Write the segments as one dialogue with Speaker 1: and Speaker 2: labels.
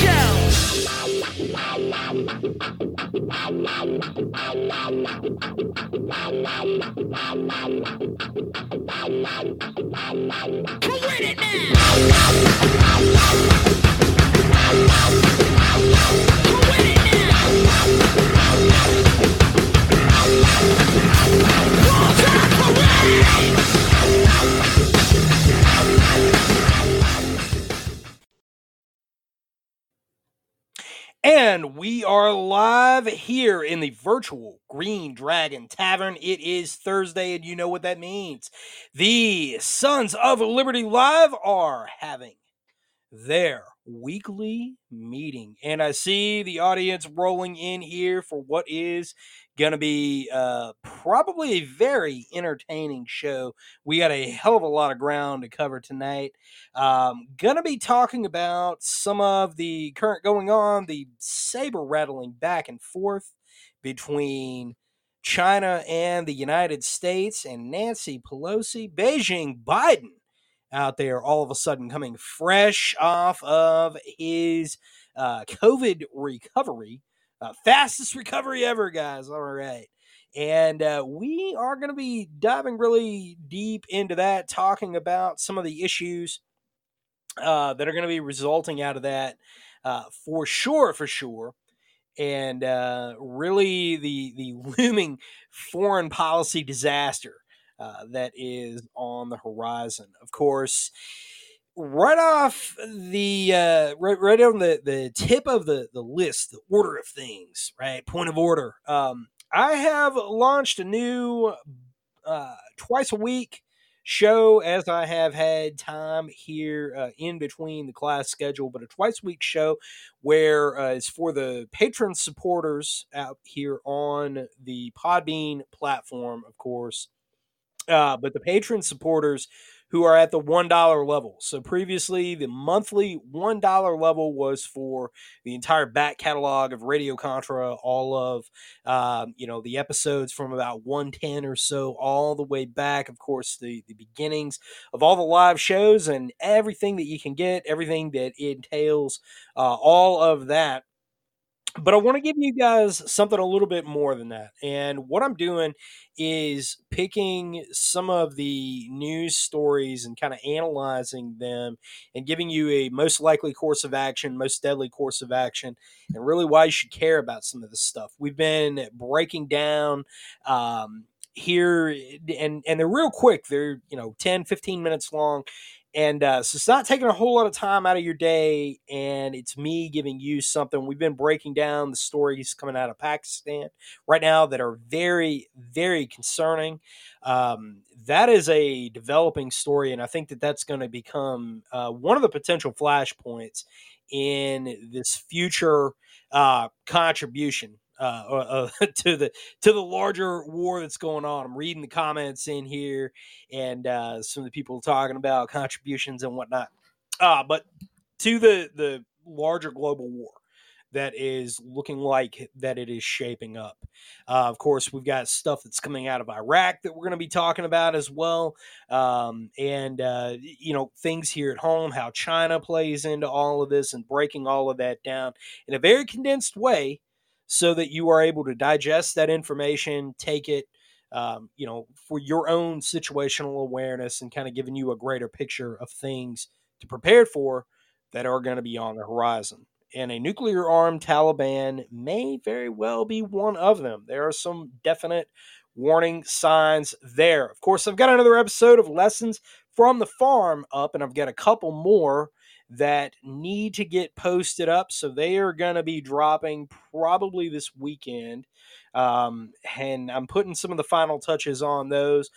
Speaker 1: Shells.
Speaker 2: And we are live here in the virtual Green Dragon Tavern. It is Thursday, and you know what that means. The Sons of Liberty Live are having their weekly meeting. And I see the audience rolling in here for what is going to be uh, probably a very entertaining show. We got a hell of a lot of ground to cover tonight. Um, going to be talking about some of the current going on, the saber rattling back and forth between China and the United States, and Nancy Pelosi, Beijing, Biden out there all of a sudden coming fresh off of his uh, COVID recovery. Uh, fastest recovery ever, guys. All right. And uh, we are going to be diving really deep into that, talking about some of the issues uh, that are going to be resulting out of that uh, for sure, for sure. And uh, really the, the looming foreign policy disaster uh, that is on the horizon. Of course, right off the uh, right, right on the, the tip of the, the list, the order of things, right? Point of order. Um, I have launched a new uh, twice a week show as I have had time here uh, in between the class schedule, but a twice a week show where uh, it's for the patron supporters out here on the Podbean platform, of course. Uh, but the patron supporters who are at the $1 level. So previously, the monthly $1 level was for the entire back catalog of Radio Contra, all of, um, you know, the episodes from about 110 or so, all the way back, of course, the, the beginnings of all the live shows and everything that you can get, everything that entails, uh, all of that but I want to give you guys something a little bit more than that. And what I'm doing is picking some of the news stories and kind of analyzing them and giving you a most likely course of action, most deadly course of action, and really why you should care about some of this stuff. We've been breaking down um, here and and they're real quick they're you know 10 15 minutes long and uh, so it's not taking a whole lot of time out of your day, and it's me giving you something. We've been breaking down the stories coming out of Pakistan right now that are very, very concerning. Um, that is a developing story, and I think that that's going to become uh, one of the potential flashpoints in this future uh, contribution uh, uh, to the to the larger war that's going on. I'm reading the comments in here and uh, some of the people talking about contributions and whatnot. Uh, but to the the larger global war that is looking like that it is shaping up. Uh, of course, we've got stuff that's coming out of Iraq that we're going to be talking about as well, um, and uh, you know things here at home, how China plays into all of this, and breaking all of that down in a very condensed way so that you are able to digest that information, take it, um, you know, for your own situational awareness and kind of giving you a greater picture of things to prepare for that are going to be on the horizon. And a nuclear armed Taliban may very well be one of them. There are some definite warning signs there. Of course, I've got another episode of Lessons from the Farm up, and I've got a couple more that need to get posted up. So they are going to be dropping probably this weekend. Um, and I'm putting some of the final touches on those.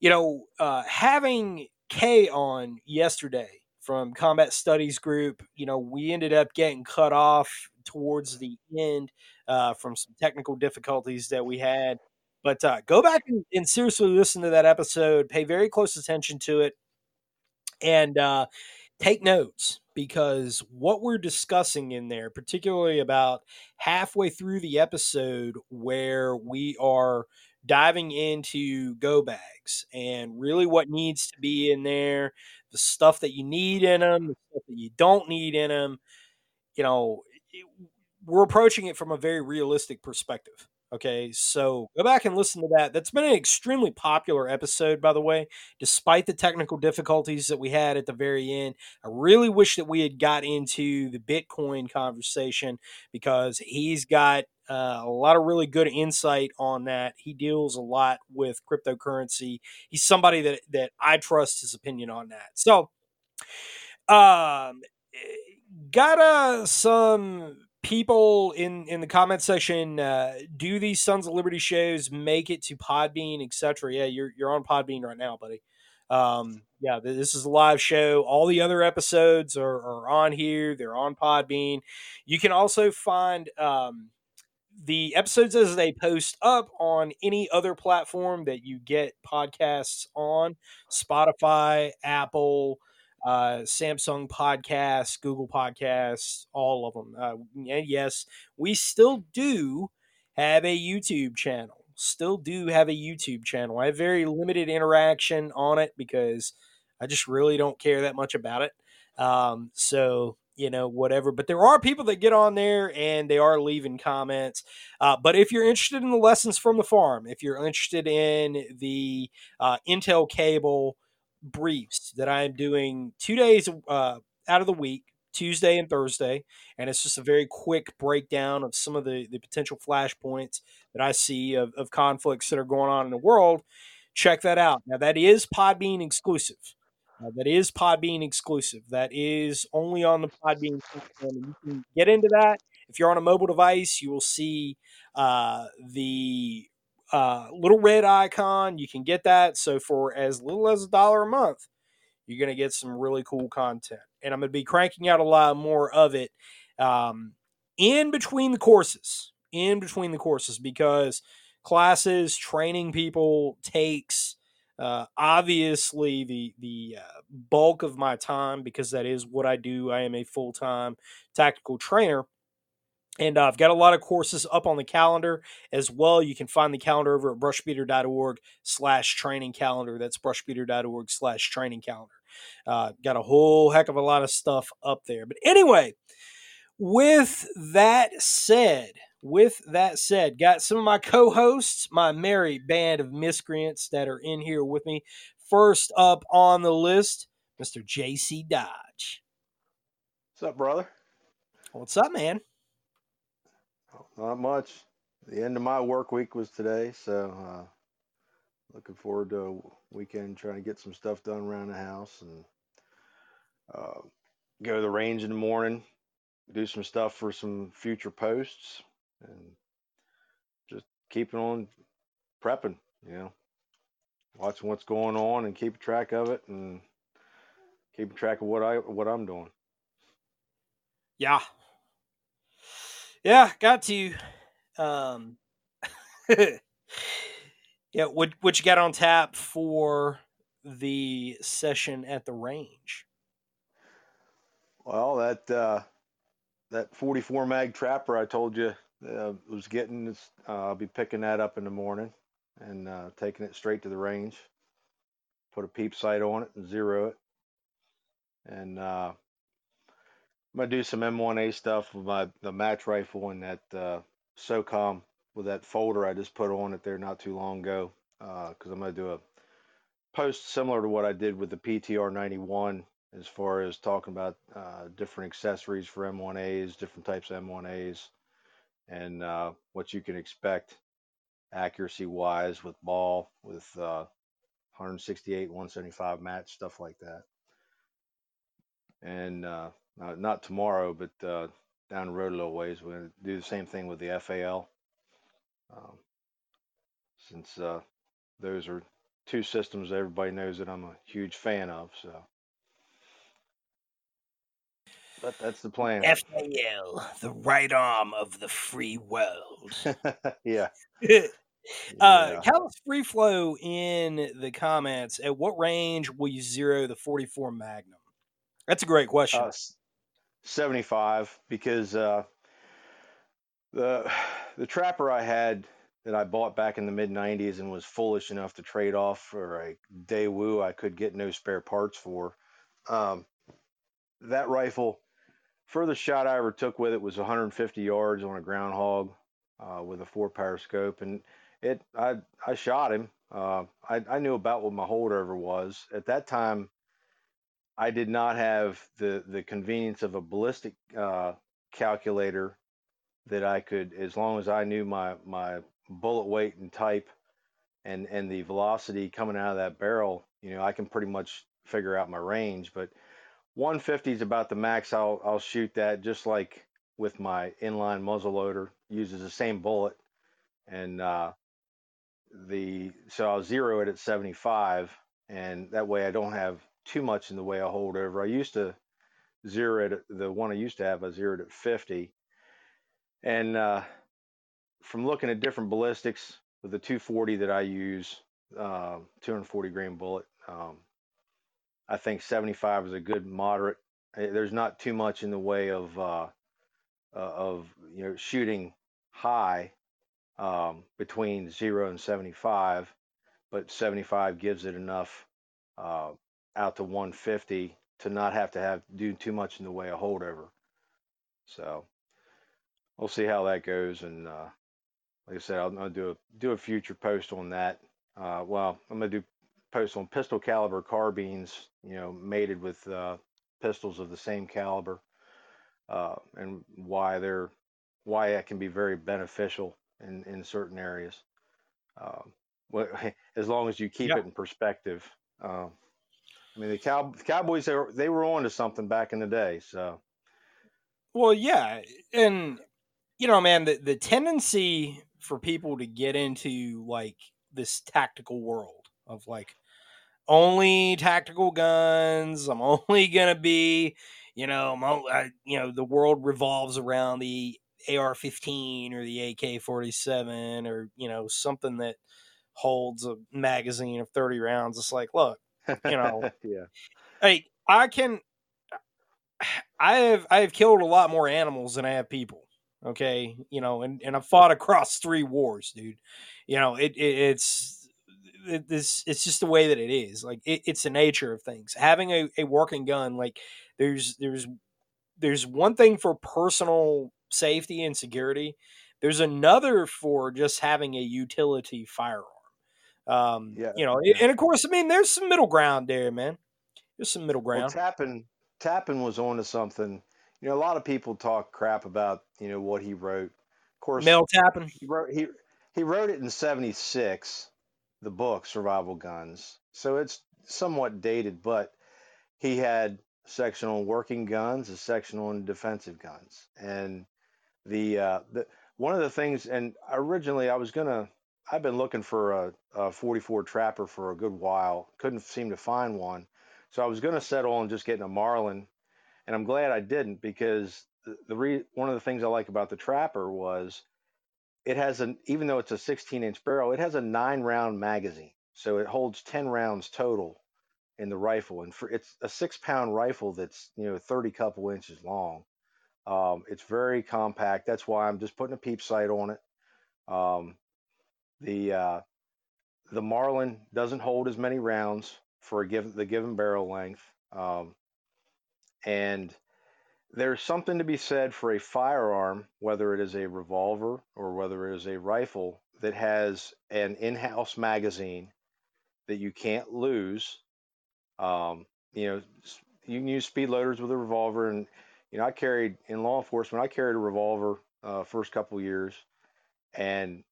Speaker 2: You know, uh, having Kay on yesterday from Combat Studies Group, you know, we ended up getting cut off towards the end uh, from some technical difficulties that we had. But uh, go back and, and seriously listen to that episode. Pay very close attention to it, and uh, take notes because what we're discussing in there, particularly about halfway through the episode, where we are diving into go bags and really what needs to be in there, the stuff that you need in them, the stuff that you don't need in them. You know, it, we're approaching it from a very realistic perspective. Okay, so go back and listen to that. That's been an extremely popular episode, by the way, despite the technical difficulties that we had at the very end. I really wish that we had got into the Bitcoin conversation because he's got uh, a lot of really good insight on that. He deals a lot with cryptocurrency. He's somebody that that I trust his opinion on that. So, um, got uh, some people in in the comment section uh, do these sons of liberty shows make it to podbean etc yeah you're you're on podbean right now buddy. Um yeah this is a live show. All the other episodes are, are on here. They're on podbean. You can also find um the episodes as they post up on any other platform that you get podcasts on. Spotify apple uh, Samsung Podcasts, Google Podcasts, all of them. Uh, and yes, we still do have a YouTube channel. Still do have a YouTube channel. I have very limited interaction on it because I just really don't care that much about it. Um, so you know whatever but there are people that get on there and they are leaving comments uh, but if you're interested in the lessons from the farm if you're interested in the uh, intel cable briefs that I'm doing two days uh, out of the week, Tuesday and Thursday, and it's just a very quick breakdown of some of the, the potential flashpoints that I see of, of conflicts that are going on in the world. Check that out. Now, that is Podbean exclusive. Uh, that is Podbean exclusive. That is only on the Podbean platform. You can get into that. If you're on a mobile device, you will see uh, the uh, little red icon. You can get that. So for as little as a dollar a month, you're going to get some really cool content. And I'm going to be cranking out a lot more of it um, in between the courses. In between the courses, because classes, training people takes uh, obviously the the uh, bulk of my time because that is what I do. I am a full time tactical trainer and uh, I've got a lot of courses up on the calendar as well. You can find the calendar over at brushbeater.org slash training calendar. That's brushbeater.org slash training calendar. Uh, got a whole heck of a lot of stuff up there. But anyway, with that said, with that said, got some of my co-hosts, my merry band of miscreants that are in here with me. First up on the list, Mr. JC Dodge.
Speaker 3: What's up, brother?
Speaker 2: What's up, man?
Speaker 3: Not much. The end of my work week was today, so uh, looking forward to a weekend trying to get some stuff done around the house and uh, go to the range in the morning, do some stuff for some future posts, and just keeping on prepping. You know, watching what's going on and keeping track of it and keeping track of what I what I'm doing.
Speaker 2: Yeah, yeah, got to. Um, yeah, what what you got on tap for the session at the range?
Speaker 3: Well, that uh, that 44 mag trapper I told you uh, was getting, uh, I'll be picking that up in the morning and uh, taking it straight to the range. Put a peep sight on it and zero it, and uh, I'm gonna do some M1A stuff with my the match rifle and that uh, SOCOM with that folder I just put on it there not too long ago. Because uh, I'm gonna do a post similar to what I did with the PTR 91 as far as talking about uh, different accessories for M1As, different types of M1As, and uh, what you can expect accuracy wise with ball, with uh, 168, 175 match, stuff like that. and uh, not tomorrow, but uh, down the road a little ways, we're gonna do the same thing with the FAL. Um, since uh, those are two systems that everybody knows that I'm a huge fan of. So, but that's the plan.
Speaker 2: FAL, the right arm of the free world.
Speaker 3: yeah,
Speaker 2: uh,
Speaker 3: yeah.
Speaker 2: Callus Free Flow in the comments. At what range will you zero the 44 Magnum? That's a great question.
Speaker 3: Uh, 75 because uh, the the trapper I had that I bought back in the mid 90s and was foolish enough to trade off for a Daewoo I could get no spare parts for. Um, that rifle, furthest shot I ever took with it was 150 yards on a groundhog uh, with a four power scope, and it I I shot him. Uh, I I knew about what my holdover was at that time. I did not have the the convenience of a ballistic uh, calculator that I could, as long as I knew my my bullet weight and type and and the velocity coming out of that barrel, you know, I can pretty much figure out my range. But 150 is about the max I'll I'll shoot that, just like with my inline muzzle loader, uses the same bullet, and uh, the so I'll zero it at 75, and that way I don't have too much in the way of holdover. I used to zero it the one I used to have, I zeroed at 50, and uh, from looking at different ballistics with the 240 that I use, uh, 240 grain bullet, um, I think 75 is a good moderate. eh, There's not too much in the way of uh, uh, of you know shooting high um, between zero and 75, but 75 gives it enough uh, out to 150 to not have to have do too much in the way of holdover. So we'll see how that goes, and uh, like I said, I'm gonna do a do a future post on that. Uh, well, I'm gonna do post on pistol caliber carbines, you know, mated with uh, pistols of the same caliber, uh, and why they're why that can be very beneficial in in certain areas. Um, what, as long as you keep
Speaker 2: Yeah.
Speaker 3: it in perspective. I mean, the, cow, the Cowboys they were, they were on to something back in the day. So
Speaker 2: Well, yeah, and you know, man, the the tendency for people to get into like this tactical world of like only tactical guns. I'm only gonna be, you know, I'm o- I, you know, the world revolves around the AR-15 or the AK-47 or you know something that holds a magazine of 30 rounds. It's like, look, You know,
Speaker 3: yeah,
Speaker 2: hey, I can. I have I have killed a lot more animals than I have people. Okay, you know, and and I've fought across three wars, dude. You know, it, it it's it, this it's just the way that it is. Like it, it's the nature of things. Having a, a working gun, like there's there's there's one thing for personal safety and security. There's another for just having a utility firearm. Um,
Speaker 3: Yeah,
Speaker 2: you know,
Speaker 3: yeah.
Speaker 2: and of course, I mean, there's some middle ground there, man. There's some middle
Speaker 3: Well,
Speaker 2: ground.
Speaker 3: Tappan Tappan was on to something. You know, a lot of people talk crap about you know what he wrote. Of course,
Speaker 2: Mel Tappan.
Speaker 3: he wrote he he wrote it in '76, the book Survival Guns. So it's somewhat dated, but he had a section on working guns, a section on defensive guns, and the uh, the one of the things. And originally, I was gonna. I've been looking for a, a 44 trapper for a good while. Couldn't seem to find one, so I was gonna settle on just getting a Marlin, and I'm glad I didn't because the, the re, one of the things I like about the trapper was it has an even though it's a 16 inch barrel, it has a nine round magazine, so it holds 10 rounds total in the rifle, and for it's a six pound rifle that's you know 30 couple inches long. Um, it's very compact. That's why I'm just putting a peep sight on it. Um, the uh, the Marlin doesn't hold as many rounds for a given the given barrel length, um, and there's something to be said for a firearm, whether it is a revolver or whether it is a rifle, that has an in-house magazine that you can't lose. Um, you know, you can use speed loaders with a revolver, and you know, I carried in law enforcement. I carried a revolver uh, first couple years, and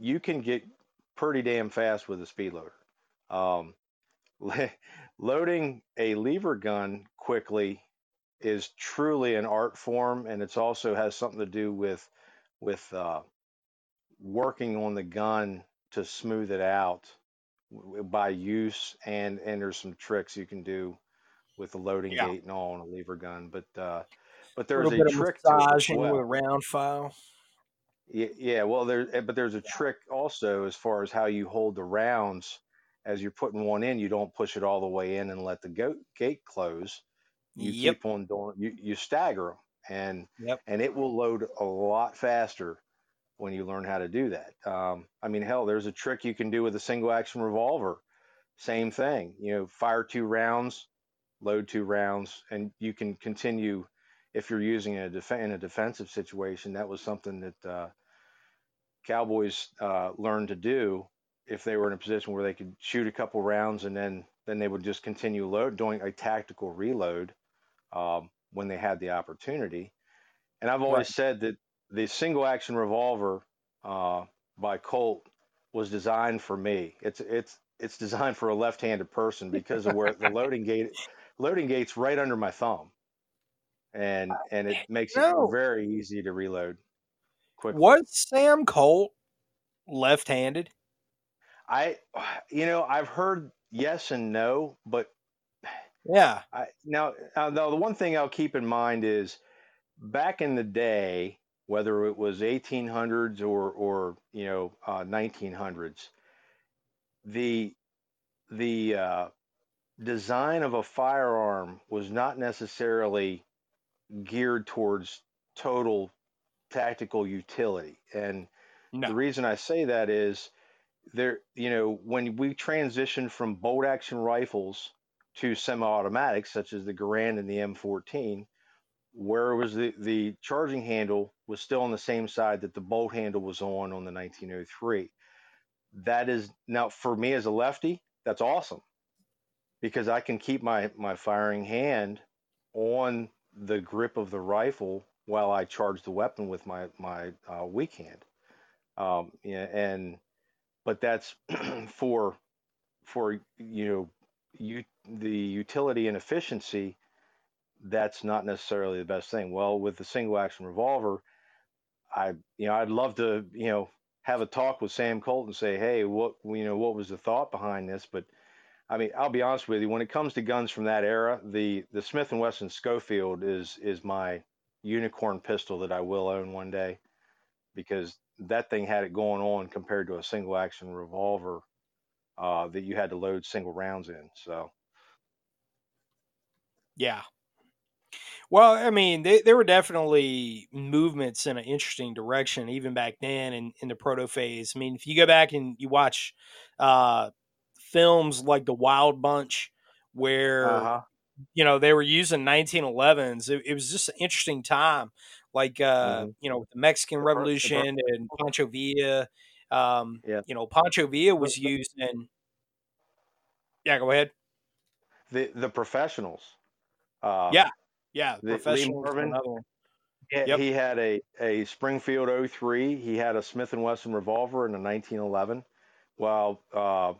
Speaker 3: you can get pretty damn fast with a speed loader. Um, loading a lever gun quickly is truly an art form, and it's also has something to do with with uh, working on the gun to smooth it out by use, and and there's some tricks you can do with the loading
Speaker 2: Yeah.
Speaker 3: gate and all on a lever gun, but uh, but
Speaker 2: A
Speaker 3: there's
Speaker 2: little
Speaker 3: a
Speaker 2: bit of
Speaker 3: trick to it as
Speaker 2: massaging with a round file.
Speaker 3: Yeah, yeah. Well, there, eh, but there's a trick also as far as how you hold the rounds as you're putting one in. You don't push it all the way in and let the go- gate close. You
Speaker 2: Yep.
Speaker 3: keep on doing. You you stagger them, and
Speaker 2: Yep.
Speaker 3: and it will load a lot faster when you learn how to do that. Um, I mean, hell, there's a trick you can do with a single action revolver. Same thing. You know, fire two rounds, load two rounds, and you can continue if you're using in a, def- in a defensive situation. That was something that uh, Cowboys uh, learned to do if they were in a position where they could shoot a couple rounds and then then they would just continue load doing a tactical reload um, when they had the opportunity. And I've always
Speaker 2: Right.
Speaker 3: said that the single action revolver uh, by Colt was designed for me. It's it's it's designed for a left-handed person because of where the loading gate loading gate's right under my thumb, and and it makes it very easy to reload quickly.
Speaker 2: Was Sam Colt left-handed?
Speaker 3: I you know I've heard yes and no, but
Speaker 2: Yeah.
Speaker 3: I, now, uh, now the one thing I'll keep in mind is back in the day, whether it was 1800s or or you know uh, 1900s, the the uh, design of a firearm was not necessarily geared towards total tactical utility, and the reason I say that is there, you know, when we transitioned from bolt action rifles to semi-automatics, such as the Garand and the M14, where was the, the charging handle was still on the same side that the bolt handle was on on the 1903. That is now for me as a lefty, that's awesome because I can keep my my firing hand on the grip of the rifle while I charge the weapon with my my uh, weak hand. Um, and but that's for for you know you the utility and efficiency that's not necessarily the best thing well with the single action revolver i you know i'd love to you know have a talk with sam colt and say hey what you know what was the thought behind this but i mean i'll be honest with you when it comes to guns from that era the the smith and wesson schofield is is my unicorn pistol that i will own one day because that thing had it going on compared to a single action revolver uh, that you had to load single rounds in. So
Speaker 2: Yeah. Well, I mean, they, there were definitely movements in an interesting direction even back then in, in the proto phase. I mean, if you go back and you watch uh, films like The Wild Bunch, where
Speaker 3: uh-huh.
Speaker 2: you know they were using 1911s, it, it was just an interesting time. Like uh,
Speaker 3: Mhm.
Speaker 2: you know, with the Mexican
Speaker 3: The bur- the bur-
Speaker 2: Revolution and Pancho Villa. Um,
Speaker 3: Yeah.
Speaker 2: you know, Pancho Villa was used in. Yeah, go ahead.
Speaker 3: the the professionals. Uh,
Speaker 2: Yeah, yeah,
Speaker 3: the-
Speaker 2: professionals.
Speaker 3: Marvin?
Speaker 2: Yep.
Speaker 3: he had a a Springfield 03. He had a Smith and Wesson revolver in a 1911, while uh,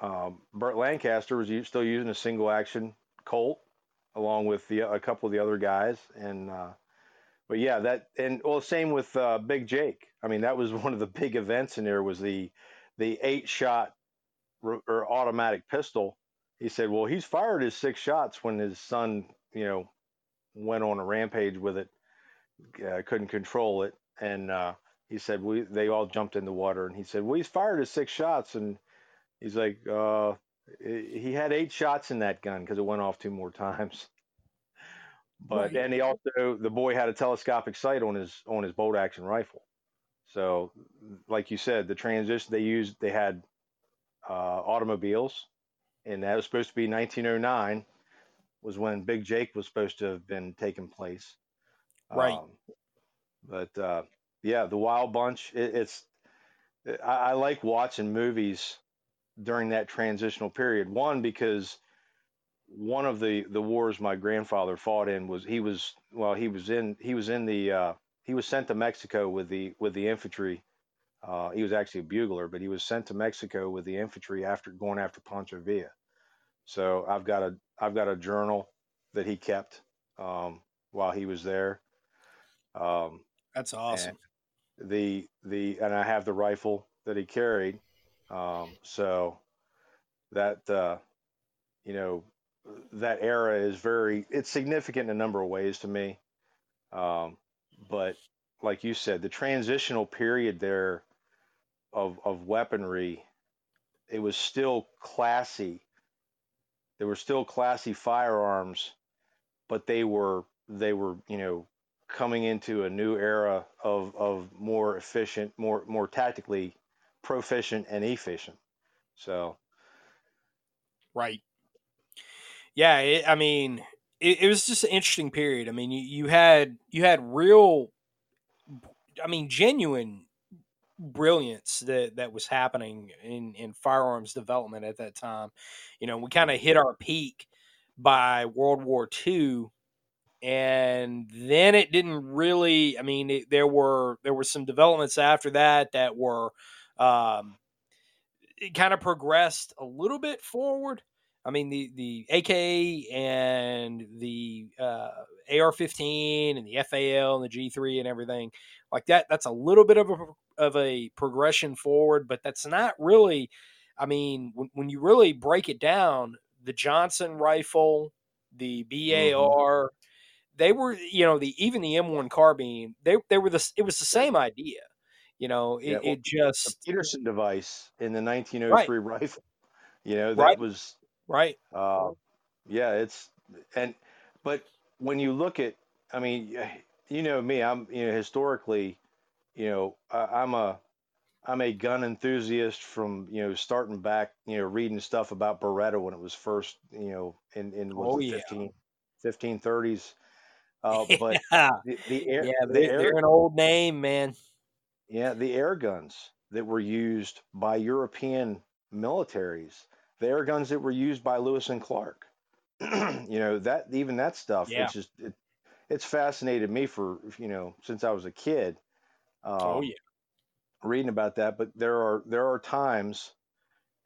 Speaker 3: um, Burt Lancaster was still using a single action Colt, along with the a couple of the other guys. And uh, but yeah, that and well, same with uh, Big Jake. I mean, that was one of the big events in there was the the eight shot r- or automatic pistol. He said, well, he's fired his six shots when his son, you know, went on a rampage with it, uh, couldn't control it, and uh, he said we they all jumped in the water, and he said, well, he's fired his six shots, and he's like, uh, he had eight shots in that gun because it went off two more times. But
Speaker 2: Right.
Speaker 3: and he also the boy had a telescopic sight on his on his bolt action rifle. So, like you said, the transition they used they had uh, automobiles, and that was supposed to be 1909 was when Big Jake was supposed to have been taking place.
Speaker 2: Right.
Speaker 3: Um, but uh, yeah, the Wild Bunch. It, it's I, I like watching movies during that transitional period. One because one of the the wars my grandfather fought in was he was well he was in he was in the uh, he was sent to Mexico with the with the infantry. Uh, he was actually a bugler, but he was sent to Mexico with the infantry after going after Pancho Villa. So I've got a I've got a journal that he kept um, while he was there. Um,
Speaker 2: That's awesome.
Speaker 3: the the and I have the rifle that he carried. Um, so that uh, you know that era is very it's significant in a number of ways to me. Um, but like you said, the transitional period there of of weaponry, it was still classy. There were still classy firearms, but they were they were you know coming into a new era of of more efficient, more more tactically proficient and efficient. So
Speaker 2: Right. Yeah, it, I mean, it, it was just an interesting period. I mean, you, you had you had real, I mean, genuine brilliance that that was happening in in firearms development at that time. You know, we kind of hit our peak by World War II, and then it didn't really. I mean, it, there were there were some developments after that that were. Um, it kind of progressed a little bit forward. I mean, the the AK and the uh, AR-15 and the FAL and the G3 and everything like that. That's a little bit of a of a progression forward, but that's not really. I mean, when, when you really break it down, the Johnson rifle, the BAR, they were you know the even the M1 carbine. They they were the it was the same idea. You know, it,
Speaker 3: Yeah, well,
Speaker 2: it just
Speaker 3: the Pedersen device in the 1903 rifle, you know, that
Speaker 2: Right.
Speaker 3: was
Speaker 2: right.
Speaker 3: Uh, yeah, it's and but when you look at, I mean, you know me, I'm you know historically, you know, I, I'm a I'm a gun enthusiast from you know starting back, you know, reading stuff about Beretta when it was first, you know, in in
Speaker 2: Oh, yeah.
Speaker 3: 15 1530s. Uh, but
Speaker 2: yeah,
Speaker 3: the, the air,
Speaker 2: yeah,
Speaker 3: the
Speaker 2: they,
Speaker 3: air,
Speaker 2: they're an old name, man.
Speaker 3: Yeah, the air guns that were used by European militaries, the air guns that were used by Lewis and Clark. you know that even that stuff.
Speaker 2: Yeah.
Speaker 3: It's just it, it's fascinated me for you know since I was a kid. Um,
Speaker 2: oh yeah,
Speaker 3: reading about that. But there are there are times,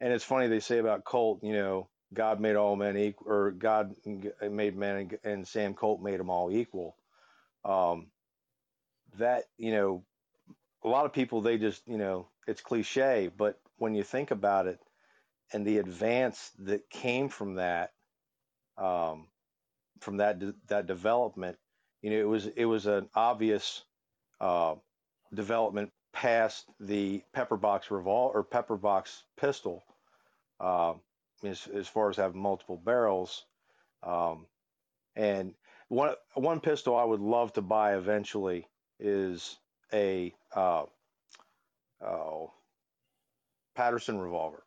Speaker 3: and it's funny they say about Colt. You know, God made all men equal, or God made men, and, and Sam Colt made them all equal. Um, that you know, a lot of people they just you know it's cliche, but when you think about it, and the advance that came from that, um, from that de- that development, you know, it was it was an obvious uh, development past the pepper box revol or pepper box pistol, uh, as as far as having multiple barrels, um, and one one pistol I would love to buy eventually is a uh, oh, Paterson revolver.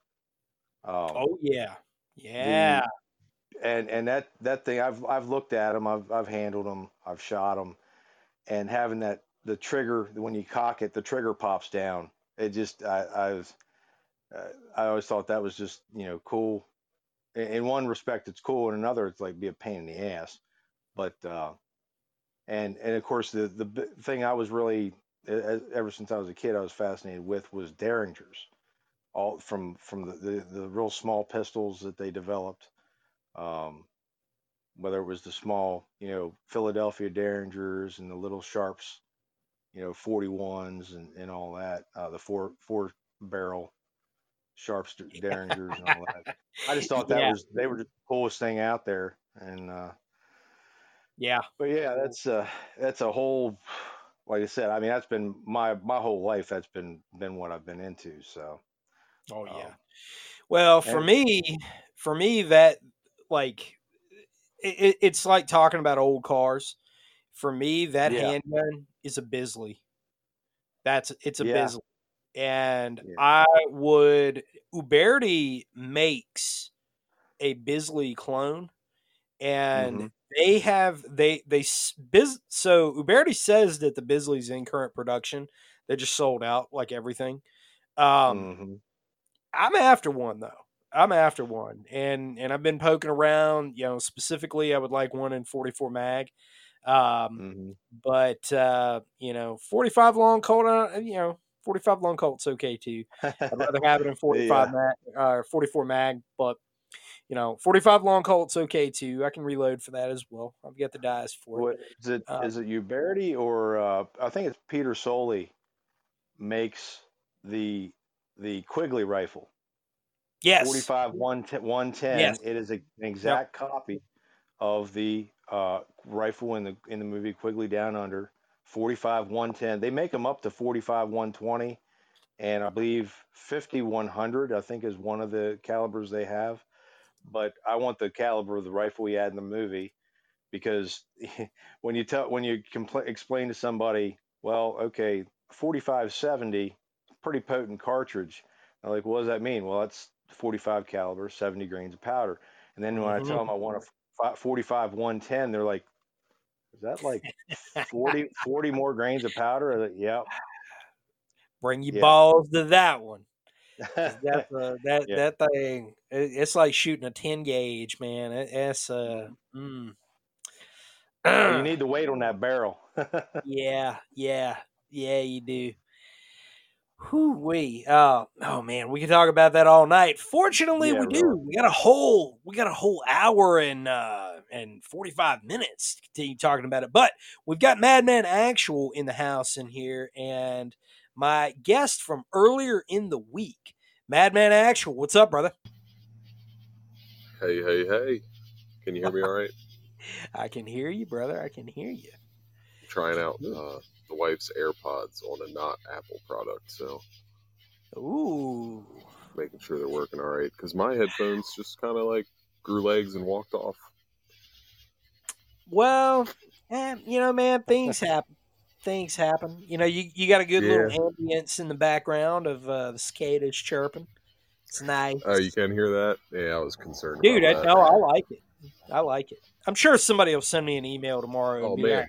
Speaker 3: Um,
Speaker 2: oh yeah, yeah.
Speaker 3: and and that that thing I've I've looked at them, I've I've handled them, I've shot them, and having that the trigger when you cock it, the trigger pops down. It just I I was uh, I always thought that was just you know cool. In, in one respect, it's cool. In another, it's like be a pain in the ass. But uh, and and of course the the thing I was really ever since I was a kid I was fascinated with was Derringers, all from from the the, the real small pistols that they developed um, whether it was the small, you know, Philadelphia Derringers and the little Sharps, you know, 41s and, and all that, uh, the four four barrel Sharps Derringers and all that. I just thought that
Speaker 2: Yeah.
Speaker 3: was they were just the coolest thing out there. And uh,
Speaker 2: Yeah,
Speaker 3: but yeah, that's uh that's a whole like I said, I mean that's been my my whole life that's been been what I've been into. So
Speaker 2: Oh
Speaker 3: Um,
Speaker 2: yeah. Well, for
Speaker 3: and-
Speaker 2: me, for me, that like it, it, it's like talking about old cars. For me, that
Speaker 3: Yeah.
Speaker 2: handgun is a Bisley. That's it's a
Speaker 3: Yeah.
Speaker 2: Bisley, and
Speaker 3: Yeah.
Speaker 2: I would Uberti makes a Bisley clone, and
Speaker 3: Mhm.
Speaker 2: They have they they Biz. So Uberti says that the Bisley's in current production. They just sold out like everything. Um,
Speaker 3: mhm.
Speaker 2: I'm after one though. I'm after one, and and I've been poking around. You know, specifically, I would like one in 44 mag. Um,
Speaker 3: Mhm.
Speaker 2: but uh, you know, 45 long Colt. Uh, you know, 45 long Colt's okay too. I'd rather have it in 45 mag, uh, 44 mag. But you know, 45 long Colt's okay too. I can reload for that as well. I've got the dies for it.
Speaker 3: What is it?
Speaker 2: Uh,
Speaker 3: Is it Uberti or uh, I think it's Pedersoli makes the the Quigley rifle.
Speaker 2: Yes.
Speaker 3: 45 110, 110
Speaker 2: Yes.
Speaker 3: it is a, an exact copy of the uh, rifle in the in the movie Quigley Down Under 45 110 they make them up to 45 120 and I believe 5100 I think is one of the calibers they have but I want the caliber of the rifle we had in the movie because when you tell when you compl- explain to somebody well okay 45 70 pretty potent cartridge I'm like, what does that mean? Well, that's 45 caliber, 70 grains of powder. And then when I mm-hmm. tell them I want a 45 110, they're like, is that like 40, 40 more grains of powder? Like, yep.
Speaker 2: Bring your
Speaker 3: Yeah.
Speaker 2: balls to that one. That's uh, that
Speaker 3: Yeah.
Speaker 2: that thing. it- it's like shooting a 10 gauge, man. It, it's uh, mm.
Speaker 3: you need the weight on that barrel.
Speaker 2: yeah, yeah, yeah. You do. Whoo wee. Uh, oh man, we can talk about that all night. Fortunately,
Speaker 3: Yeah,
Speaker 2: we
Speaker 3: really.
Speaker 2: do. We got a whole we got a whole hour and uh and 45 minutes to continue talking about it. But we've got Madman Actual in the house in here, and my guest from earlier in the week, Madman Actual. What's up, brother?
Speaker 4: Hey, hey, hey. Can you hear me all right?
Speaker 2: I can hear you, brother. I can hear you.
Speaker 4: Trying out uh, the wife's AirPods on a not Apple product, so
Speaker 2: Ooh.
Speaker 4: making sure they're working all right. Because my headphones just kind of like grew legs and walked off.
Speaker 2: Well, eh, you know, man, things happen. Things happen. You know, you, you got a good little ambience in the background of uh, the cicadas chirping. It's nice.
Speaker 4: Oh, you can't hear that? Yeah, I was concerned.
Speaker 2: Dude, I, no, I like it. I like it. I'm sure somebody will send me an email tomorrow.
Speaker 4: Oh man,
Speaker 2: like,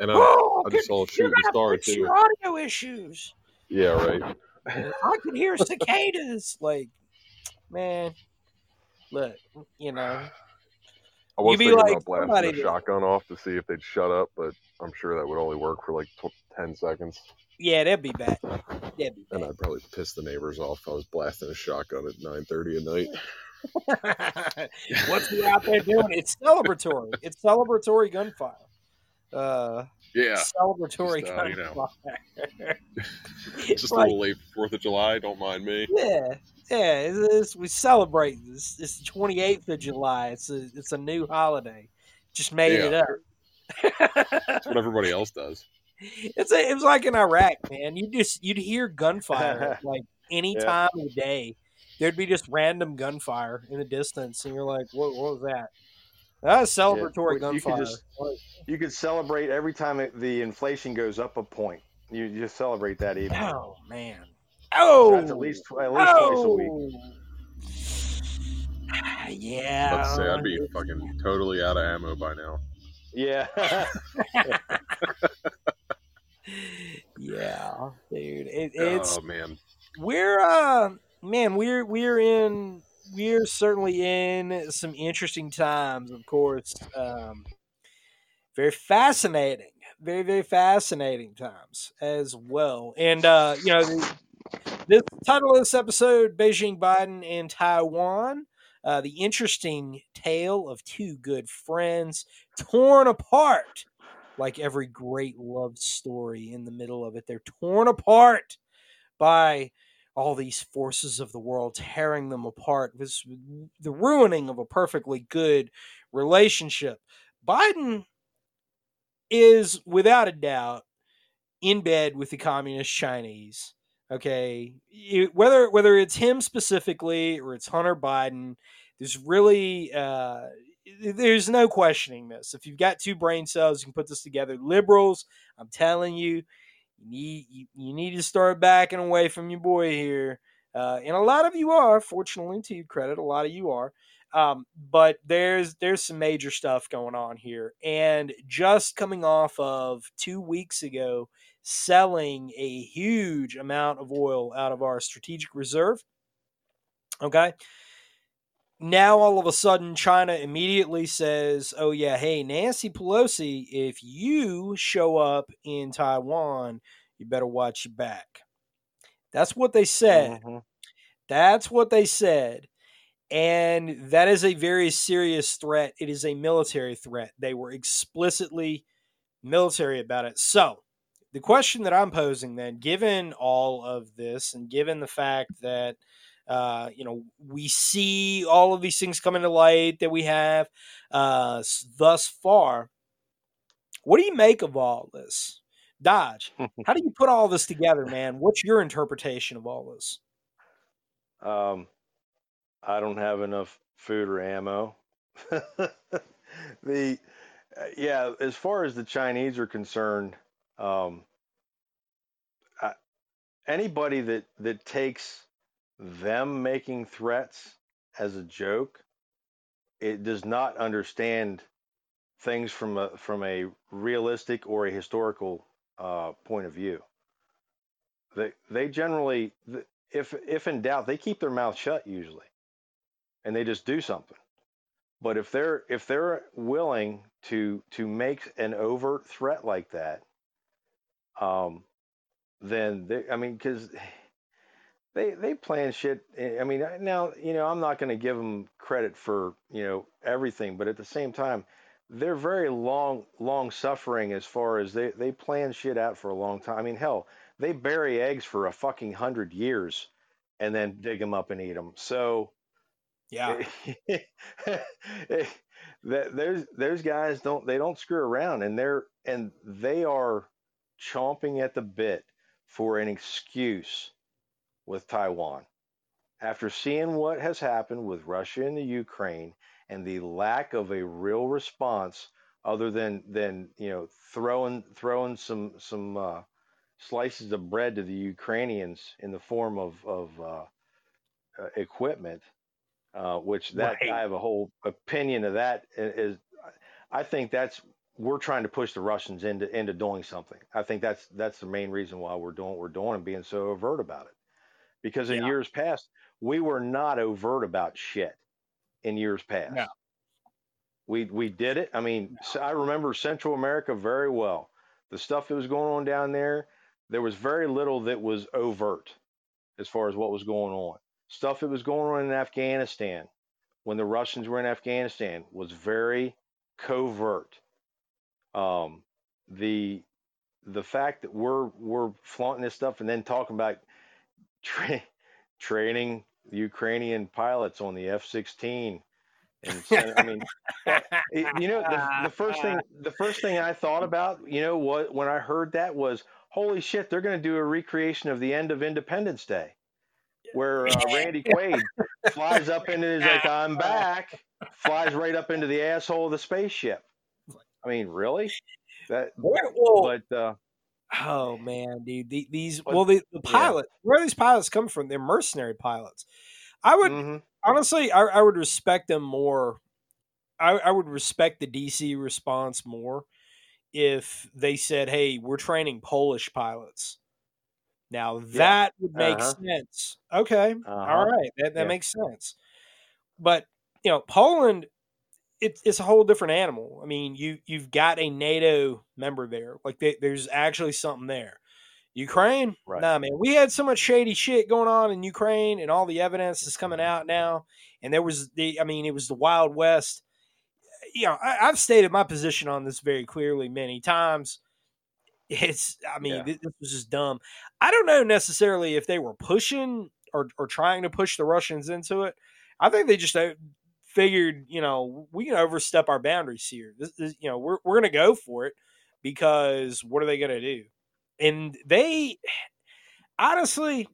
Speaker 4: and I,
Speaker 2: oh,
Speaker 4: I just saw shooting star too.
Speaker 2: audio issues.
Speaker 4: Yeah, right.
Speaker 2: I can hear cicadas. like, man, look, you know,
Speaker 4: I was
Speaker 2: You be
Speaker 4: thinking
Speaker 2: like
Speaker 4: about blasting
Speaker 2: somebody
Speaker 4: the shotgun off to see if they'd shut up, but I'm sure that would only work for like tw- ten seconds,
Speaker 2: yeah, that'd be bad. That'd be
Speaker 4: and
Speaker 2: bad.
Speaker 4: I'd probably piss the neighbors off. if I was blasting a shotgun at 9:30 at night.
Speaker 2: What's he out there doing? It's celebratory. It's celebratory gunfire. Uh,
Speaker 4: Yeah,
Speaker 2: celebratory
Speaker 4: Just, uh, you know. just a little late Fourth of July. Don't mind me.
Speaker 2: yeah, yeah. It's, it's, we celebrate this. It's the twenty eighth of July. It's a it's a new holiday. Just made it up.
Speaker 4: That's what everybody else does.
Speaker 2: It's a, it was like in Iraq, man. You just you'd hear gunfire like any
Speaker 3: Yeah.
Speaker 2: time of the day. There'd be just random gunfire in the distance, and you're like, "What? What was that?" That's celebratory
Speaker 3: Well, you could
Speaker 2: gunfire.
Speaker 3: just- You could celebrate every time it, the inflation goes up a point. You you just celebrate that even.
Speaker 2: Oh man! Oh,
Speaker 3: That's at least at least twice a week.
Speaker 2: oh. Yeah,
Speaker 4: Let's say I'd be fucking totally out of ammo by now.
Speaker 3: Yeah.
Speaker 2: yeah, dude. It, it's
Speaker 4: oh man,
Speaker 2: we're uh man we're we're in we're certainly in some interesting times of course. Um very fascinating very very fascinating times as well. And uh you know the, this title of this episode beijing biden and taiwan uh, the interesting tale of two good friends torn apart like every great love story in the middle of it. They're torn apart by all these forces of the world tearing them apart was the ruining of a perfectly good relationship. Biden is without a doubt in bed with the communist chinese okay? You- whether whether it's him specifically or it's hunter biden there's really uh there's no questioning this. If you've got two brain cells you can put this together. Liberals i'm telling you you need you, you need to start backing away from your boy here. Uh, and a lot of you are fortunately to your credit a lot of you are. Um, but there's there's some major stuff going on here. And just coming off of two weeks ago selling a huge amount of oil out of our strategic reserve okay now all of a sudden china immediately says oh yeah hey nancy pelosi if you show up in taiwan you better watch your back that's what they said
Speaker 3: Mhm.
Speaker 2: that's what they said And that is a very serious threat. It is a military threat. They were explicitly military about it. So, the question that I'm posing then, given all of this and given the fact that uh, you know, we see all of these things coming to light that we have uh, thus far. What do you make of all this, Dodge? How do you put all this together, man? What's your interpretation of all this?
Speaker 3: Um, I don't have enough food or ammo. the uh, yeah, as far as the Chinese are concerned, um, I, anybody that that takes them making threats as a joke, it does not understand things from a from a realistic or a historical uh, point of view. They they generally, if if in doubt, they keep their mouth shut usually, and they just do something. But if they're if they're willing to to make an overt threat like that, um, then they, I mean, because they they plan shit. eh, I mean, now you know I'm not going to give them credit for you know everything, but at the same time, they're very long long suffering as far as they they plan shit out for a long time. I mean, hell, they bury eggs for a fucking hundred years and then dig them up and eat them. So
Speaker 2: Yeah,
Speaker 3: that those those guys don't they don't screw around and they're and they are chomping at the bit for an excuse with Taiwan after seeing what has happened with Russia and the Ukraine and the lack of a real response other than than you know throwing throwing some some uh, slices of bread to the Ukrainians in the form of of uh, uh, equipment uh, which that
Speaker 2: Right.
Speaker 3: I have a whole opinion of that i- I think that's we're trying to push the Russians into into doing something. I think that's that's the main reason why we're doing what we're doing and being so overt about it. Because in
Speaker 2: Yeah.
Speaker 3: years past, we were not overt about shit. In years past,
Speaker 2: No.
Speaker 3: we we did it. I mean, so I remember Central America very well. The stuff that was going on down there, there was very little that was overt as far as what was going on. Stuff that was going on in Afghanistan when the Russians were in Afghanistan was very covert. Um, the the fact that we're we're flaunting this stuff and then talking about tra- training Ukrainian pilots on the F-16 and send- I mean you know the, the first thing the first thing I thought about you know what when I heard that was holy shit they're going to do a recreation of the end of Independence Day where uh, Randy Quaid flies up into his like I'm back flies right up into the asshole of the spaceship. I mean really? That
Speaker 2: well,
Speaker 3: but uh,
Speaker 2: oh man, dude, the, these well, the, the
Speaker 3: yeah.
Speaker 2: pilot, where are these pilots come from? They're mercenary pilots. I would
Speaker 3: mhm.
Speaker 2: honestly, I, I would respect them more. I, I would respect the DC response more if they said, "Hey, we're training Polish pilots." Now that would make
Speaker 3: Uh-huh.
Speaker 2: sense. Okay,
Speaker 3: Uh-huh.
Speaker 2: all right, that that
Speaker 3: Yeah.
Speaker 2: makes sense. But you know, Poland, it, it's a whole different animal. I mean, you you've got a NATO member there. Like they, there's actually something there. Ukraine,
Speaker 3: Right.
Speaker 2: nah, man. We had so much shady shit going on in Ukraine, and all the evidence is coming mm-hmm. out now. And there was the, I mean, it was the Wild West. You know, I, I've stated my position on this very clearly many times. It's, I mean,
Speaker 3: Yeah.
Speaker 2: this, this was just dumb. I don't know necessarily if they were pushing or, or trying to push the Russians into it. I think they just figured, you know, we can overstep our boundaries here. This is, you know, we're, we're going to go for it because what are they going to do? And they, honestly,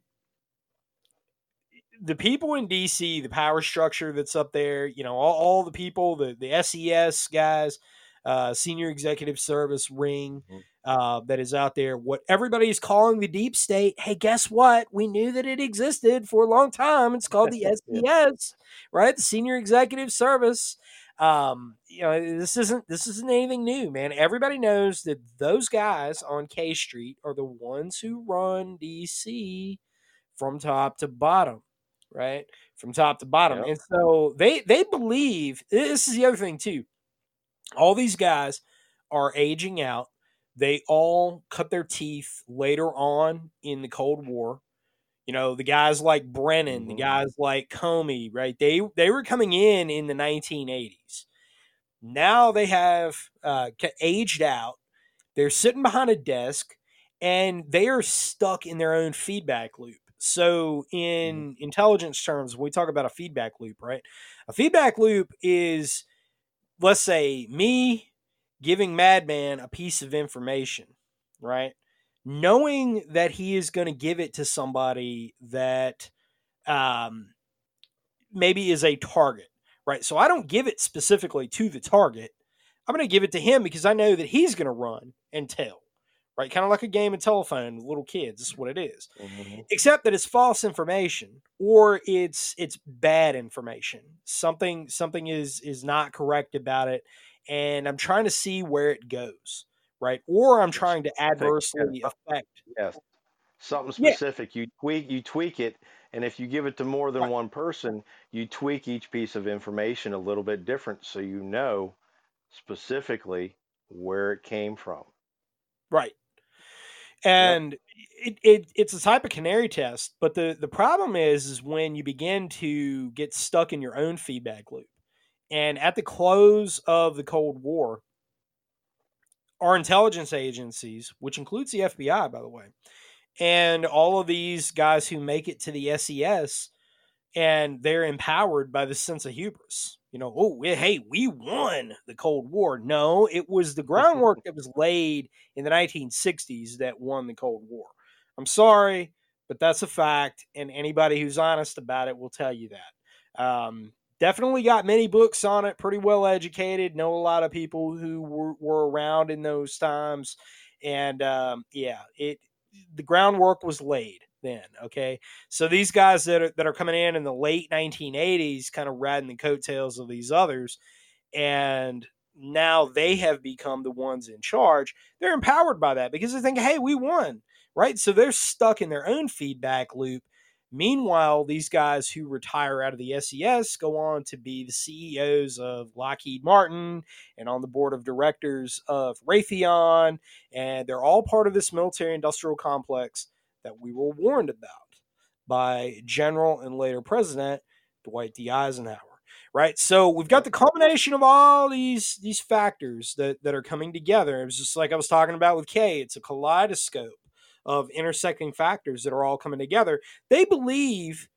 Speaker 2: the people in DC, the power structure that's up there, you know, all, all the people, the, the SES guys, uh, senior executive service ring
Speaker 3: Mhm.
Speaker 2: uh, that is out there, what everybody is calling the deep state. Hey, guess what? We knew that it existed for a long time. It's called the SES, right? The senior executive service. Um, you know, this isn't this isn't anything new, man. Everybody knows that those guys on K Street are the ones who run DC from top to bottom, right? From top to bottom.
Speaker 3: Yep.
Speaker 2: And so they they believe this is the other thing too. All these guys are aging out. They all cut their teeth later on in the Cold War. You know, the guys like Brennan, the
Speaker 3: Mhm.
Speaker 2: guys like Comey, right? They they were coming in in the 1980s. Now they have uh, aged out. They're sitting behind a desk, and they are stuck in their own feedback loop. So, in intelligence terms, we talk about a feedback loop, right? A feedback loop is, let's say, me giving Madman a piece of information, right? Knowing that he is going to give it to somebody that um, maybe is a target, right? So I don't give it specifically to the target. I'm going to give it to him because I know that he's going to run and tell, right? Kind of like a game of telephone with little kids. That's what it is
Speaker 3: Mhm.
Speaker 2: except that it's false information or it's it's bad information something something is is not correct about it and i'm trying to see where it goes right or i'm trying to adversely affect
Speaker 3: Yes. Something
Speaker 2: Yeah.
Speaker 3: specific. You tweak you tweak it, and if you give it to more than
Speaker 2: Right.
Speaker 3: one person, you tweak each piece of information a little bit different so you know specifically where it came from.
Speaker 2: right and it, it it's a type of canary test but the the problem is is when you begin to get stuck in your own feedback loop. And at the close of the cold war our intelligence agencies which includes the fbi by the way and all of these guys who make it to the ses and they're empowered by the sense of hubris. You know oh hey we won the cold war. No it was the groundwork that was laid in the 1960s that won the cold war. I'm sorry but that's a fact and anybody who's honest about it will tell you that. Um, definitely got many books on it pretty well educated know a lot of people who were, were around in those times and um, yeah it the groundwork was laid then okay? So these guys that are, that are coming in in the late 1980s kind of riding the coattails of these others and now they have become the ones in charge they're empowered by that because they think hey we won right? So they're stuck in their own feedback loop. Meanwhile these guys who retire out of the ses go on to be the ceos of lockheed martin and on the board of directors of raytheon and they're all part of this military industrial complex that we were warned about by General and later President Dwight D. Eisenhower. Right, so we've got the combination of all these these factors that that are coming together. It was just like I was talking about with Kay. It's a kaleidoscope of intersecting factors that are all coming together. They believe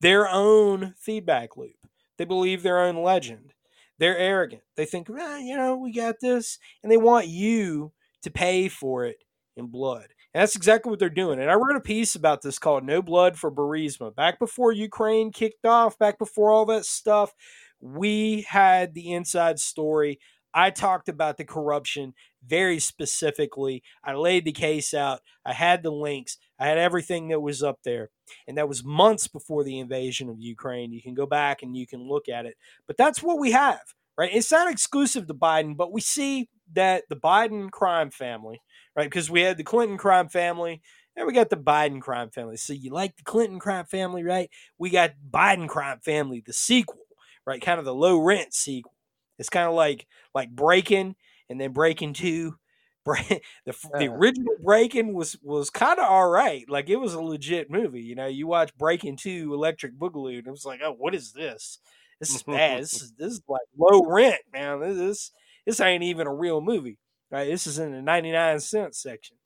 Speaker 2: their own feedback loop. They believe their own legend. They're arrogant. They think, ah, you know, we got this, and they want you to pay for it in blood. And that's exactly what they're doing. And I wrote a piece about this called No Blood for Burisma. Back before Ukraine kicked off, back before all that stuff, we had the inside story. I talked about the corruption very specifically. I laid the case out. I had the links. I had everything that was up there. And that was months before the invasion of Ukraine. You can go back and you can look at it. But that's what we have, right? It's not exclusive to Biden, but we see that the Biden crime family, right? Because we had the Clinton crime family and we got the Biden crime family. So you like the Clinton crime family, right? We got Biden crime family, the sequel, right? Kind of the low rent sequel. It's kind of like like Breakin' and then Breakin' Two. Break, the the original Breakin' was was kind of all right. Like it was a legit movie. You know, you watch Breakin' Two, Electric Boogaloo, and it was like, oh, what is this? This is bad. this is this is like low rent, man. This this, this ain't even a real movie. Right? This is in the ninety nine cent section.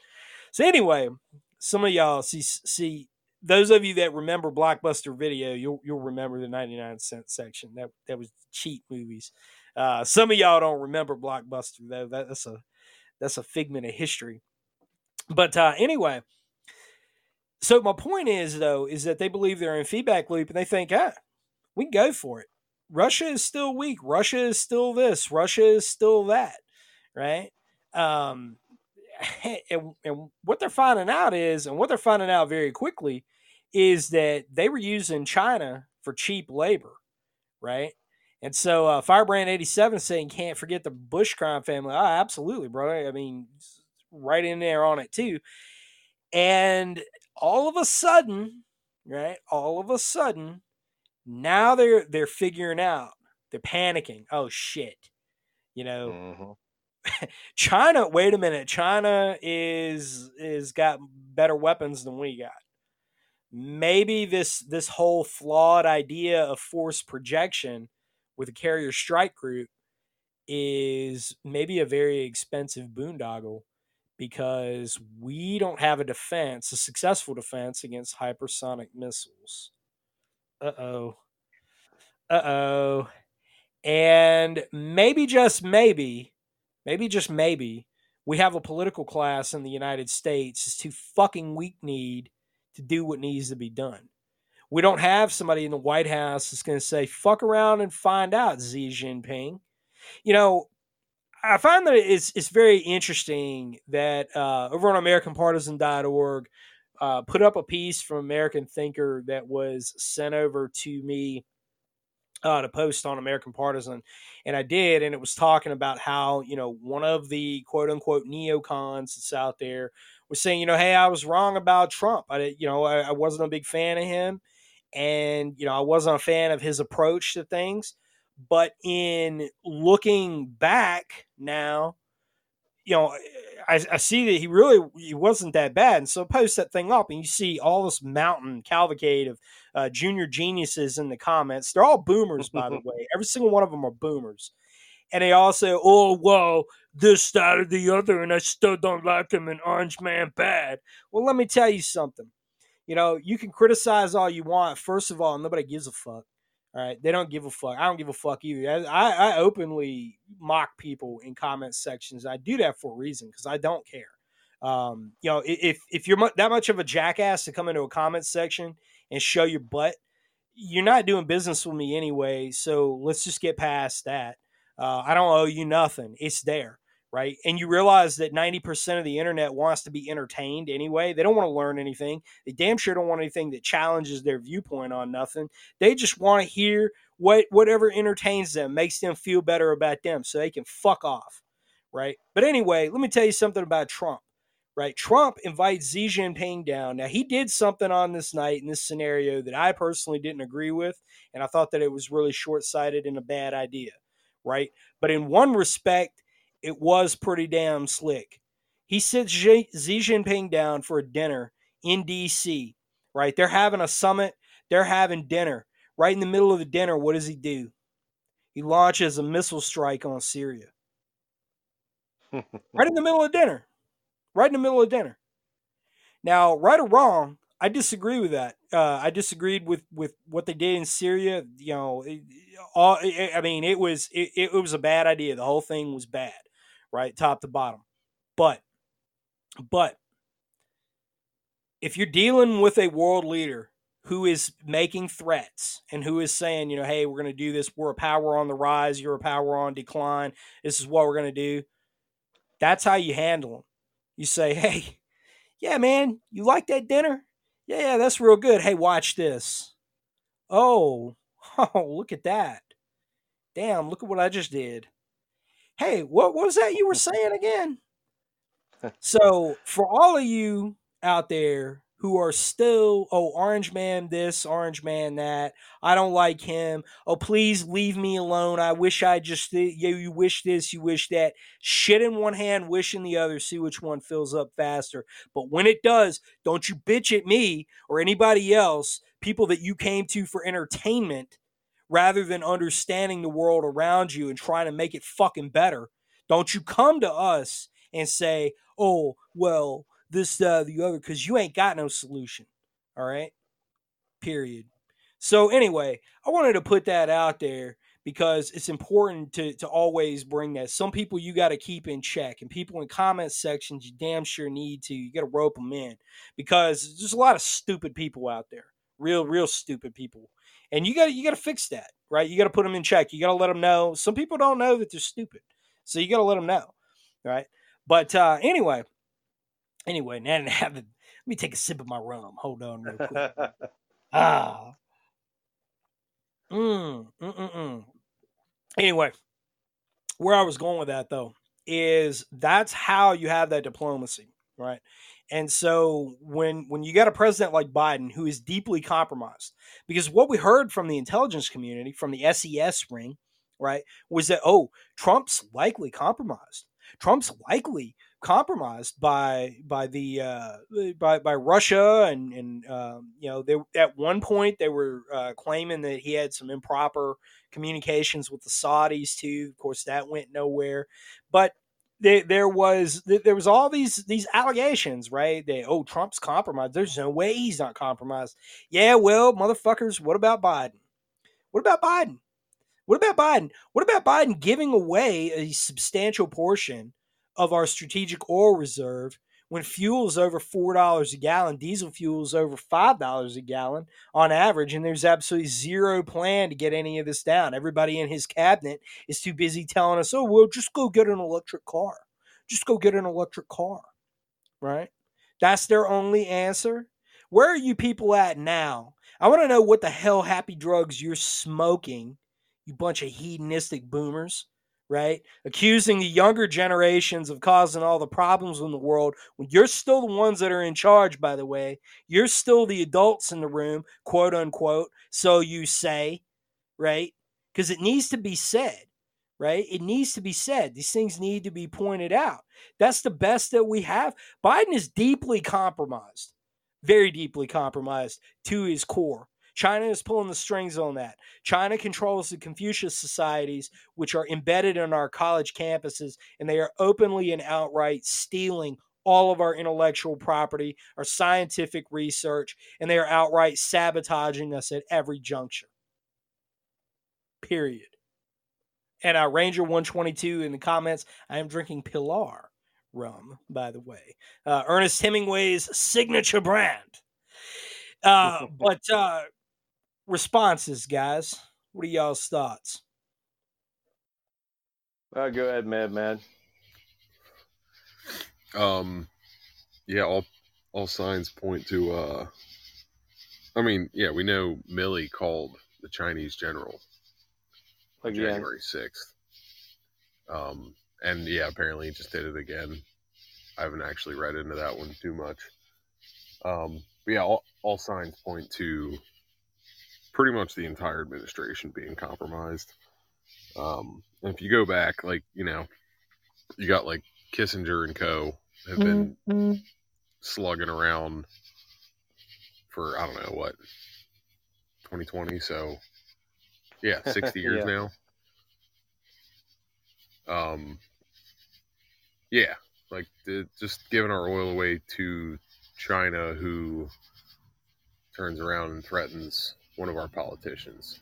Speaker 2: So anyway, some of y'all see see those of you that remember Blockbuster Video, you'll you'll remember the ninety nine cent section. That that was cheap movies. Uh, some of y'all don't remember Blockbuster though. That, that's a that's a figment of history. But uh, anyway, so my point is though is that they believe they're in feedback loop and they think, ah, we can go for it. Russia is still weak. Russia is still this. Russia is still that. Right. Um, and, and what they're finding out is, and what they're finding out very quickly, is that they were using China for cheap labor, right? And so uh, Firebrand eighty seven saying can't forget the Bush crime family. Oh, absolutely, bro. I mean, right in there on it too. And all of a sudden, right? All of a sudden, now they're they're figuring out. They're panicking. Oh shit! You know,
Speaker 3: Mhm.
Speaker 2: China, wait a minute. China is is got better weapons than we got. maybe this this whole flawed idea of force projection with a carrier strike group is maybe a very expensive boondoggle because we don't have a defense, a successful defense against hypersonic missiles. Uh oh. Uh oh. And maybe just maybe, maybe just maybe, we have a political class in the United States is too fucking weak kneed to do what needs to be done. We don't have somebody in the White House that's going to say, fuck around and find out, Xi Jinping. You know, I find that it's, it's very interesting that uh, over on AmericanPartisan.org, uh, put up a piece from American Thinker that was sent over to me uh, to post on American Partisan, and I did, and it was talking about how you know one of the quote unquote neocons that's out there was saying, you know, hey, I was wrong about Trump. I you know I, I wasn't a big fan of him, and you know I wasn't a fan of his approach to things. But in looking back now, you know, I, I see that he really he wasn't that bad. And so I post that thing up, and you see all this mountain cavalcade of uh, junior geniuses in the comments. They're all boomers, by the way. Every single one of them are boomers. And they all say, oh, well, this, that, or the other, and I still don't like him, and Orange Man bad. Well, let me tell you something. You know, you can criticize all you want. First of all, nobody gives a fuck. All right, they don't give a fuck. I don't give a fuck either. I, I openly mock people in comment sections. I do that for a reason because I don't care. Um, you know, if if you're that much of a jackass to come into a comment section and show your butt, you're not doing business with me anyway. So let's just get past that. Uh, I don't owe you nothing. It's there, right? And you realize that 90% of the internet wants to be entertained anyway. They don't want to learn anything. They damn sure don't want anything that challenges their viewpoint on nothing. They just want to hear what whatever entertains them, makes them feel better about them, so they can fuck off, right? But anyway, let me tell you something about Trump. Right, Trump invites Xi Jinping down. Now he did something on this night in this scenario that I personally didn't agree with, and I thought that it was really short-sighted and a bad idea. Right, but in one respect, it was pretty damn slick. He sits Xi Jinping down for a dinner in D.C. Right, they're having a summit. They're having dinner. Right in the middle of the dinner, what does he do? He launches a missile strike on Syria. Right in the middle of dinner. Right in the middle of dinner. Now, right or wrong, I disagree with that. Uh, I disagreed with with what they did in Syria. You know, all, I I mean, it was it, it was a bad idea. The whole thing was bad, right, top to bottom. But, but if you're dealing with a world leader who is making threats and who is saying, you know, hey, we're going to do this. We're a power on the rise. You're a power on decline. This is what we're going to do. That's how you handle them. You say, hey, yeah, man, you like that dinner? Yeah, yeah, that's real good. Hey, watch this. Oh, oh, look at that. Damn, look at what I just did. Hey, what, was that you were saying again? so, for all of you out there who are still, oh, Orange Man this, Orange Man that, I don't like him. Oh, please leave me alone. I wish I just, you, you wish this, you wish that. Shit in one hand, wish in the other, see which one fills up faster. But when it does, don't you bitch at me or anybody else, people that you came to for entertainment rather than understanding the world around you and trying to make it fucking better. Don't you come to us and say, oh, well, this, uh, the other, because you ain't got no solution. All right. Period. So, anyway, I wanted to put that out there because it's important to, to always bring that. Some people you got to keep in check, and people in comment sections, you damn sure need to. You got to rope them in because there's a lot of stupid people out there, real, real stupid people and you got to you got to fix that, right? You got to put them in check. You got to let them know. Some people don't know that they're stupid, so you got to let them know, right? But uh, anyway, anyway, now that I have it, let me take a sip of my rum. Hold on, real quick. ah, mm, mm, mm, mm. Anyway, where I was going with that though is that's how you have that diplomacy, right? And so when when you got a president like Biden who is deeply compromised, because what we heard from the intelligence community, from the SES ring, right, was that oh, Trump's likely compromised. Trump's likely compromised by by the uh, by by Russia and and um, you know they at one point they were uh, claiming that he had some improper communications with the Saudis too. Of course, that went nowhere. But there, there was there was all these these allegations, right? That oh Trump's compromised. There's no way he's not compromised. Yeah, well, motherfuckers, what about Biden? What about Biden? What about Biden? What about Biden giving away a substantial portion of our strategic oil reserve when fuel is over four dollars a gallon, diesel fuel is over five dollars a gallon on average, and there's absolutely zero plan to get any of this down. Everybody in his cabinet is too busy telling us, "Oh, well, just go get an electric car. Just go get an electric car." Right? That's their only answer. Where are you people at now? I want to know what the hell happy drugs you're smoking, you bunch of hedonistic boomers right? Accusing the younger generations of causing all the problems in the world when you're still the ones that are in charge, by the way. You're still the adults in the room, quote unquote. So you say, right? Because it needs to be said, right? It needs to be said. These things need to be pointed out. That's the best that we have. Biden is deeply compromised, very deeply compromised to his core. China is pulling the strings on that. China controls the Confucius societies, which are embedded in our college campuses, and they are openly and outright stealing all of our intellectual property, our scientific research, and they are outright sabotaging us at every juncture. Period. And our Ranger 122 in the comments, I am drinking Pilar rum, by the way. Uh, Ernest Hemingway's signature brand. Uh, but uh, responses, guys. What are y'all's thoughts?
Speaker 3: Uh, go ahead, Mad Man.
Speaker 4: Um, yeah, all all signs point to. uh I mean, yeah, we know Milley called the Chinese general on
Speaker 3: Again.
Speaker 4: January sixth. Um, and yeah, apparently he just did it again. I haven't actually read into that one too much. Um, but yeah, all, all signs point to pretty much the entire administration being compromised. Um, and if you go back, like you know, you got like Kissinger and Co. have been slugging around for I don't know what 2020. So yeah, 60 years
Speaker 3: Yeah.
Speaker 4: now. Um, yeah, like the, just giving our oil away to China, who turns around and threatens one of our politicians.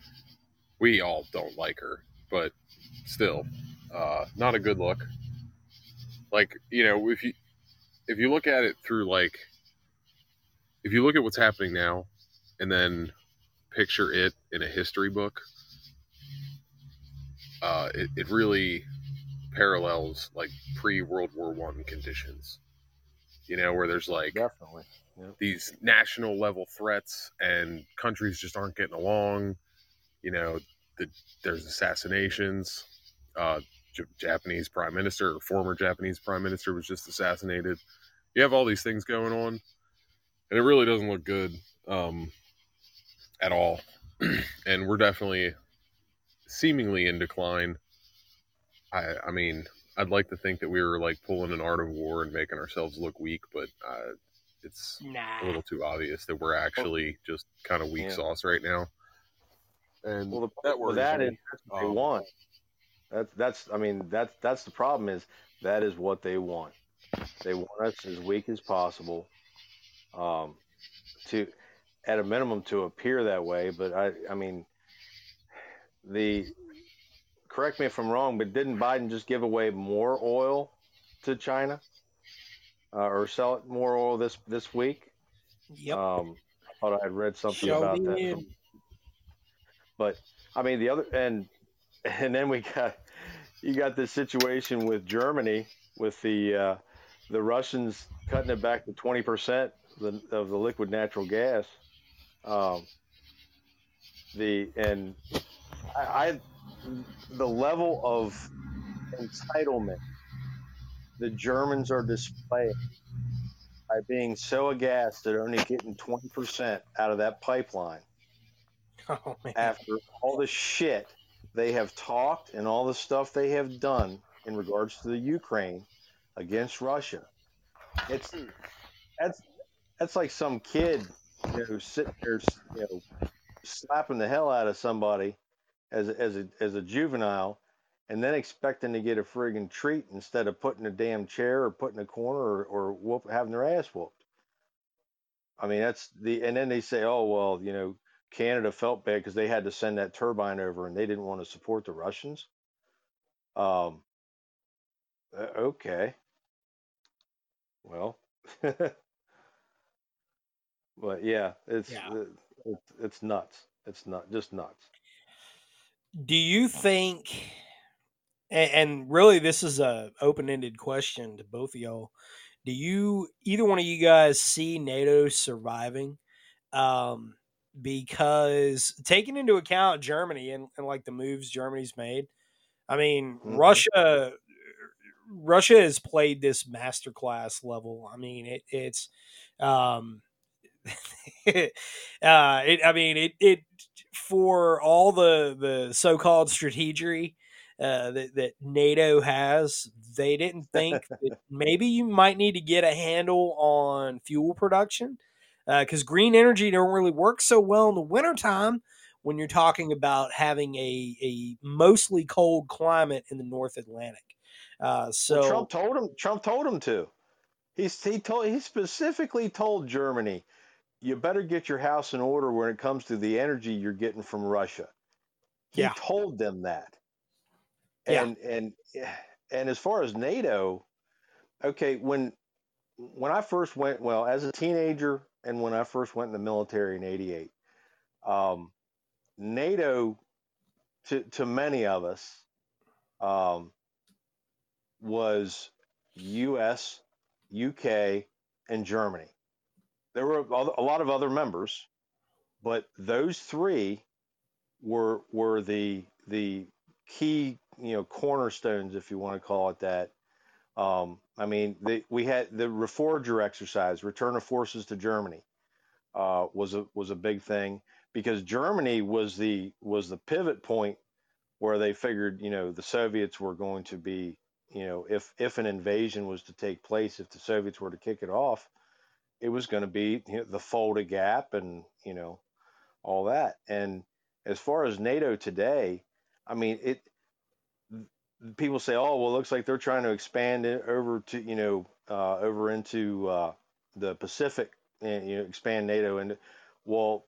Speaker 4: We all don't like her, but still, uh, not a good look. Like you know, if you if you look at it through like if you look at what's happening now, and then picture it in a history book, uh, it, it really parallels like pre World War One conditions. You know, where there's like
Speaker 3: Definitely.
Speaker 4: These national level threats and countries just aren't getting along. You know, the, there's assassinations. Uh, J- Japanese prime minister or former Japanese prime minister was just assassinated. You have all these things going on, and it really doesn't look good um, at all. and we're definitely seemingly in decline. I, I mean, I'd like to think that we were like pulling an art of war and making ourselves look weak, but uh, it's a little too obvious that we're actually just kind of weak
Speaker 3: Yeah.
Speaker 4: sauce right now. And
Speaker 3: Well, the
Speaker 4: that
Speaker 3: problem with
Speaker 4: worries
Speaker 3: that
Speaker 4: me.
Speaker 3: is that's what they want. That's that's I mean that's that's the problem is that is what they want. They want us as weak as possible, um, to at a minimum to appear that way. But I I mean the correct me if I'm wrong, but didn't Biden just give away more oil to China uh, or sell it more oil this this week?
Speaker 2: Yep.
Speaker 3: Um, I thought I had read something
Speaker 2: Show
Speaker 3: about that. From, but I mean, the other and and then we got you got this situation with Germany with the uh, the Russians cutting it back to twenty percent of the, of the liquid natural gas. Um, the and I, I the level of entitlement the Germans are displaying by being so aghast they're only getting 20% out of that pipeline
Speaker 2: oh
Speaker 3: after all the shit they have talked and all the stuff they have done in regards to the Ukraine against Russia. It's that's that's like some kid you know sitting there you know slapping the hell out of somebody as as a as a juvenile and then expecting to get a friggin' treat instead of putting a damn chair or putting a corner or, or whoop, having their ass whooped. I mean, that's the, and then they say, oh, well, you know, Canada felt bad because they had to send that turbine over and they didn't want to support the Russians. Um, uh, okay. Well, but yeah, it's,
Speaker 2: Yeah.
Speaker 3: uh, it's, it's nuts. It's not just nuts.
Speaker 2: Do you think and, and really this is a open-ended question to both of y'all. Do you either one of you guys see NATO surviving? Um because taking into account Germany and, and like the moves Germany's made, I mean,
Speaker 3: Mhm.
Speaker 2: Russia Russia has played this masterclass level. I mean, it, it's um uh it I mean it it for all the the so-called strategery uh, that, that NATO has, they didn't think that maybe you might need to get a handle on fuel production because green energy don't really work so well in the wintertime when you're talking about having a, a mostly cold climate in the North Atlantic. Uh, so
Speaker 3: Well, Trump told him. Trump told him to. He's he told he specifically told Germany, you better get your house in order when it comes to the energy you're getting from Russia. He
Speaker 2: Yeah.
Speaker 3: told them that. And and and as far as NATO, okay, when when I first went, well, as a teenager, and when I first went in the military in '88, um, NATO, to to many of us, um, was U.S., U.K., and Germany. There were a lot of other members, but those three were were the the key, you know, cornerstones, if you want to call it that. Um, I mean, the, we had the Reforger exercise, return of forces to Germany, uh, was a was a big thing because Germany was the was the pivot point where they figured, you know, the Soviets were going to be, you know, if if an invasion was to take place, if the Soviets were to kick it off, it was going to be you know, the Fulda Gap and you know all that. And as far as NATO today, I mean, it. People say, "Oh, well, it looks like they're trying to expand it over to you know uh, over into uh, the Pacific and you know expand NATO." And well,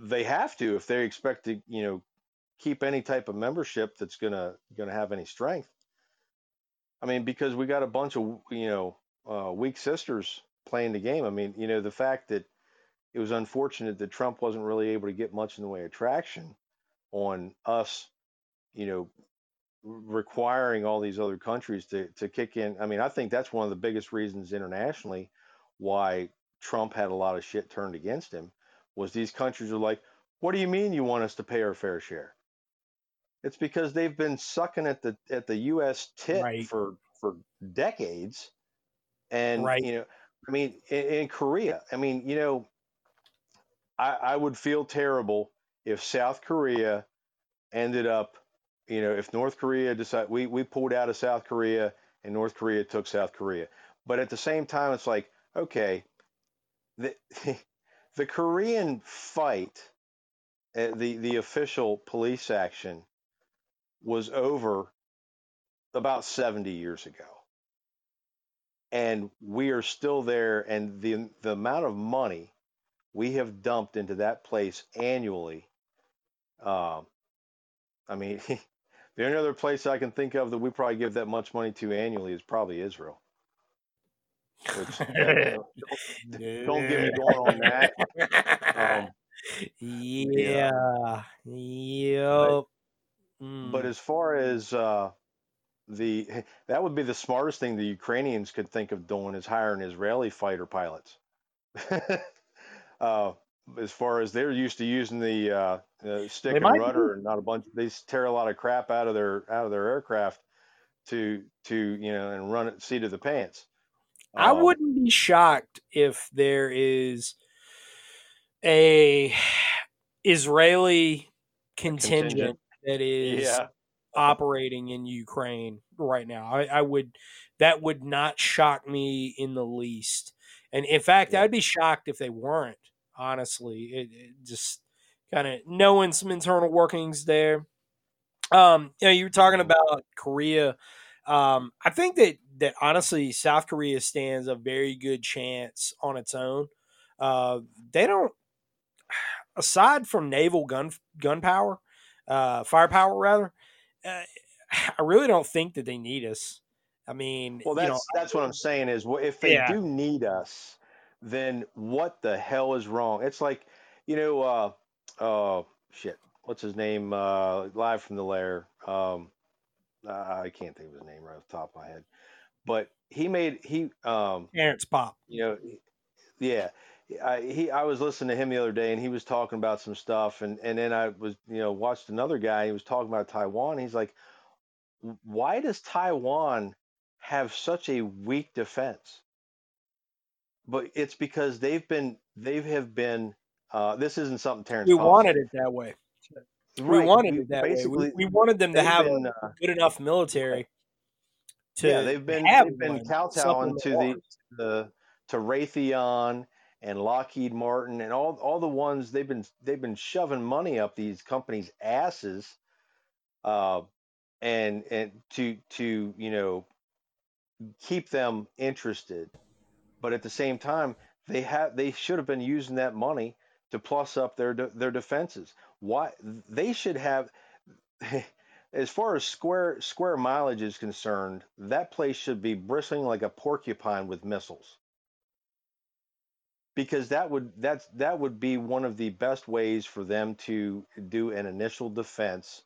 Speaker 3: they have to if they expect to you know keep any type of membership that's gonna gonna have any strength. I mean, because we got a bunch of you know uh, weak sisters playing the game. I mean, you know, the fact that it was unfortunate that Trump wasn't really able to get much in the way of traction on us, you know, requiring all these other countries to to kick in. I mean, I think that's one of the biggest reasons internationally why Trump had a lot of shit turned against him was these countries are like, "What do you mean you want us to pay our fair share?" It's because they've been sucking at the at the U.S. tit
Speaker 2: Right.
Speaker 3: for for decades, and
Speaker 2: Right.
Speaker 3: you know, I mean, in, in Korea, I mean, you know, I, I would feel terrible if South Korea ended up, you know, if North Korea decided we we pulled out of South Korea and North Korea took South Korea, but at the same time, it's like, okay, the the Korean fight, uh, the the official police action was over about 70 years ago. And we are still there and the the amount of money we have dumped into that place annually um I mean the only other place I can think of that we probably give that much money to annually is probably Israel. Which don't, don't get me going on that. Um,
Speaker 2: yeah. Yep.
Speaker 3: But
Speaker 2: Mm.
Speaker 3: as far as uh, the that would be the smartest thing the Ukrainians could think of doing is hiring Israeli fighter pilots. uh, as far as they're used to using the uh, stick and rudder and not a bunch, they tear a lot of crap out of their out of their aircraft to to you know and run it seat of the pants.
Speaker 2: I
Speaker 3: Um,
Speaker 2: wouldn't be shocked if there is a Israeli contingent,
Speaker 3: contingent.
Speaker 2: that is
Speaker 3: Yeah,
Speaker 2: operating in Ukraine right now. I, I would that would not shock me in the least. And in fact,
Speaker 3: Yeah.
Speaker 2: I'd be shocked if they weren't. Honestly, it, it just kind of knowing some internal workings there. Um, you know, you were talking about Korea. Um, I think that that honestly, South Korea stands a very good chance on its own. Uh, they don't, aside from naval gun gunpower, uh, firepower rather. Uh, I really don't think that they need us. I mean,
Speaker 3: Well,
Speaker 2: you
Speaker 3: that's
Speaker 2: know,
Speaker 3: that's what I'm saying is wh- if they
Speaker 2: Yeah.
Speaker 3: do need us, then what the hell is wrong? It's like, you know, uh, uh, shit, what's his name? Uh, live from the lair. Um, I can't think of his name right off the top of my head, but he made he, um,
Speaker 2: parents pop.
Speaker 3: you know, yeah. I, he, I was listening to him the other day, and he was talking about some stuff, and and then I was, you know, watched another guy. He was talking about Taiwan. He's like, why does Taiwan have such a weak defense? But it's because they've been, they have been. Uh, this isn't something Terrence.
Speaker 2: We wanted it that way. We wanted
Speaker 3: we-
Speaker 2: it that way. We, we wanted them to
Speaker 3: they've been,
Speaker 2: a
Speaker 3: uh,
Speaker 2: good enough military to
Speaker 3: yeah, they've been
Speaker 2: have
Speaker 3: they've been kowtowing to the the to Raytheon and Lockheed Martin and all all the ones they've been they've been shoving money up these companies' asses, uh, and and to to you know keep them interested, but at the same time they have they should have been using that money to plus up their their defenses. Why they should have. As far as square square mileage is concerned, that place should be bristling like a porcupine with missiles. Because that would that's that would be one of the best ways for them to do an initial defense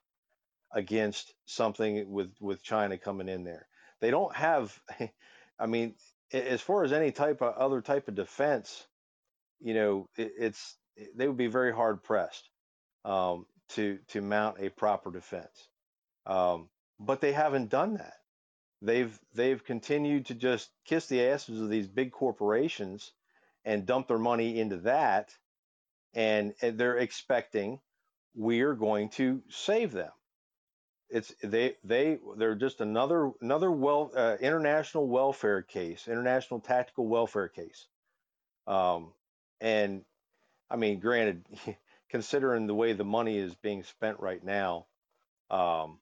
Speaker 3: against something with with China coming in there. They don't have I mean as far as any type of other type of defense, you know, it, it's they would be very hard pressed um, to to mount a proper defense. Um, but they haven't done that. They've they've continued to just kiss the asses of these big corporations and dump their money into that, and, and they're expecting we're going to save them. It's they they they're just another another well uh, international welfare case, international tactical welfare case. Um, and I mean, granted, considering the way the money is being spent right now, um,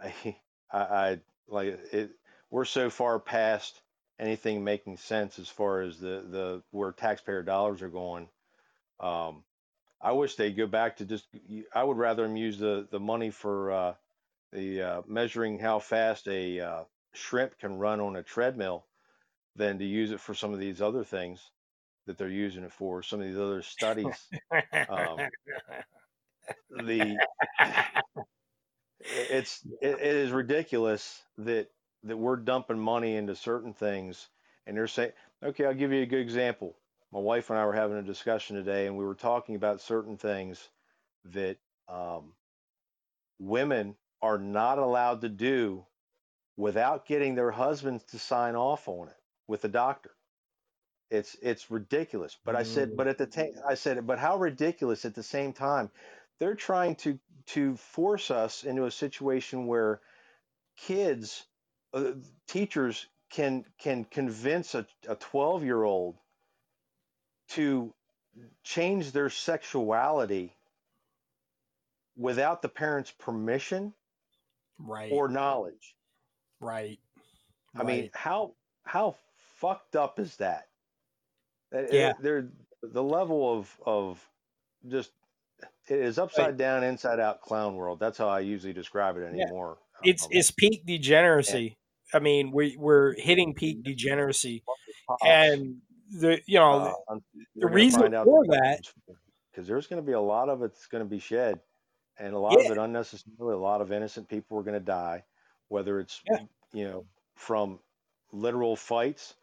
Speaker 3: I, I, I like it. We're so far past anything making sense as far as the the where taxpayer dollars are going. Um, I wish they'd go back to just. I would rather them use the the money for uh, the uh, measuring how fast a uh, shrimp can run on a treadmill than to use it for some of these other things that they're using it for. Some of these other studies. Um, the it's it, it is ridiculous that that we're dumping money into certain things and they're saying okay i'll give you a good example my wife and i were having a discussion today and we were talking about certain things that um, women are not allowed to do without getting their husbands to sign off on it with the doctor. It's it's ridiculous. But i said but at the time i said but how ridiculous at the same time. They're trying to to force us into a situation where kids uh, teachers can can convince a, a 12 year old to change their sexuality without the parents permission
Speaker 2: right.
Speaker 3: or knowledge
Speaker 2: right.
Speaker 3: i mean how how fucked up is that Uh,
Speaker 2: Yeah.
Speaker 3: they're the level of of just it is upside down inside out clown world that's how i usually describe it
Speaker 2: Yeah.
Speaker 3: anymore
Speaker 2: it's
Speaker 3: Um,
Speaker 2: it's peak degeneracy. I mean, we we're hitting peak degeneracy, and the you know
Speaker 3: Uh,
Speaker 2: the reason for that-
Speaker 3: because there's going to be a lot of it's going to be shed, and a lot
Speaker 2: Yeah.
Speaker 3: of it unnecessarily. A lot of innocent people are going to die, whether it's
Speaker 2: Yeah.
Speaker 3: you know from literal fights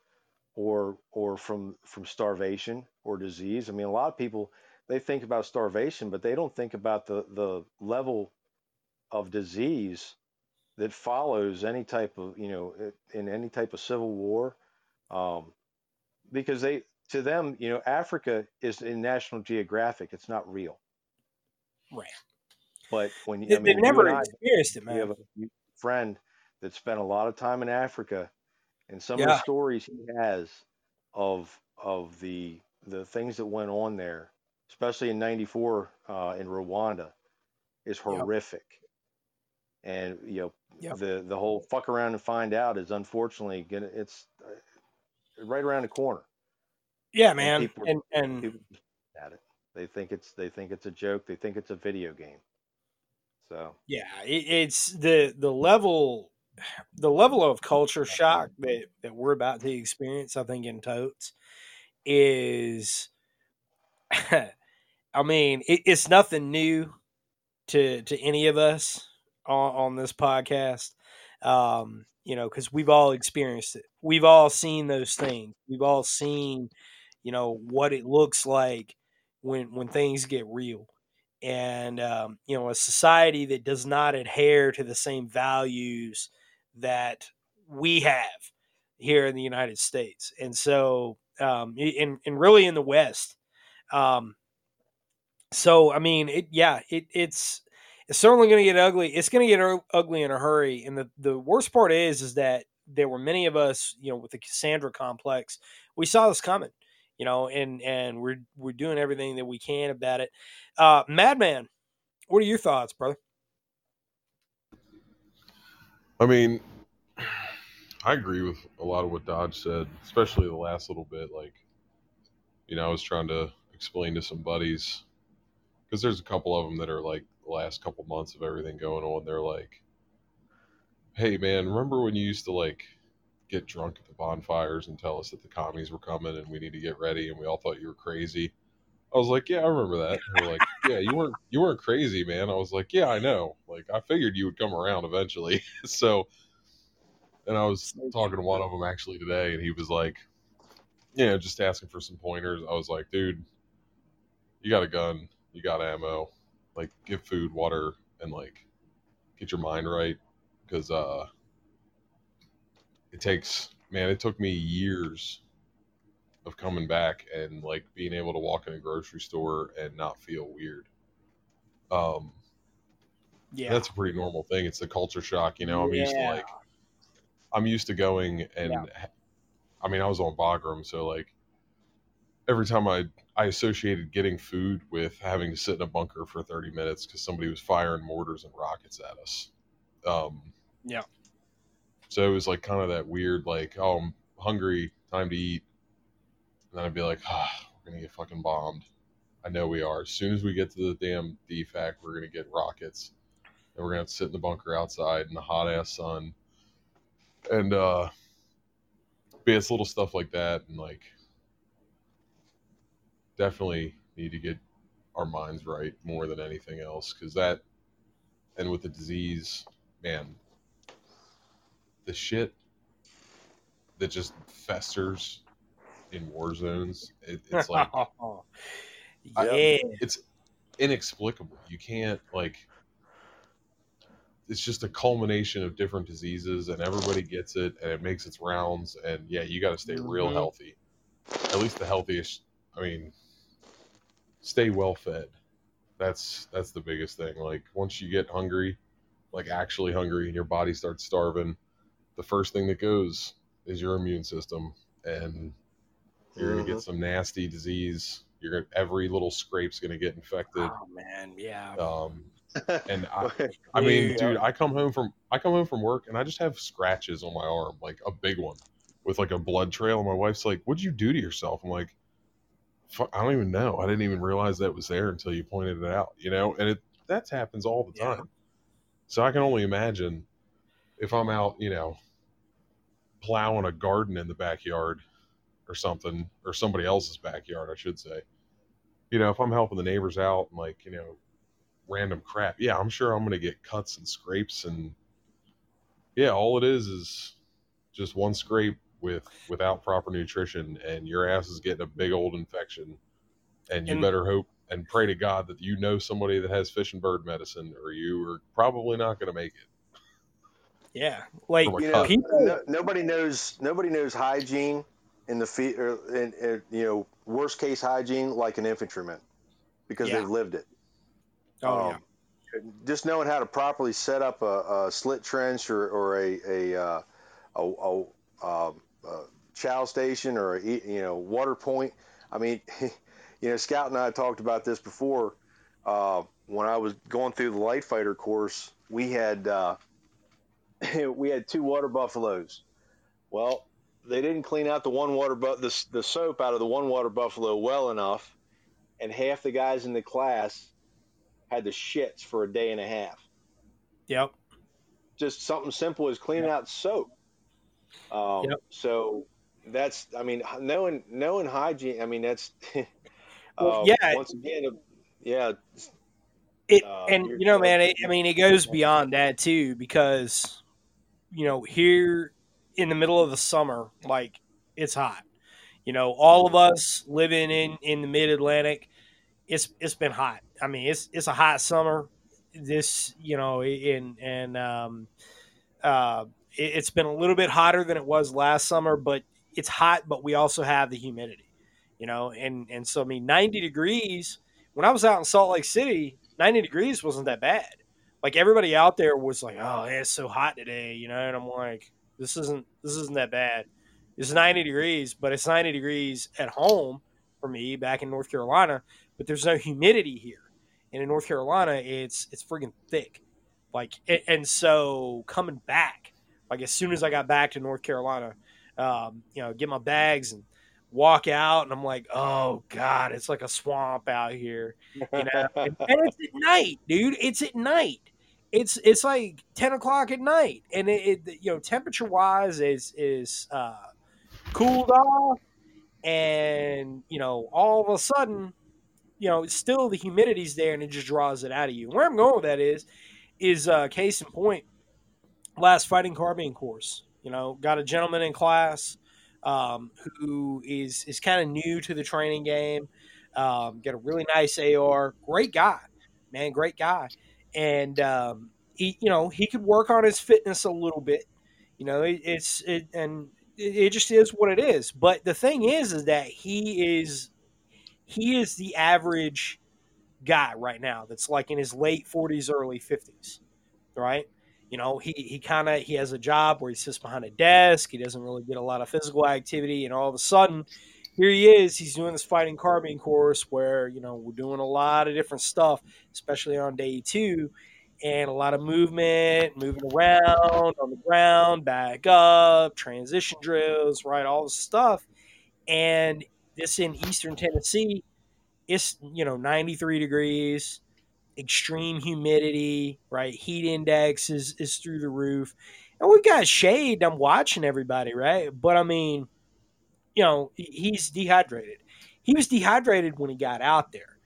Speaker 3: or or from from starvation or disease. I mean, a lot of people they think about starvation, but they don't think about the the level of disease that follows any type of you know in any type of civil war um, because they to them you know africa is in national geographic it's not real
Speaker 2: right.
Speaker 3: But when you
Speaker 2: They,
Speaker 3: i mean
Speaker 2: have never
Speaker 3: you and I,
Speaker 2: experienced it,
Speaker 3: we have a friend that spent a lot of time in africa and some of the stories he has of of the the things that went on there, especially in '94 uh, in Rwanda, is
Speaker 2: Yep.
Speaker 3: horrific. And you know
Speaker 2: Yep.
Speaker 3: the the whole fuck around and find out is unfortunately gonna it's uh, right around the corner.
Speaker 2: Yeah,
Speaker 3: And
Speaker 2: man.
Speaker 3: people
Speaker 2: And and
Speaker 3: people at it. They think it's they think it's a joke. They think it's a video game. So
Speaker 2: yeah, it, it's the the level the level of culture shock that that we're about to experience. I think in totes is, I mean, it, it's nothing new to to any of us on, on this podcast. Um, you know, because we've all experienced it. We've all seen those things. We've all seen, you know, what it looks like when when things get real. And um, you know, a society that does not adhere to the same values that we have here in the United States, and so um, in and really in the West. Um, so I mean, it yeah, it, it's it's certainly going to get ugly. It's going to get ugly in a hurry. And the the worst part is, is that there were many of us, you know, with the Cassandra complex, we saw this coming, you know, and and we're we're doing everything that we can about it. Uh, Madman, what are your thoughts, brother?
Speaker 4: I mean, I agree with a lot of what Dodge said, especially the last little bit. Like, you know, I was trying to explain to some buddies because there's a couple of them that are like the last couple months of everything going on. They're like, "Hey, man, remember when you used to like get drunk at the bonfires and tell us that the commies were coming and we need to get ready and we all thought you were crazy?" I was like, "Yeah, I remember that." And they're like, "Yeah, you weren't you weren't crazy, man." I was like, "Yeah, I know. Like, I figured you would come around eventually." so and I was talking to one of them actually today, and he was like, you know, just asking for some pointers. I was like, dude, you got a gun, you got ammo, like give food, water, and like get your mind right, because uh, it takes, man, it took me years of coming back and like being able to walk in a grocery store and not feel weird. Um,
Speaker 2: Yeah,
Speaker 4: that's a pretty normal thing. It's the culture shock, you know. I'm used to like I'm used to going and
Speaker 2: Yeah.
Speaker 4: I mean I was on Bagram, so like every time I I associated getting food with having to sit in a bunker for 30 minutes because somebody was firing mortars and rockets at us. Um,
Speaker 2: Yeah.
Speaker 4: So it was like kind of that weird like oh I'm hungry, time to eat, and then I'd be like ah we're gonna get fucking bombed. I know we are. As soon as we get to the damn DFAC, we're gonna get rockets and we're gonna to sit in the bunker outside in the hot ass sun. And uh but it's little stuff like that and like definitely need to get our minds right more than anything else because that and with the disease, man, the shit that just festers in war zones, it, it's like
Speaker 2: yeah,
Speaker 4: I- it's inexplicable. You can't like it's just a culmination of different diseases and everybody gets it and it makes its rounds and yeah, you got to stay real
Speaker 2: Mhm.
Speaker 4: healthy. At least the healthiest, I mean, stay well fed. That's that's the biggest thing. Like once you get hungry, like actually hungry and your body starts starving, the first thing that goes is your immune system and you're going to get some nasty disease. You're gonna, every little scrape's going to get infected.
Speaker 2: oh man, yeah,
Speaker 4: Um, and I, I mean, dude, I come home from I come home from work and I just have scratches on my arm, like a big one, with like a blood trail. And my wife's like, "What'd you do to yourself?" I'm like, Fuck, "I don't even know. I didn't even realize that was there until you pointed it out." You know, and it that happens all the
Speaker 2: Yeah.
Speaker 4: time. So I can only imagine if I'm out, you know, plowing a garden in the backyard or something, or somebody else's backyard, I should say. You know, if I'm helping the neighbors out and like, you know, random crap. Yeah, I'm sure I'm going to get cuts and scrapes and yeah, all it is is just one scrape with without proper nutrition and your ass is getting a big old infection and you
Speaker 2: And-
Speaker 4: better hope and pray to God that you know somebody that has fish and bird medicine or you are probably not going to make it.
Speaker 2: Yeah. Like
Speaker 3: you know,
Speaker 2: people,
Speaker 3: no, nobody knows nobody knows hygiene in the fe- or in, in, you know worst case hygiene like an infantryman because
Speaker 2: Yeah.
Speaker 3: they've lived it.
Speaker 2: oh
Speaker 3: Um, Just knowing how to properly set up a, a slit trench or, or a a, uh, a, a uh, uh, chow station or a, you know water point. I mean, you know, Scout and I talked about this before. Uh, when I was going through the light fighter course, we had uh, we had two water buffaloes. Well, they didn't clean out the one water bu- the, the soap out of the one water buffalo well enough, and half the guys in the class had the shits for a day and a half.
Speaker 2: Yep.
Speaker 3: Just something simple as cleaning out soap. Um,
Speaker 2: Yep.
Speaker 3: So that's, I mean, knowing knowing hygiene. I mean, that's.
Speaker 2: Well,
Speaker 3: uh,
Speaker 2: yeah.
Speaker 3: Once again, uh, yeah.
Speaker 2: It,
Speaker 3: Uh,
Speaker 2: and
Speaker 3: you're
Speaker 2: know, man, it, I mean, it goes beyond that too because you know here in the middle of the summer, like it's hot. You know, all of us living in in the Mid Atlantic, it's it's been hot. I mean, it's it's a hot summer. This, you know, in and um, uh, it, it's been a little bit hotter than it was last summer, but it's hot. But we also have the humidity. You know, and and so I mean, ninety degrees. When I was out in Salt Lake City, 90 degrees wasn't that bad. Like everybody out there was like, "Oh, yeah, it's so hot today," you know, and I'm like, "This isn't this isn't that bad." It's 90 degrees, but it's 90 degrees at home for me back in North Carolina, but there's no humidity here. And in North Carolina, it's it's freaking thick. Like and, so coming back, like as soon as I got back to North Carolina, um, you know, get my bags and walk out and I'm like, "Oh god, it's like a swamp out here." you know and it's at night dude it's at night it's it's like 10 o'clock at night and it, it you know temperature wise is is uh cooled off and you know all of a sudden you know still the humidity's there and it just draws it out of you where i'm going with that is is uh case in point last fighting carbine course you know got a gentleman in class um, who is is kind of new to the training game um, got a really nice AR. Great guy, man. Great guy. And um, he, you know, he could work on his fitness a little bit. You know, it, it's it, and it, it just is what it is. But the thing is, is that he is he is the average guy right now. That's like in his late forties, early fifties, right? You know, he he kind of he has a job where he sits behind a desk. He doesn't really get a lot of physical activity, and all of a sudden here he is. He's doing this fighting carbine course where you know we're doing a lot of different stuff, especially on day two, and a lot of movement, moving around on the ground, back up, transition drills, right, all this stuff. And this in Eastern Tennessee, it's you know 93 degrees, extreme humidity, right? Heat index is is through the roof, and we've got shade. I'm watching everybody, right? But I mean you know, he's dehydrated. He was dehydrated when he got out there.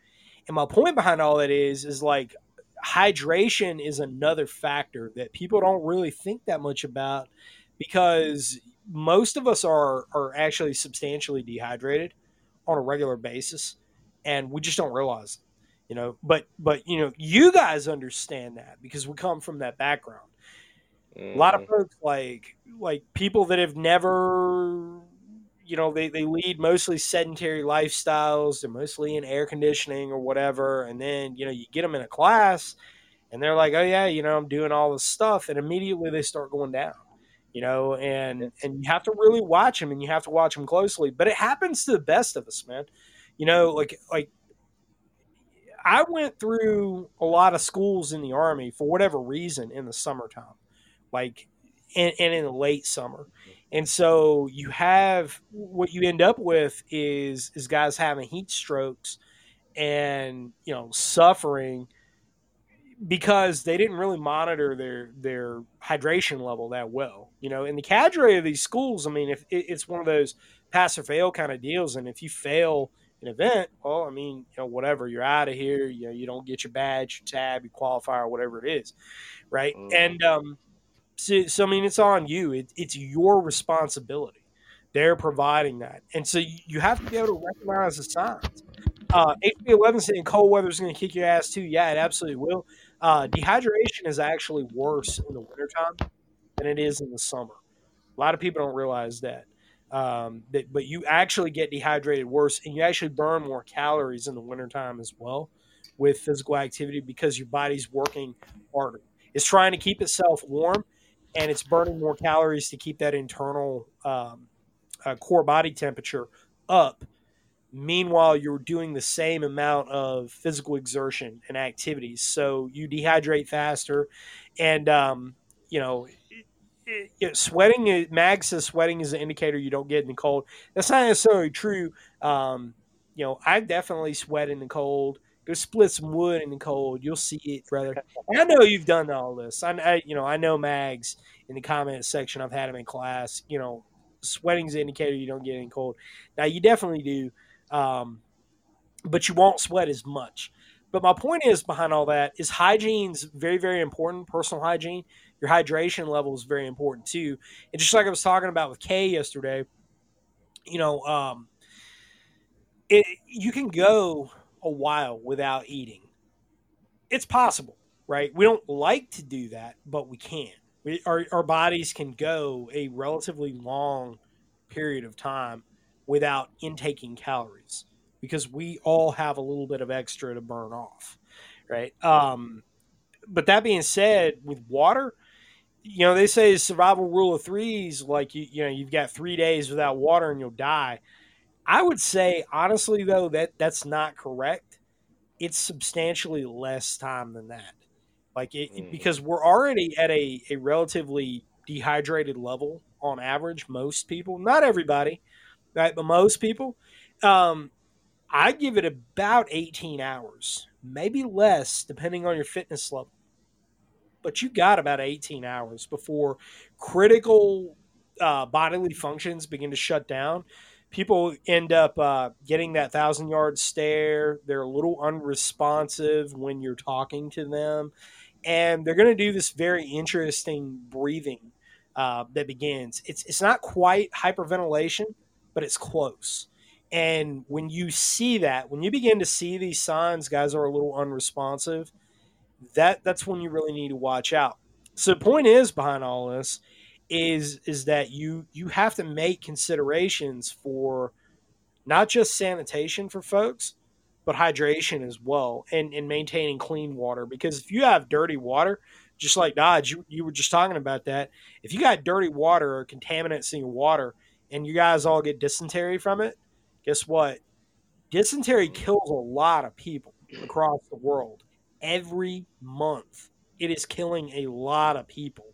Speaker 2: And my point behind all that is, is like hydration is another factor that people don't really think that much about because most of us are are actually substantially dehydrated on a regular basis and we just don't realize it you know but but you know you guys understand that because we come from that background a lot of mm. folks like like people that have never you know they, they lead mostly sedentary lifestyles. They're mostly in air conditioning or whatever. And then you know you get them in a class and they're like oh yeah you know i'm doing all this stuff. And immediately they start going down you know and and you have to really watch them and you have to watch them closely. But it happens to the best of us man. You know like like i went through a lot of schools in the army for whatever reason in the summertime like and, and in the late summer and so you have what you end up with is is guys having heat strokes and you know suffering because they didn't really monitor their their hydration level that well. You know, in the cadre of these schools, I mean, if it, it's one of those pass or fail kind of deals, and if you fail an event, well, I mean, you know, whatever, you're out of here. You know, you don't get your badge, your tab, your qualifier, whatever it is, right?
Speaker 3: Mhm.
Speaker 2: And um, so, so I mean, it's on you. It, it's your responsibility. They're providing that, and so you, have to be able to recognize the signs. Uh, HB11 saying cold weather is going to kick your ass too. Yeah, it absolutely will. Uh, dehydration is actually worse in the wintertime than it is in the summer. A lot of people don't realize that. Um, that but you actually get dehydrated worse and you actually burn more calories in the wintertime as well with physical activity because your body's working harder. It's trying to keep itself warm and it's burning more calories to keep that internal um, uh, core body temperature up. Meanwhile, you're doing the same amount of physical exertion and activities, so you dehydrate faster, and um, you know. It, it, sweating, Mag says sweating is an indicator you don't get in the cold. That's not necessarily true. Um, you know, I definitely sweat in the cold. Go split some wood in the cold. You'll see it, brother. And I know you've done all this. I, I, you know, I know Mags in the comment section. I've had him in class. You know, sweating's an indicator you don't get any cold. Now you definitely do, um, but you won't sweat as much. But my point is behind all that is hygiene's very, very important. Personal hygiene, your hydration level is very important too. And just like I was talking about with Kay yesterday, you know, um, it, you can go a while without eating. It's possible, right? We don't like to do that, but we can. We, our, our bodies can go a relatively long period of time without intaking calories because we all have a little bit of extra to burn off, right? Um, but that being said, with water, you know, they say survival rule of threes, like you, you know, you've got three days without water and you'll die. I would say, honestly, though, that that's not correct. It's substantially less time than that. Like, it,
Speaker 3: Mm.
Speaker 2: because we're already at a, a relatively dehydrated level on average, most people, not everybody, right? But most people. Um, I give it about 18 hours, maybe less, depending on your fitness level. But you got about 18 hours before critical uh, bodily functions begin to shut down. People end up uh, getting that thousand yard stare. They're a little unresponsive when you're talking to them. And they're going to do this very interesting breathing uh, that begins. It's, it's not quite hyperventilation, but it's close. And when you see that, when you begin to see these signs, guys are a little unresponsive. That that's when you really need to watch out. So the point is behind all this is is that you you have to make considerations for not just sanitation for folks, but hydration as well, and and maintaining clean water. Because if you have dirty water, just like Dodge, you, you were just talking about that. If you got dirty water or contaminants in your water, and you guys all get dysentery from it, guess what? Dysentery kills a lot of people across the world every month. It is killing a lot of people.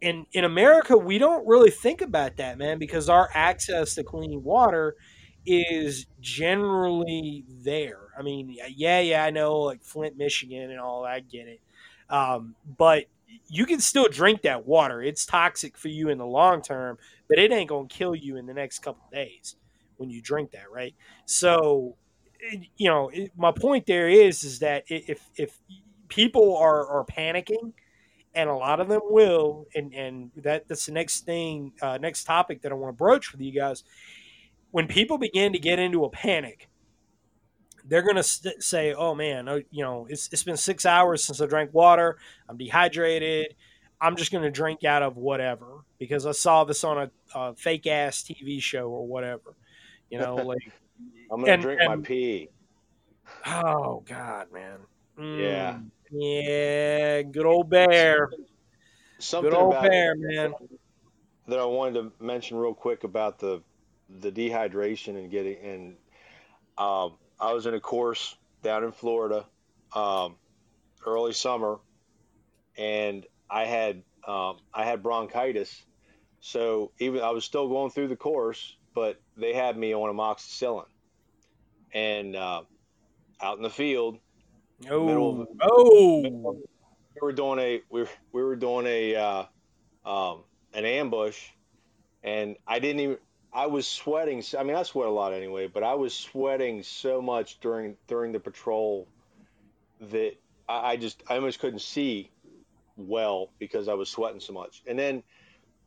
Speaker 2: And in America, we don't really think about that, man, because our access to clean water is generally there. I mean, yeah, yeah, I know, like Flint, Michigan, and all. I get it, um, but you can still drink that water. It's toxic for you in the long term, but it ain't gonna kill you in the next couple days when you drink that, right? So, you know, my point there is, is that if if people are are panicking, and a lot of them will, and and that that's the next thing, uh, next topic that I want to broach with you guys. When people begin to get into a panic, they're gonna st- say, "Oh man, oh, you know, it's it's been six hours since I drank water. I'm dehydrated. I'm just gonna drink out of whatever because I saw this on a, a fake ass TV show or whatever." You know, like
Speaker 3: I'm gonna
Speaker 2: And-
Speaker 3: drink
Speaker 2: and-
Speaker 3: my pee.
Speaker 2: oh god, man. Mm, yeah, good old bear,
Speaker 3: Something
Speaker 2: good old bear, man.
Speaker 3: that I wanted to mention real quick about the the dehydration and getting and um, I was in a course down in Florida um, early summer and I had um, I had bronchitis. So even I was still going through the course but they had me on amoxicillin. And uh, out in the field
Speaker 2: Oh,
Speaker 3: middle
Speaker 2: oh,
Speaker 3: we were doing a we were, we were doing a uh, um, an ambush, and I didn't even. I was sweating. I mean, I sweat a lot anyway, but I was sweating so much during during the patrol that I, I just I almost couldn't see well because I was sweating so much. And then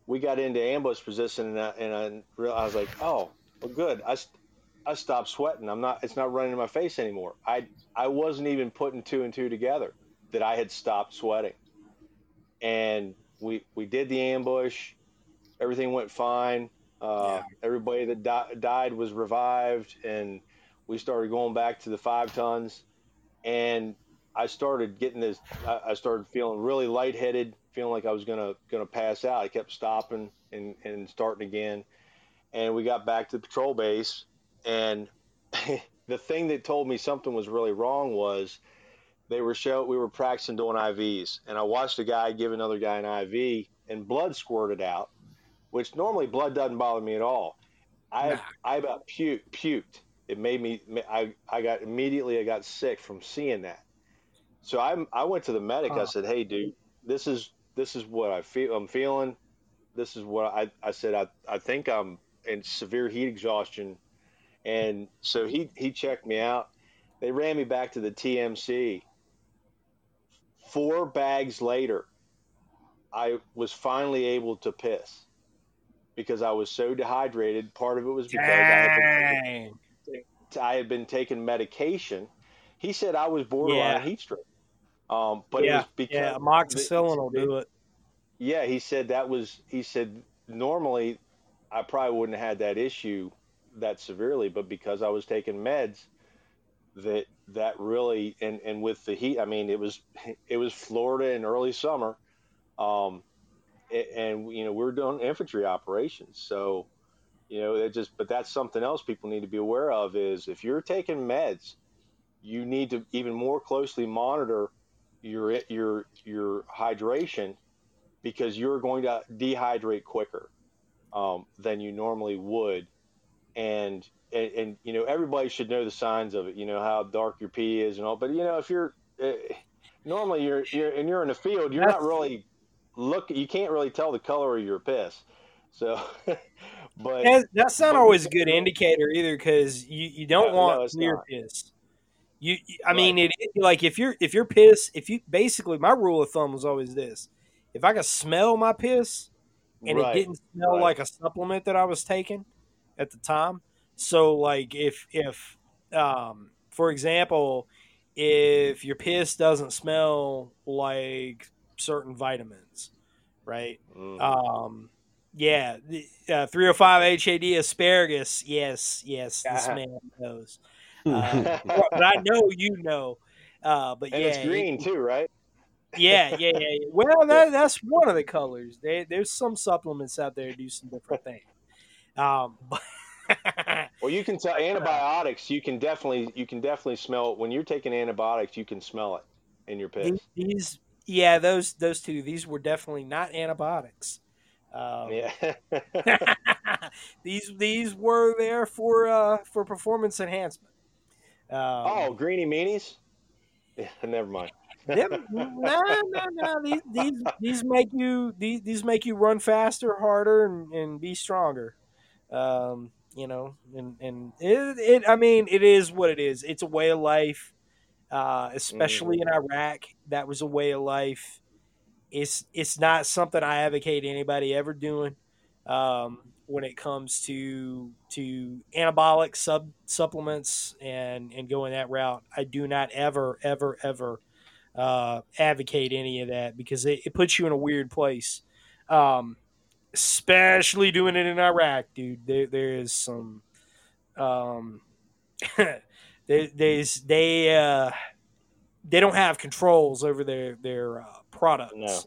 Speaker 3: we got into ambush position, and I, and I, I was like, oh, well, good. I, I stopped sweating. I'm not. It's not running in my face anymore. I I wasn't even putting two and two together that I had stopped sweating. And we we did the ambush. Everything went fine. Uh, Everybody that di- died was revived, and we started going back to the five tons. And I started getting this. I, I started feeling really lightheaded, feeling like I was gonna gonna pass out. I kept stopping and and starting again, and we got back to the patrol base, and the thing that told me something was really wrong was they were show we were practicing doing IVs, and I watched a guy give another guy an IV, and blood squirted out, which normally blood doesn't bother me at all. I
Speaker 2: Nah.
Speaker 3: I about puked, puked. It made me. I I got immediately. I got sick from seeing that. So I I went to the medic. I said, "Hey, dude, this is this is what I feel. I'm feeling. This is what I I said. I I think I'm in severe heat exhaustion." And so he he checked me out. They ran me back to the TMC. Four bags later, I was finally able to piss because I was so dehydrated. Part of it was because I had been I had been taking medication. He said I was borderline
Speaker 2: Yeah.
Speaker 3: heat stroke. Um, but it
Speaker 2: yeah,
Speaker 3: was because
Speaker 2: yeah, amoxicillin will do it.
Speaker 3: Yeah, he said that was. He said normally I probably wouldn't have had that issue that severely, but because I was taking meds, that that really and and with the heat, I mean it was it was Florida in early summer, um, and you know we're doing infantry operations, so you know it just but that's something else people need to be aware of is if you're taking meds, you need to even more closely monitor your your your hydration because you're going to dehydrate quicker um, than you normally would, and, and and you know everybody should know the signs of it. You know how dark your pee is and all, but you know if you're uh, normally you're you're and you're in the field, you're not really look. You can't really tell the color of your piss. So, but
Speaker 2: That- that's not
Speaker 3: but-
Speaker 2: always a good indicator either, because you, you don't
Speaker 3: No, no,
Speaker 2: want
Speaker 3: it's
Speaker 2: clear piss. You, you- I mean, it like if you're if you're piss, if you basically my rule of thumb was always this: if I could smell my piss and
Speaker 3: right,
Speaker 2: it didn't smell
Speaker 3: right.
Speaker 2: like a supplement that I was taking at the time, so like if if um for example, if your piss doesn't smell like certain vitamins, right?
Speaker 3: Mm.
Speaker 2: Um, yeah, the, uh, 305 HAD asparagus. Yes, yes, this
Speaker 3: Uh-huh.
Speaker 2: man knows. Uh, but I know you know. Uh, but
Speaker 3: and
Speaker 2: yeah,
Speaker 3: it's green too, right?
Speaker 2: yeah, yeah, yeah. Well, that, that's one of the colors. They, there's some supplements out there that do some different things. Um, but
Speaker 3: Well, you can tell antibiotics. You can definitely you can definitely smell it when you're taking antibiotics. You can smell it in your piss.
Speaker 2: these, these, yeah, those those two. These were definitely not antibiotics. Um,
Speaker 3: Yeah.
Speaker 2: these these were there for uh, for performance enhancement. Um,
Speaker 3: oh, greeny meanies. Yeah, never mind.
Speaker 2: them, no, no, no. These, these these make you these, these make you run faster, harder, and, and be stronger. Um, you know, and and it, it. I mean, it is what it is. It's a way of life. Uh, especially in Iraq, that was a way of life. It's it's not something I advocate anybody ever doing. Um, when it comes to to anabolic sub supplements and and going that route, I do not ever ever ever uh, advocate any of that because it, it puts you in a weird place. Um, especially doing it in Iraq, dude. There, there is some. Um, there, there's they uh, they don't have controls over their their uh, products
Speaker 3: No.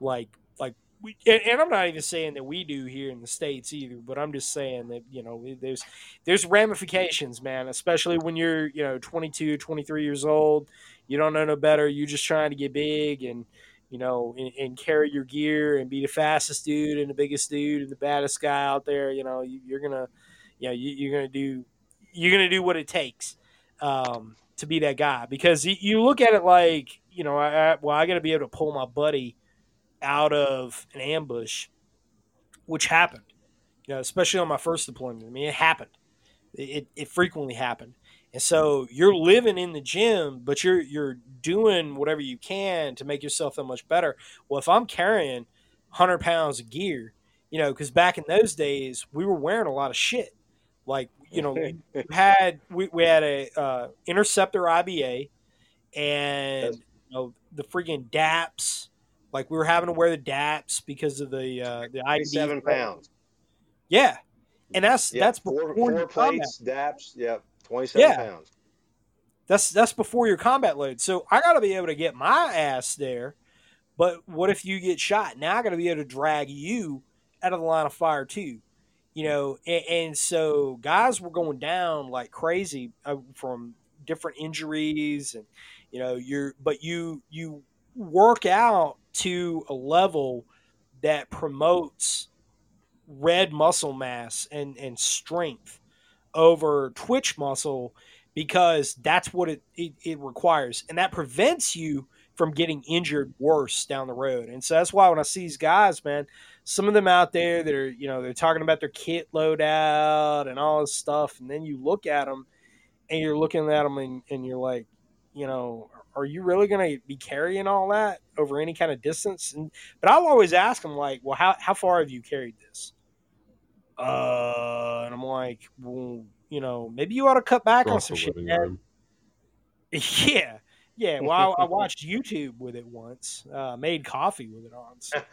Speaker 2: like like we, and, and I'm not even saying that we do here in the states either, but I'm just saying that you know there's there's ramifications, man. Especially when you're you know 22, 23 years old, you don't know no better. You're just trying to get big and you know and, and carry your gear and be the fastest dude and the biggest dude and the baddest guy out there. You know you, you're gonna you know you, you're gonna do you're gonna do what it takes um, to be that guy because you, look at it like you know I, I well I got to be able to pull my buddy out of an ambush, which happened. You know, especially on my first deployment. I mean, it happened. It, it frequently happened. And so you're living in the gym, but you're you're doing whatever you can to make yourself that much better. Well, if I'm carrying 100 pounds of gear, you know, because back in those days we were wearing a lot of shit. Like you know, we had we, we had a uh, interceptor IBA, and you know the freaking DAPS. Like we were having to wear the DAPS because of the uh, the ID.
Speaker 3: Seven pounds.
Speaker 2: Yeah, and that's that's
Speaker 3: four,
Speaker 2: before
Speaker 3: four plates, DAPS. Yep, twenty-seven
Speaker 2: Yeah.
Speaker 3: pounds.
Speaker 2: That's that's before your combat load. So I got to be able to get my ass there. But what if you get shot? Now I got to be able to drag you out of the line of fire too. You know, and, and so guys were going down like crazy uh, from different injuries, and you know, you're but you you work out to a level that promotes red muscle mass and and strength over twitch muscle because that's what it, it, it requires. And that prevents you from getting injured worse down the road. And so that's why when i see these guys man some of them out there that are you know they're talking about their kit loadout and all this stuff. And then you look at them and you're looking at them and, and you're like you know are you really going to be carrying all that over any kind of distance? And but i'll always ask them like well how, how far have you carried this uh and i'm like well you know maybe you ought to cut back on some shit yeah yeah well I, I watched youtube with it once uh made coffee with it on so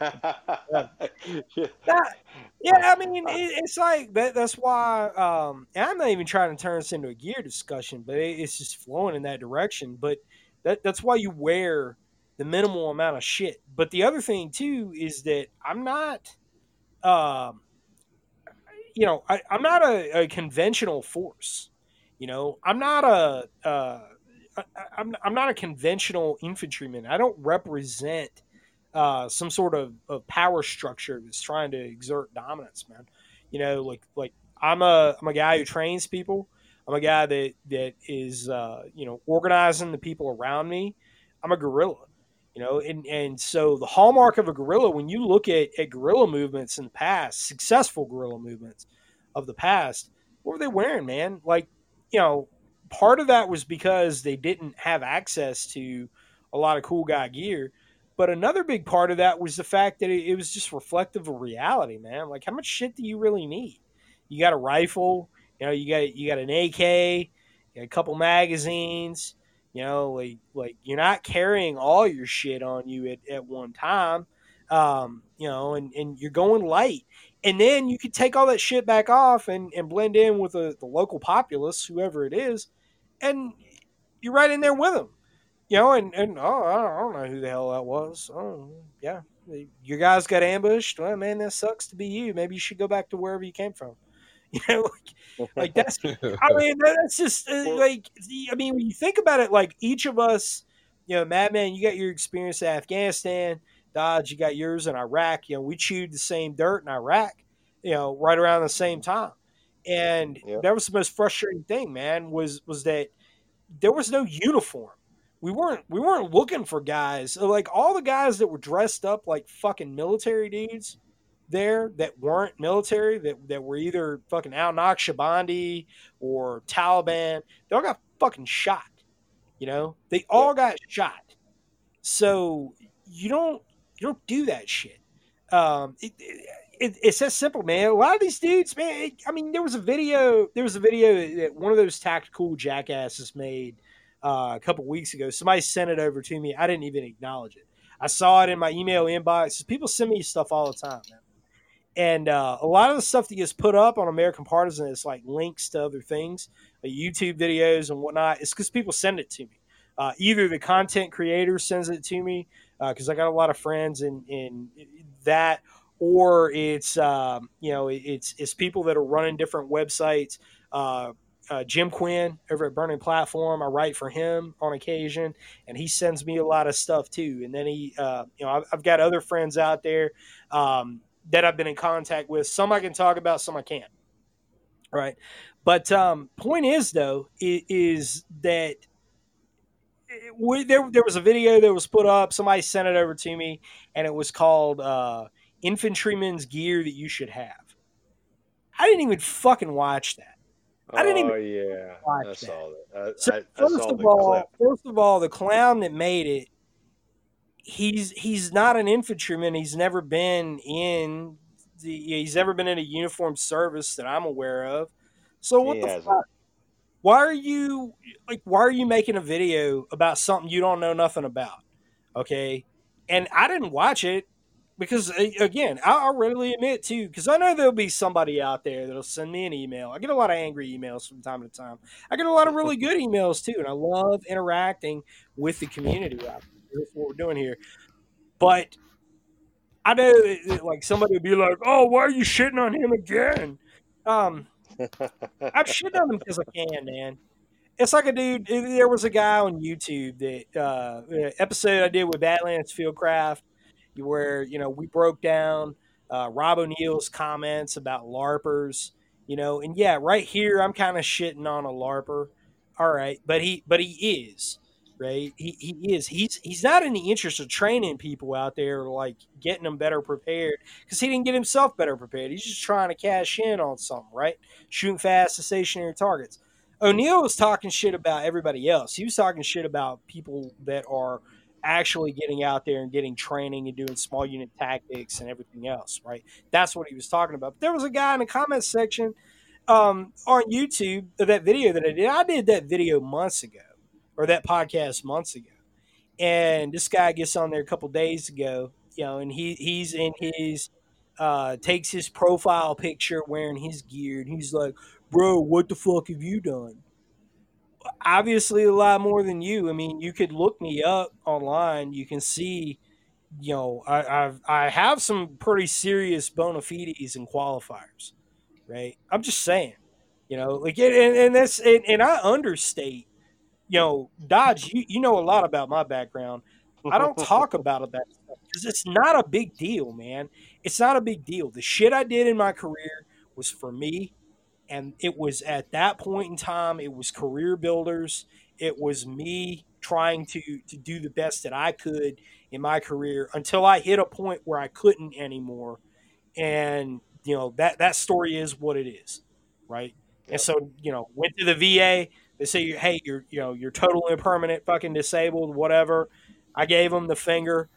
Speaker 3: yeah.
Speaker 2: that, yeah, I mean, it, it's like that. That's why. Um, I'm not even trying to turn this into a gear discussion, but it, it's just flowing in that direction. But that that's why you wear the minimal amount of shit. But the other thing too is that I'm not, um, you know, I, I'm not a, a conventional force. You know, I'm not a. Uh, I, I'm I'm not a conventional infantryman. I don't represent uh, some sort of, of power structure that's trying to exert dominance, man. You know, like like I'm a I'm a guy who trains people. I'm a guy that that is uh, you know organizing the people around me. I'm a guerrilla, you know, and and so the hallmark of a guerrilla, when you look at, at guerrilla movements in the past, successful guerrilla movements of the past, what were they wearing, man? Like, you know, part of that was because they didn't have access to a lot of cool guy gear. But another big part of that was the fact that it, it was just reflective of reality, man. Like, how much shit do you really need? You got a rifle, you know, you got you got an AK, you got a couple magazines, you know, like like you're not carrying all your shit on you at, at one time. Um, you know, and, and you're going light. And then you could take all that shit back off and, and blend in with the, the local populace, whoever it is, and you're right in there with them. You know, and, and oh, I don't, I don't know who the hell that was. Oh, yeah. Your guys got ambushed. Well, man, that sucks to be you. Maybe you should go back to wherever you came from. You know, like, like that's I mean, that's just uh, like I mean, when you think about it, like each of us, you know, Madman, you got your experience in Afghanistan, Dodge, you got yours in Iraq. You know, we chewed the same dirt in Iraq, you know, right around the same time, and
Speaker 3: Yep.
Speaker 2: that was the most frustrating thing, man. Was was that there was no uniform. We weren't we weren't looking for guys like all the guys that were dressed up like fucking military dudes there that weren't military that, that were either fucking Al Naqshbandi or Taliban. They all got fucking shot. You know, they all got shot. So you don't you don't do that shit. Um, it, it, it's that simple, man. A lot of these dudes, man. it- I mean, there was a video. There was a video that one of those tactical jackasses made uh, a couple weeks ago. Somebody sent it over to me. I didn't even acknowledge it. I saw it in my email inbox. People send me stuff all the time, man. And uh, a lot of the stuff that gets put up on American Partisan is like links to other things, like YouTube videos and whatnot. It's because people send it to me. Uh, either the content creator sends it to me because I got a lot of friends in in that, or it's um, you know it's it's people that are running different websites. Uh, uh, Jim Quinn over at Burning Platform, I write for him on occasion, and he sends me a lot of stuff too. And then he, uh, you know, I've, I've got other friends out there um, that I've been in contact with. Some I can talk about, some I can't. Right, but um, point is though i- is that we, there there was a video that was put up. Somebody sent it over to me, and it was called uh, "Infantryman's Gear That You Should Have." I didn't even fucking watch that. I didn't even
Speaker 3: oh yeah,
Speaker 2: watch
Speaker 3: I
Speaker 2: that.
Speaker 3: saw that. I,
Speaker 2: So
Speaker 3: I, I
Speaker 2: first of all,
Speaker 3: clip.
Speaker 2: first of all, the clown that made it, he's he's not an infantryman. He's never been in the. He's never been in a uniformed service that I'm aware of. So what
Speaker 3: He
Speaker 2: the
Speaker 3: hasn't.
Speaker 2: fuck? Why are you like? Why are you making a video about something you don't know nothing about? Okay, and I didn't watch it. because again, I- I'll readily admit too, because I know there'll be somebody out there that'll send me an email. I get a lot of angry emails from time to time. I get a lot of really good emails too, and I love interacting with the community. out there. That's what we're doing here. But I know, that, like somebody would be like, "Oh, why are you shitting on him again?" Um, I'm shitting on him because I can, man. It's like a dude. There was a guy on YouTube that uh, uh, episode I did with Badlands Fieldcraft, where you know we broke down uh, Rob O'Neill's comments about larpers. You know, and yeah, right here I'm kind of shitting on a larper. All right, but he but he is right. He he is. He's he's not in the interest of training people out there, like getting them better prepared, because he didn't get himself better prepared. He's just trying to cash in on something, right? Shooting fast to stationary targets. O'Neill was talking shit about everybody else. He was talking shit about people that are actually getting out there and getting training and doing small unit tactics and everything else, right? That's what he was talking about. But there was a guy in the comments section um, on YouTube that video that I did. I did that video months ago, or that podcast months ago, and this guy gets on there a couple days ago, you know, and he he's in his uh, takes his profile picture wearing his gear, and he's like, "Bro, what the fuck have you done?" Obviously, a lot more than you. I mean, you could look me up online. You can see, you know, I, I've I have some pretty serious bona fides and qualifiers, right? I'm just saying, you know, like and, and that's and, and I understate, you know, Dodge. You you know a lot about my background. I don't talk about that stuff because it's not a big deal, man. It's not a big deal. The shit I did in my career was for me, and it was at that point in time. It was career builders. It was me trying to to do the best that I could in my career until I hit a point where I couldn't anymore, and you know that that story is what it is, right? And so you know, went to the VA. They say, hey, you're you know you're totally permanent, fucking disabled, whatever. I gave them the finger,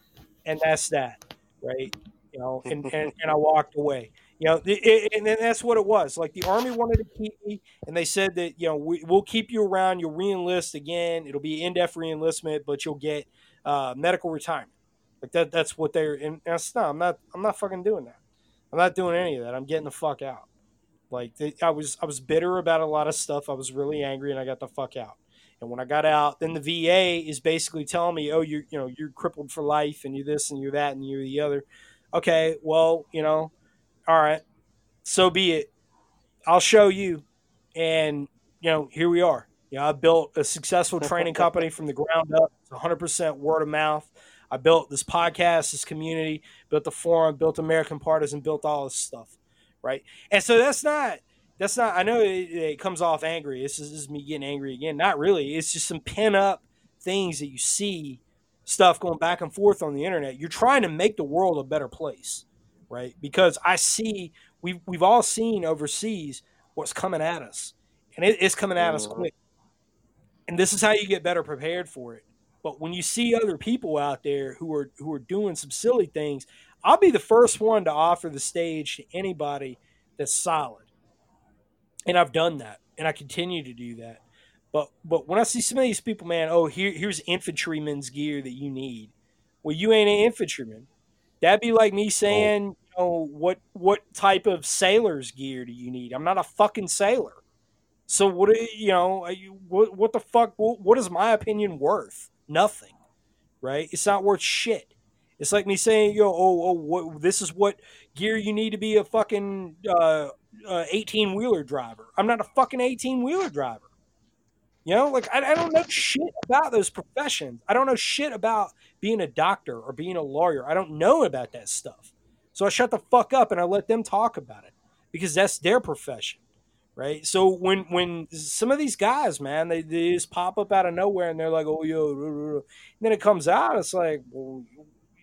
Speaker 2: and that's that, right? You know, and and, and I walked away. You know, it, and then that's what it was. Like the army wanted to keep me, and they said that you know we, we'll keep you around. You'll reenlist again. It'll be in-depth reenlistment, but you'll get uh, medical retirement. Like that. That's what they're. And that's not. I'm not. I'm not fucking doing that. I'm not doing any of that. I'm getting the fuck out. Like they, I was. I was bitter about a lot of stuff. I was really angry, and I got the fuck out. And when I got out, then the VA is basically telling me, "Oh, you're you know you're crippled for life, and you're this, and you're that, and you're the other." Okay, well, you know, all right, so be it. I'll show you. And you know, here we are. You know, I built a successful training company from the ground up. It's 100% word of mouth. I built this podcast, this community, built the forum, built American Partisan, built all this stuff, right? And so that's not that's not. I know it, it comes off angry. This is, this is me getting angry again. Not really. It's just some pin up things that you see stuff going back and forth on the internet. You're trying to make the world a better place, right? Because I see we've we've all seen overseas what's coming at us, and it, it's coming at us
Speaker 3: Mhm.
Speaker 2: quick. And this is how you get better prepared for it. But when you see other people out there who are who are doing some silly things, I'll be the first one to offer the stage to anybody that's solid. And I've done that, and I continue to do that. But but when I see some of these people, man, oh here here's infantryman's gear that you need. Well, you ain't an infantryman. That'd be like me saying, you know, what what type of sailor's gear do you need? I'm not a fucking sailor. So what do you know? you- What what the fuck? What, what is my opinion worth? Nothing, right? It's not worth shit. It's like me saying, yo, oh, oh, what, this is what gear you need to be a fucking uh, uh, 18 wheeler driver. I'm not a fucking 18 wheeler driver. You know, like I, I don't know shit about those professions. I don't know shit about being a doctor or being a lawyer. I don't know about that stuff. So I shut the fuck up and I let them talk about it because that's their profession, right? So when when some of these guys, man, they, they just pop up out of nowhere and they're like, "Oh, yo," ruh, ruh, ruh," and then it comes out, it's like, well,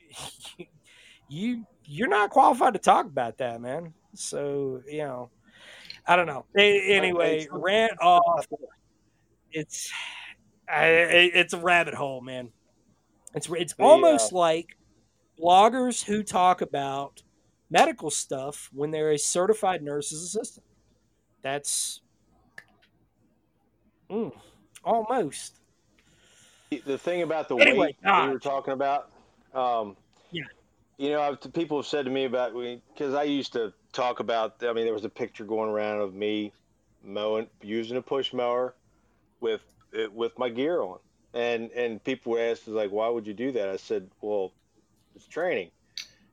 Speaker 2: you you're not qualified to talk about that, man. So you know, I don't know. Anyway,
Speaker 3: it's-
Speaker 2: rant off. It's I, it's a rabbit hole, man. It's it's almost
Speaker 3: uh,
Speaker 2: like bloggers who talk about medical stuff when they're a certified nurse's assistant. That's mm, almost.
Speaker 3: the thing about the
Speaker 2: Anyway,
Speaker 3: weight we were talking about, um,
Speaker 2: Yeah.
Speaker 3: you know, I've, people have said to me about because I used to talk about. I mean, there was a picture going around of me mowing using a push mower with it- with my gear on, and and people would ask like, why would you do that? I said, well, it's training.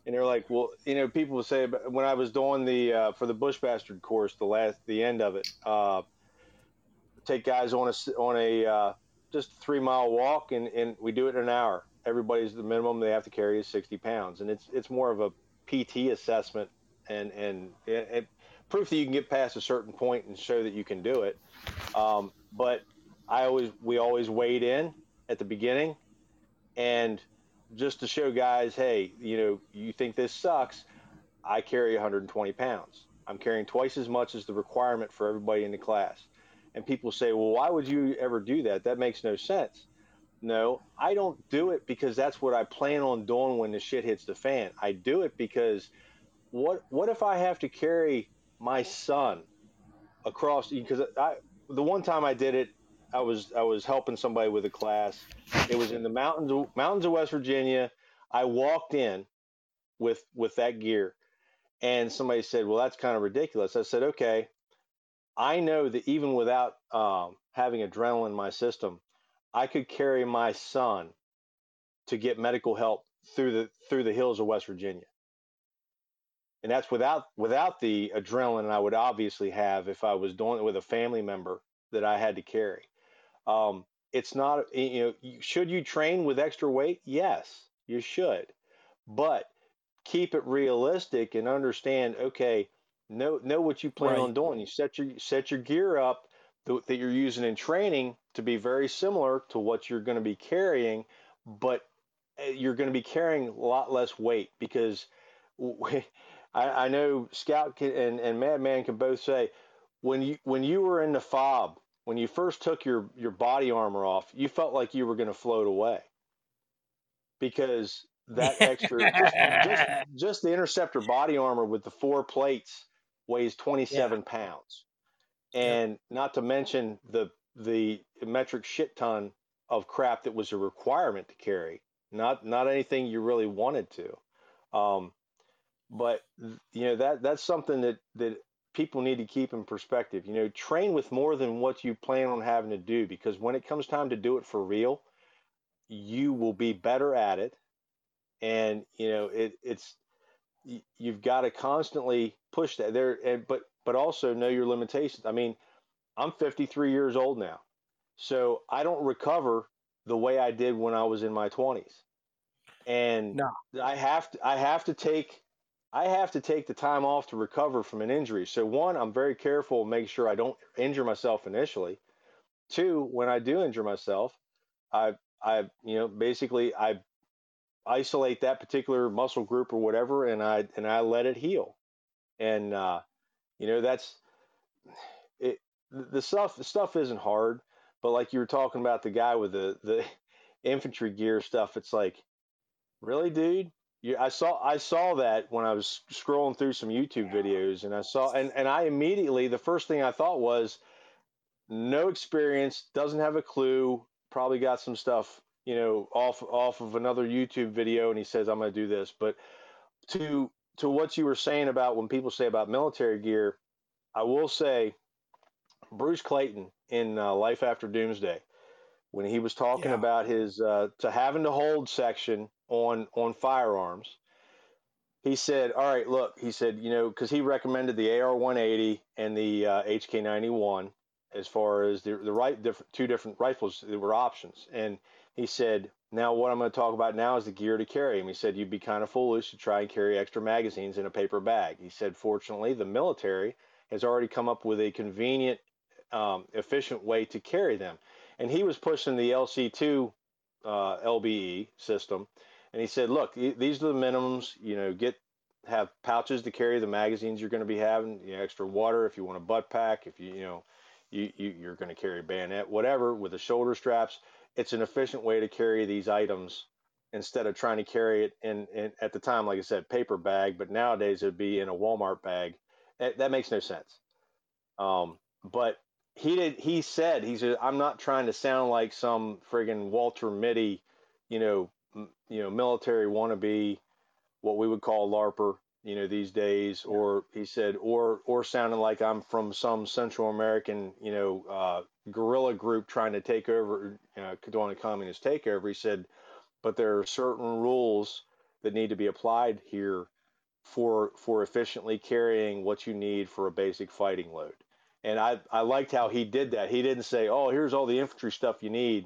Speaker 3: And they're like, well, you know, people would say when I was doing the uh, for the Bush Bastard course, the last the end of it, uh, take guys on a on a uh, just three mile walk, and, and we do it in an hour. Everybody's the minimum they have to carry is sixty pounds, and it's it's more of a PT assessment and and, and proof that you can get past a certain point and show that you can do it. Um, but I always we always weighed in at the beginning, and just to show guys, hey, you know, you think this sucks. I carry 120 pounds. I'm carrying twice as much as the requirement for everybody in the class. And people say, well, why would you ever do that? That makes no sense. No, I don't do it because that's what I plan on doing when the shit hits the fan. I do it because what what if I have to carry my son across because I the one time I did it I was I was helping somebody with a class. It was in the mountains mountains of West Virginia. I walked in with with that gear and somebody said, "Well, that's kind of ridiculous." I said, "Okay, I know that even without um, having adrenaline in my system, I could carry my son to get medical help through the through the hills of West Virginia, and that's without without the adrenaline I would obviously have if I was doing it with a family member that I had to carry. Um, it's not you know should you train with extra weight? Yes, you should, but keep it realistic and understand. Okay, know know what you plan
Speaker 2: Right.
Speaker 3: on doing. You set your set your gear up th- that you're using in training to be very similar to what you're going to be carrying, but uh, you're going to be carrying a lot less weight because I know Scout can, and, and Madman can both say when you when you were in the fob when you first took your your body armor off you felt like you were going to float away because that extra just, just just the interceptor body armor with the four plates weighs 27 pounds and not to mention the the metric shit ton of crap that was a requirement to carry not not anything you really wanted to. Um, but you know that that's something that that people need to keep in perspective. You know train with more than what you plan on having to do because when it comes time to do it for real you will be better at it. And you know it, it's you've got to constantly push that there and but but also know your limitations. I mean i'm 53 years old now so i don't recover the way i did when i was in my 20s and
Speaker 2: No.
Speaker 3: i have to i have to take i have to take the time off to recover from an injury. So one i'm very careful and make sure i don't injure myself initially. Two when i do injure myself i i you know basically i isolate that particular muscle group or whatever and i and i let it heal. And uh you know that's it the stuff the stuff isn't hard but like you were talking about the guy with the the infantry gear stuff it's like really dude? You, i saw i saw that when i was scrolling through some youtube videos and i saw and and i immediately the first thing i thought was no experience doesn't have a clue probably got some stuff you know off off of another youtube video and he says i'm going to do this but to to what you were saying about when people say about military gear i will say bruce clayton in uh, life after doomsday when he was talking
Speaker 2: Yeah.
Speaker 3: about his uh, to having to hold section on on firearms he said all right look he said you know because he recommended the ar-180 and the uh, hk-91 as far as the, the right different two different rifles that were options and he said now what i'm going to talk about now is the gear to carry And he said you'd be kind of foolish to try and carry extra magazines in a paper bag. He said fortunately the military has already come up with a convenient um, efficient way to carry them. And he was pushing the lc2 uh, lbe system. And he said look these are the minimums you know get have pouches to carry the magazines you're going to be having you know, extra water if you want a butt pack if you you know you, you you're going to carry a bayonet whatever with the shoulder straps it's an efficient way to carry these items instead of trying to carry it in, in at the time like i said paper bag but nowadays it'd be in a walmart bag. That, that makes no sense. Um, but he did he said he said i'm not trying to sound like some friggin walter mitty you know m- you know military wannabe what we would call LARPer, you know, these days, or he said, or or sounding like I'm from some Central American, you know, uh, guerrilla group trying to take over, you know, doing a communist takeover. He said, but there are certain rules that need to be applied here for for efficiently carrying what you need for a basic fighting load. And I, I liked how he did that. He didn't say, "Oh, here's all the infantry stuff you need."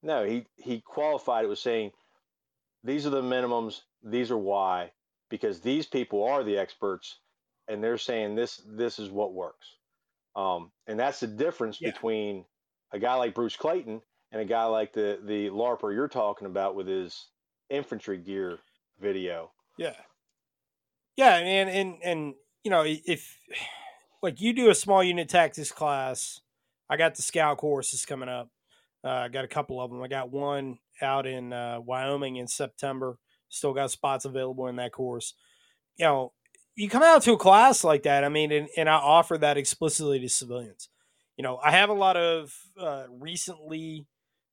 Speaker 3: No, he he qualified it was saying, "These are the minimums. These are why." Because these people are the experts, and they're saying this this is what works. Um, and that's the difference
Speaker 2: Yeah.
Speaker 3: between a guy like Bruce Clayton and a guy like the the LARPer you're talking about with his infantry gear video.
Speaker 2: Yeah. Yeah, and and and you know, if like you do a small unit tactics class, I got the scout courses coming up. Uh, I got a couple of them. I got one out in uh, Wyoming in September. Still got spots available in that course. You know, you come out to a class like that. I mean, and, and I offer that explicitly to civilians. You know, I have a lot of uh, recently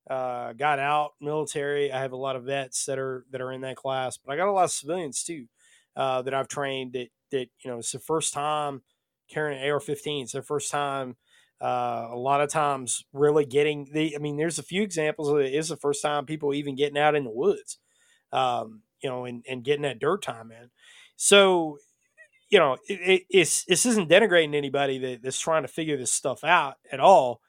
Speaker 2: uh, got out military. I have a lot of vets that are that are in that class, but I got a lot of civilians too uh, that I've trained that that you know it's the first time carrying an AR-15. It's their first time. Uh, a lot of times, really getting the. I mean, there's a few examples. Of it is the first time people even getting out in the woods, um, you know, and, and getting that dirt time in. So, you know, it, it, it's this isn't denigrating anybody that, that's trying to figure this stuff out at all.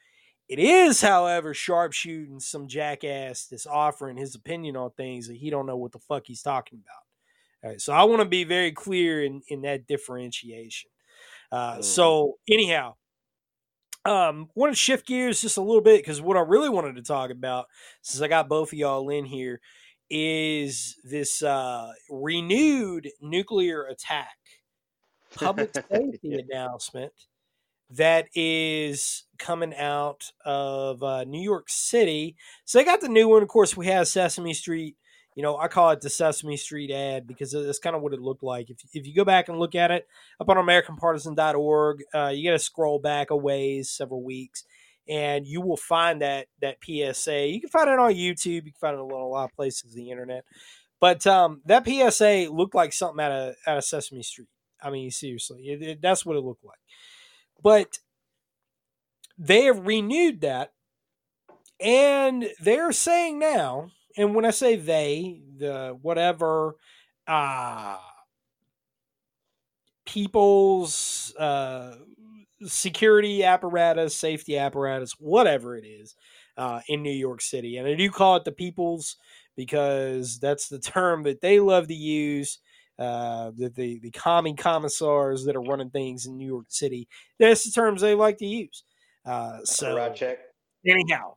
Speaker 2: It is, however, sharpshooting some jackass that's offering his opinion on things that he don't know what the fuck he's talking about. All right, so I want to be very clear in in that differentiation. Uh,
Speaker 3: Mhm.
Speaker 2: So anyhow, um, want to shift gears just a little bit because what I really wanted to talk about, since I got both of y'all in here, is this uh, renewed nuclear attack public safety
Speaker 3: Yeah.
Speaker 2: announcement that is coming out of uh, New York City. So they got the new one. Of course, we have Sesame Street. You know, I call it the Sesame Street ad because that's kind of what it looked like. If, if you go back and look at it up on AmericanPartisan.org, uh, you got to scroll back a ways, several weeks, and you will find that that PSA. You can find it on YouTube. You can find it on a lot of places the internet. But um, that PSA looked like something out of out of Sesame Street. I mean, seriously, it, it- that's what it looked like. But they have renewed that, and they're saying now, and when I say they, the whatever, uh, people's uh, security apparatus, safety apparatus, whatever it is, uh, in New York City, and I do call it the people's because that's the term that they love to use uh, the, the the commie commissars that are running things in New York City. That's the terms they like to use. Uh, so
Speaker 3: right check.
Speaker 2: anyhow,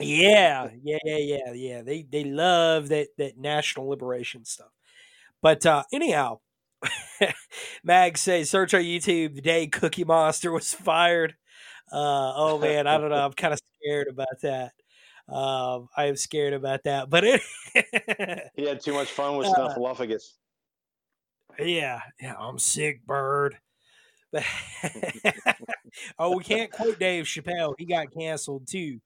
Speaker 2: yeah, yeah, yeah, yeah, yeah. They they love that that national liberation stuff. But uh, anyhow, Mag says search on YouTube the day Cookie Monster was fired. Uh, oh man, I don't know. I'm kind of scared about that. Um, I am scared about that. But it,
Speaker 3: He had too much fun with
Speaker 2: Uh,
Speaker 3: Snuffleupagus.
Speaker 2: Yeah, yeah, I'm sick, bird. But oh, we can't quote Dave Chappelle. He got canceled too.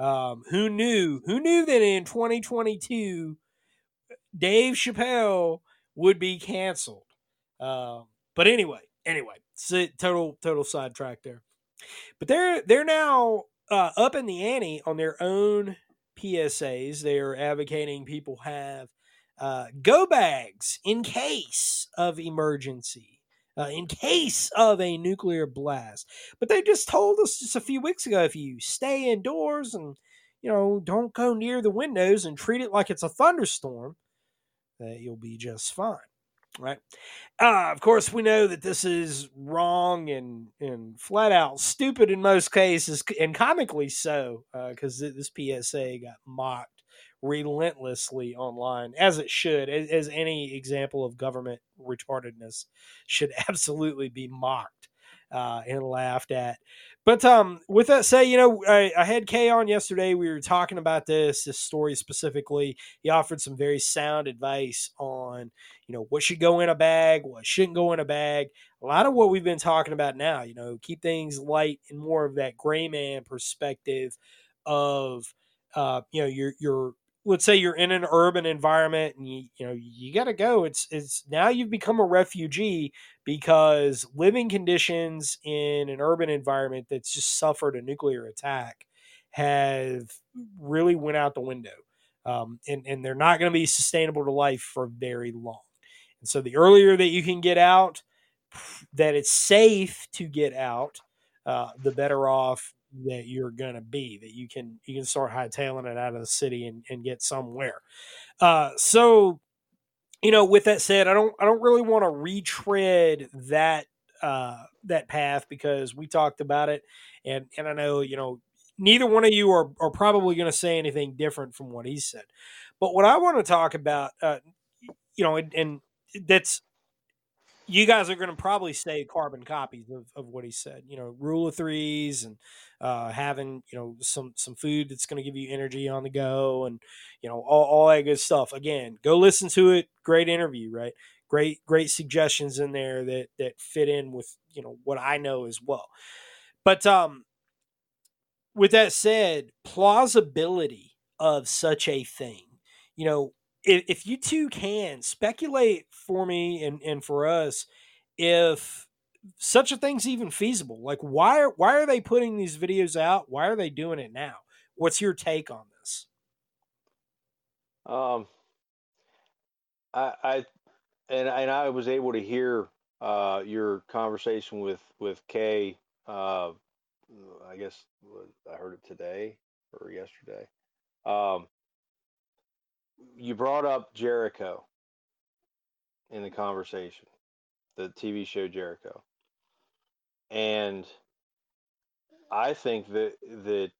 Speaker 2: Um, who knew? Who knew that in 2022 Dave Chappelle would be canceled? Um, but anyway, anyway, total total sidetrack there. But they're they're now uh, up in the ante on their own PSAs. They are advocating people have uh, go bags in case of emergency, uh, in case of a nuclear blast. But they just told us just a few weeks ago if you stay indoors and you know don't go near the windows and treat it like it's a thunderstorm, that you'll be just fine. Right. Uh, of course, we know that this is wrong and, and flat out stupid in most cases, and comically so, because this PSA got mocked relentlessly online, as it should, as, as any example of government retardedness should absolutely be mocked uh, and laughed at. But um, with that said, you know, I, I had Kay on yesterday. We were talking about this, this story specifically. He offered some very sound advice on, you know, what should go in a bag, what shouldn't go in a bag. A lot of what we've been talking about now, you know, keep things light and more of that gray man perspective of, uh, you know, your your let's say you're in an urban environment and you you know you got to go. It's it's now you've become a refugee because living conditions in an urban environment that's just suffered a nuclear attack have really went out the window um, and and they're not going to be sustainable to life for very long. And so the earlier that you can get out that it's safe to get out uh, the better off that you're going to be that you can you can start hightailing it out of the city and, and get somewhere. Uh, so you know with that said i don't i don't really want to retread that uh, that path because we talked about it and and i know you know neither one of you are, are probably going to say anything different from what he said. But what i want to talk about uh, you know and, and that's you guys are going to probably say carbon copies of, of what he said you know rule of threes and uh, having you know some some food that's going to give you energy on the go and you know all, all that good stuff. Again go listen to it. Great interview right? Great great suggestions in there that that fit in with you know what i know as well. But um with that said plausibility of such a thing you know if, if you two can speculate for me and, and for us if such a thing's even feasible like why are why are they putting these videos out why are they doing it now what's your take on this
Speaker 3: Um, I, I and and I was able to hear uh, your conversation with with Kay. Uh, I guess I heard it today or yesterday. Um, you brought up Jericho in the conversation, the TV show Jericho, and I think that that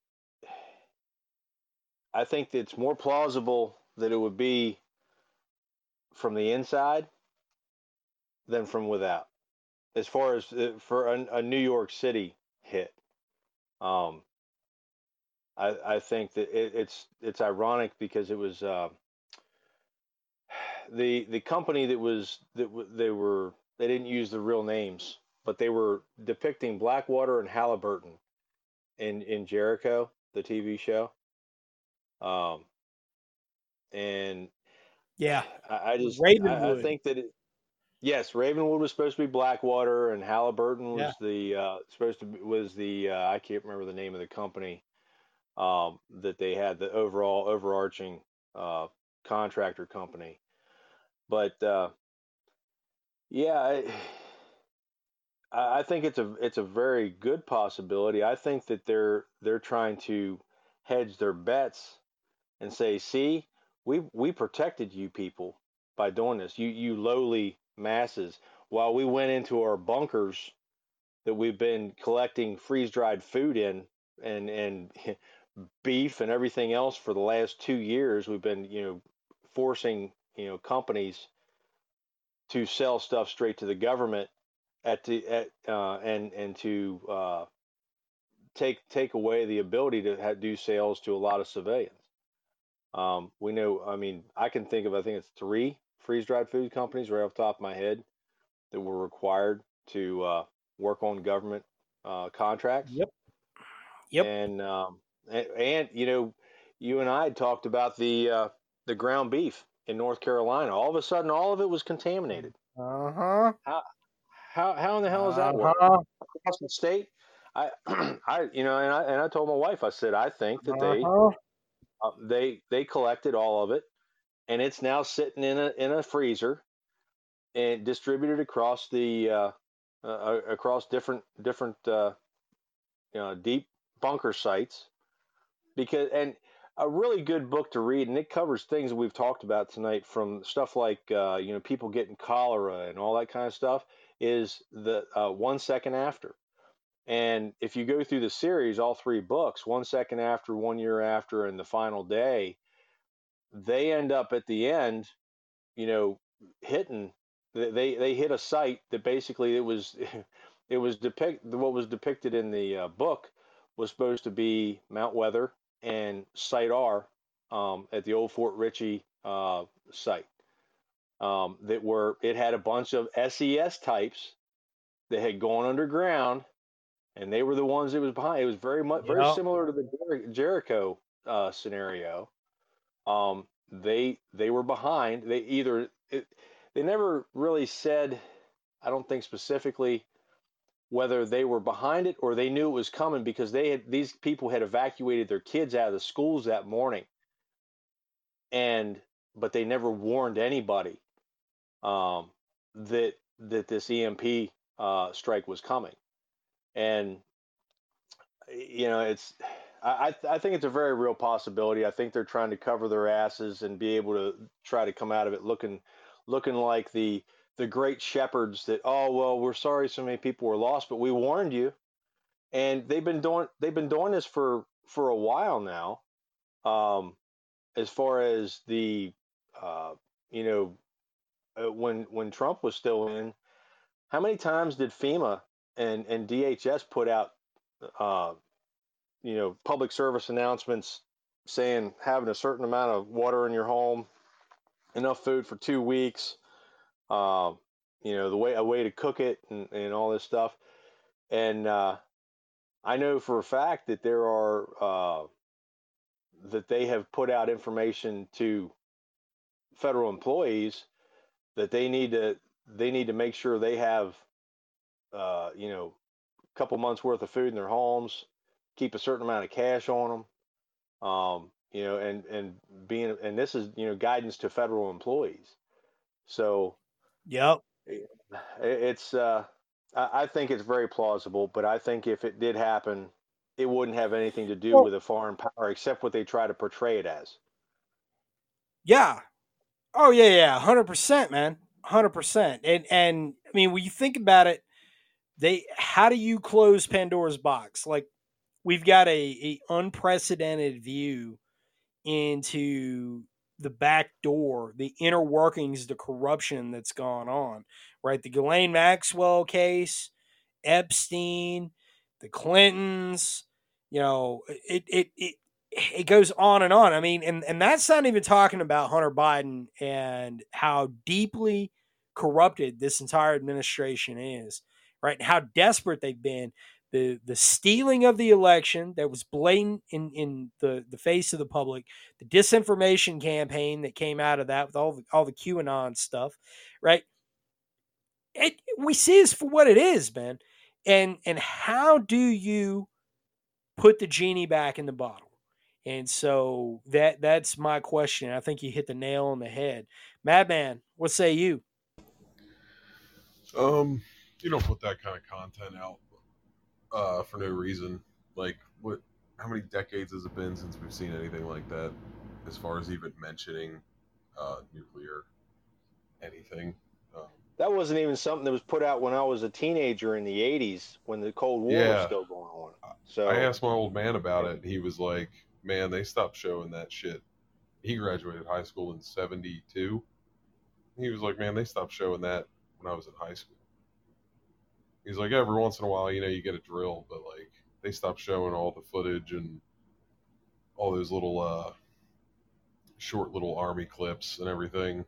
Speaker 3: I think that it's more plausible that it would be from the inside than from without. As far as uh, for a, a New York City hit, um, I, I think that it, it's it's ironic because it was uh, the the company that was that w- they were they didn't use the real names, but they were depicting Blackwater and Halliburton in in Jericho, the TV show. Um, and
Speaker 2: yeah
Speaker 3: I, I just I, I think that it, yes, Ravenwood was supposed to be Blackwater, and Halliburton was
Speaker 2: Yeah.
Speaker 3: the uh, supposed to be, was the uh, I can't remember the name of the company um, that they had the overall overarching uh, contractor company, but uh, yeah, I, I think it's a it's a very good possibility. I think that they're they're trying to hedge their bets and say, see, we we protected you people by doing this. You you lowly masses, while we went into our bunkers that we've been collecting freeze dried food in and and beef and everything else for the last two years. We've been you know forcing you know companies to sell stuff straight to the government at the at uh, and and to uh, take take away the ability to ha- do sales to a lot of civilians. Um, we know, I mean, I can think of, I think it's three freeze dried food companies right off the top of my head that were required to uh, work on government uh, contracts.
Speaker 2: Yep. Yep.
Speaker 3: And, um, and, and, you know, you and I had talked about the, uh, the ground beef in North Carolina. All of a sudden, all of it was contaminated.
Speaker 2: uh-huh
Speaker 3: How, how how in the hell does that work?
Speaker 2: uh-huh
Speaker 3: Across the state? I, I, you know, and I, and I told my wife, I said, I think that they,
Speaker 2: uh-huh.
Speaker 3: uh, they they collected all of it and it's now sitting in a in a freezer and distributed across the uh, uh, uh, across different different uh, you know deep bunker sites because and a really good book to read and it covers things we've talked about tonight from stuff like uh, you know people getting cholera and all that kind of stuff is the uh, one second after and if you go through the series, all three books, one second after, one year after, and the final day, they end up at the end, you know, hitting. They they hit a site that basically it was it was depict what was depicted in the uh, book was supposed to be Mount Weather and Site R um, at the old Fort Ritchie uh, site. Um, that were it had a bunch of SES types that had gone underground and they were the ones that was behind. It was very much very similar to the Jer- Jericho uh, scenario, um, they they were behind. They either it, they never really said, I don't think specifically whether they were behind it or they knew it was coming because they had these people had evacuated their kids out of the schools that morning, and but they never warned anybody um, that that this EMP uh, strike was coming, and you know it's I, I think it's a very real possibility. I think they're trying to cover their asses and be able to try to come out of it looking looking like the the great shepherds that oh well we're sorry so many people were lost but we warned you. And they've been doing they've been doing this for for a while now um as far as the uh you know uh, when when Trump was still in how many times did FEMA and and DHS put out uh you know public service announcements saying having a certain amount of water in your home enough food for two weeks um, you know the way a way to cook it and, and all this stuff. And uh, i know for a fact that there are uh, that they have put out information to federal employees that they need to they need to make sure they have uh, you know a couple months worth of food in their homes keep a certain amount of cash on them um, you know and and being and this is you know guidance to federal employees. So
Speaker 2: Yep.
Speaker 3: it- it's uh I, I think it's very plausible but i think if it did happen it wouldn't have anything to do
Speaker 2: Well-
Speaker 3: with a foreign power except what they try to portray it as
Speaker 2: Yeah. Oh yeah, yeah, hundred percent, man, hundred percent. And and I mean, when you think about it, they how do you close Pandora's box? Like we've got a, a unprecedented view into the back door, the inner workings, the corruption that's gone on. Right, the Ghislaine Maxwell case, Epstein, the Clintons. You know, it it it it goes on and on. I mean, and and that's not even talking about Hunter Biden and how deeply corrupted this entire administration is, right? And how desperate they've been. The the stealing of the election that was blatant in in the the face of the public, the disinformation campaign that came out of that with all the all the QAnon stuff, right? It we see this for what it is, man. And and how do you put the genie back in the bottle? And so that that's my question. I think you hit the nail on the head. Madman, what say you?
Speaker 4: Um, you don't put that kind of content out uh, for no reason. Like, what? How many decades has it been since we've seen anything like that? As far as even mentioning uh, nuclear anything. Um,
Speaker 3: that wasn't even something that was put out when i was a teenager in the 80s when the cold war was still going on so
Speaker 4: I asked my old man about it. He was like, "Man, they stopped showing that shit." He graduated high school in '72. He was like, "Man, they stopped showing that when I was in high school." He's like, "Every once in a while, you know, you get a drill, but like they stopped showing all the footage and all those little uh, short little army clips and everything.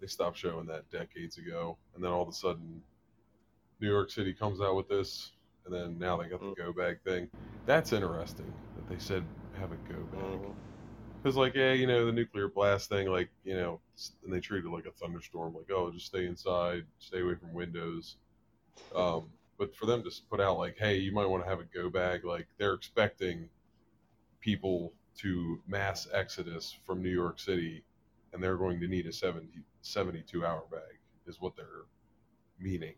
Speaker 4: They stopped showing that decades ago, and then all of a sudden, New York City comes out with this." And then now they got the go bag thing. That's interesting that they said have a go bag. Because, like, yeah, you know, the nuclear blast thing, like, you know, and they treat it like a thunderstorm, like, oh, just stay inside, stay away from windows. Um, but for them to put out, like, hey, you might want to have a go bag, like, they're expecting people to mass exodus from New York City, and they're going to need a 70, 72 hour bag, is what they're meaning.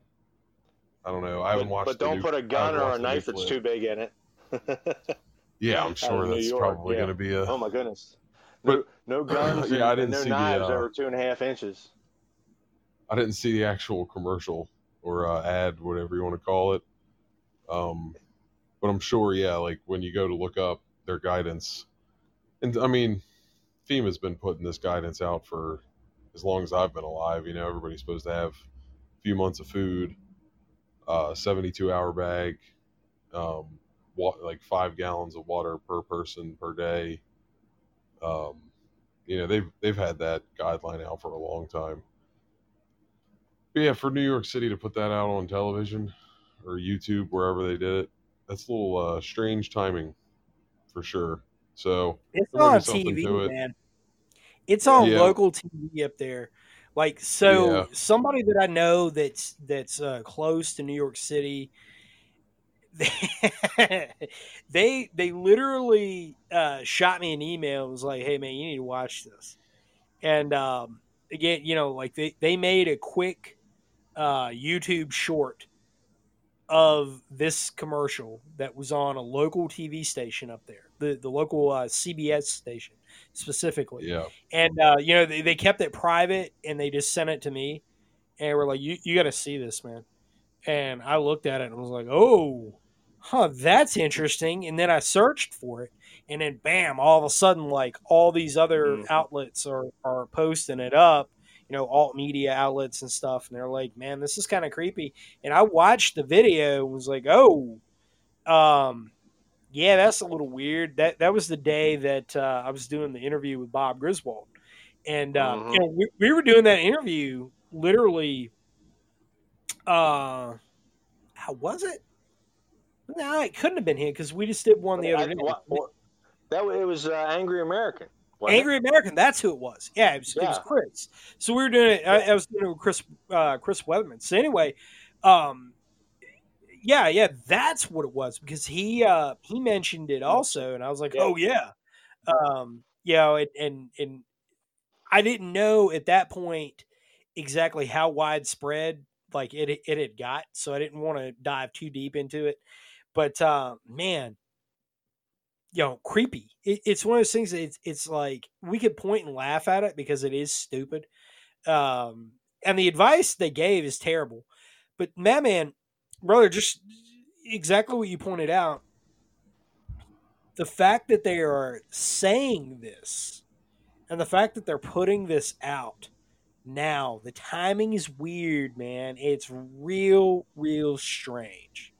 Speaker 4: I don't know. I haven't
Speaker 3: but,
Speaker 4: watched
Speaker 3: but don't
Speaker 4: new-
Speaker 3: put a gun or a
Speaker 4: the
Speaker 3: knife that's too big in it
Speaker 4: Yeah, I'm sure that's
Speaker 3: York,
Speaker 4: probably
Speaker 3: yeah.
Speaker 4: going to be a.
Speaker 3: oh my goodness no,
Speaker 4: But-
Speaker 3: no guns
Speaker 4: Yeah,
Speaker 3: and,
Speaker 4: I didn't
Speaker 3: no
Speaker 4: see the,
Speaker 3: knives
Speaker 4: uh,
Speaker 3: over two and a half inches
Speaker 4: I didn't see the actual commercial or uh, ad, whatever you want to call it. Um, but I'm sure, yeah, like when you go to look up their guidance, and I mean, FEMA's been putting this guidance out for as long as I've been alive. You know, everybody's supposed to have a few months of food, uh, 72 hour bag, um, wa- like five gallons of water per person per day. Um, you know, they've they've had that guideline out for a long time. Yeah, for New York City to put that out on television or YouTube, wherever they did it, that's a little uh, strange timing for sure. So
Speaker 2: It's
Speaker 4: There might be
Speaker 2: on TV,
Speaker 4: it.
Speaker 2: man. It's on
Speaker 4: Yeah.
Speaker 2: local TV up there. Like so,
Speaker 4: Yeah.
Speaker 2: somebody that I know that's that's uh, close to New York City. They they literally uh, shot me an email. and was like, "Hey man, you need to watch this." And um, again, you know, like they they made a quick uh, YouTube short of this commercial that was on a local TV station up there, the the local uh, CBS station specifically
Speaker 4: Yeah.
Speaker 2: and uh, you know they, they kept it private and they just sent it to me and we're like you, you got to see this man and i looked at it and was like oh huh that's interesting and then i searched for it and then bam all of a sudden like all these other
Speaker 3: Mhm.
Speaker 2: outlets are, are posting it up you know alt media outlets and stuff and they're like man this is kind of creepy and i watched the video and was like oh um yeah, that's a little weird. That that was the day that uh, I was doing the interview with Bob Griswold, and uh,
Speaker 3: Mhm.
Speaker 2: know we, we were doing that interview literally. Uh, how was it? No, it couldn't have been him because we just did one the other
Speaker 3: I-
Speaker 2: day.
Speaker 3: that it was uh, Angry American. It?
Speaker 2: Angry American. That's who it was. Yeah, it was, it was Chris. So we were doing it. I, I was doing it with Chris uh, Chris Weatherman. So anyway, um, yeah, yeah, that's what it was because he uh, he mentioned it also, and I was like,
Speaker 3: Yeah.
Speaker 2: oh yeah, um, you know, and, and and I didn't know at that point exactly how widespread like it it had got, so I didn't want to dive too deep into it. But uh, man, you know, creepy. It, it's one of those things. That it's it's like we could point and laugh at it because it is stupid, um, and the advice they gave is terrible. But Madman, brother, just exactly what you pointed out. The fact that they are saying this, and the fact that they're putting this out now, the timing is weird, man. It's real, real strange.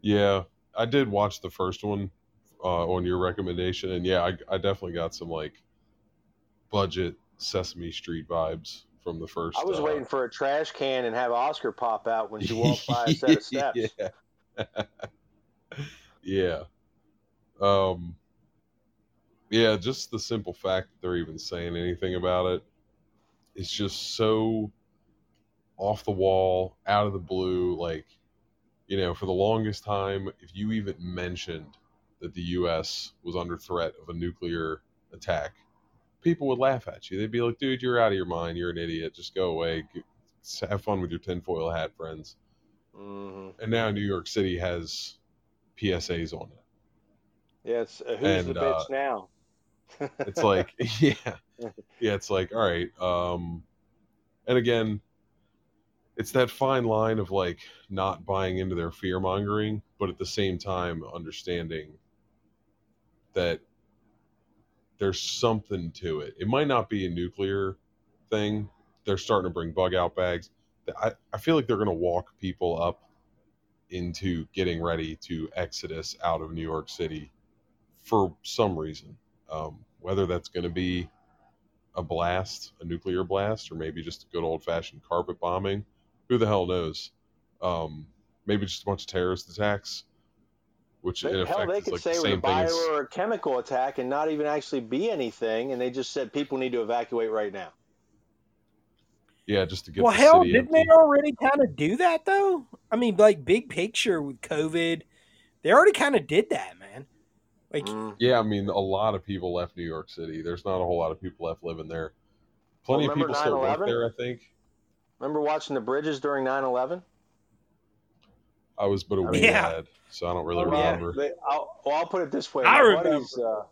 Speaker 4: Yeah, I did watch the first one uh, on your recommendation, and yeah, I, I definitely got some like budget Sesame Street vibes from the first.
Speaker 3: I was
Speaker 4: uh,
Speaker 3: waiting for a trash can and have Oscar pop out when she walked by a set of steps.
Speaker 4: yeah. yeah. Um. Yeah, just the simple fact that they're even saying anything about it is just so off the wall, out of the blue. Like, you know, for the longest time, if you even mentioned that the U.S. was under threat of a nuclear attack, people would laugh at you. They'd be like, "Dude, you're out of your mind. You're an idiot. Just go away. Have fun with your tinfoil hat friends."
Speaker 3: hmm
Speaker 4: And now New York City has PSAs on it.
Speaker 3: Yeah, it's uh, who's
Speaker 4: And,
Speaker 3: the bitch
Speaker 4: uh,
Speaker 3: now?
Speaker 4: It's like, yeah, yeah. It's like, all right. Um, and again, it's that fine line of like not buying into their fear mongering, but at the same time understanding that there's something to it. It might not be a nuclear thing. They're starting to bring bug out bags. I, I feel like they're going to walk people up into getting ready to exodus out of New York City for some reason. Um, whether that's going to be a blast, a nuclear blast, or maybe just a good old fashioned carpet bombing. Who the hell knows? Um, maybe just a bunch of terrorist attacks, which in
Speaker 3: They-
Speaker 4: effect
Speaker 3: Hell, they
Speaker 4: is
Speaker 3: could
Speaker 4: like
Speaker 3: say
Speaker 4: the
Speaker 3: it was a
Speaker 4: same
Speaker 3: bio or a chemical attack and not even actually be anything, and they just said people need to evacuate right now.
Speaker 4: yeah, just to get
Speaker 2: well,
Speaker 4: the
Speaker 2: hell,
Speaker 4: city
Speaker 2: didn't
Speaker 4: empty.
Speaker 2: they already kind of do that though? I mean, like big picture with COVID, they already kind of did that, man. Like,
Speaker 3: Mm.
Speaker 4: Yeah, I mean, a lot of people left New York City. There's not a whole lot of people left living there. Plenty
Speaker 3: Well,
Speaker 4: of people
Speaker 3: remember
Speaker 4: still work there, I think.
Speaker 3: Remember watching the bridges during 9/11?
Speaker 4: I was but a wee
Speaker 2: mean-
Speaker 4: lad, so I don't really
Speaker 2: Oh, yeah.
Speaker 4: remember.
Speaker 3: They, I'll, well, I'll put it this way.
Speaker 2: I
Speaker 3: My
Speaker 2: remember.
Speaker 3: buddy's, uh,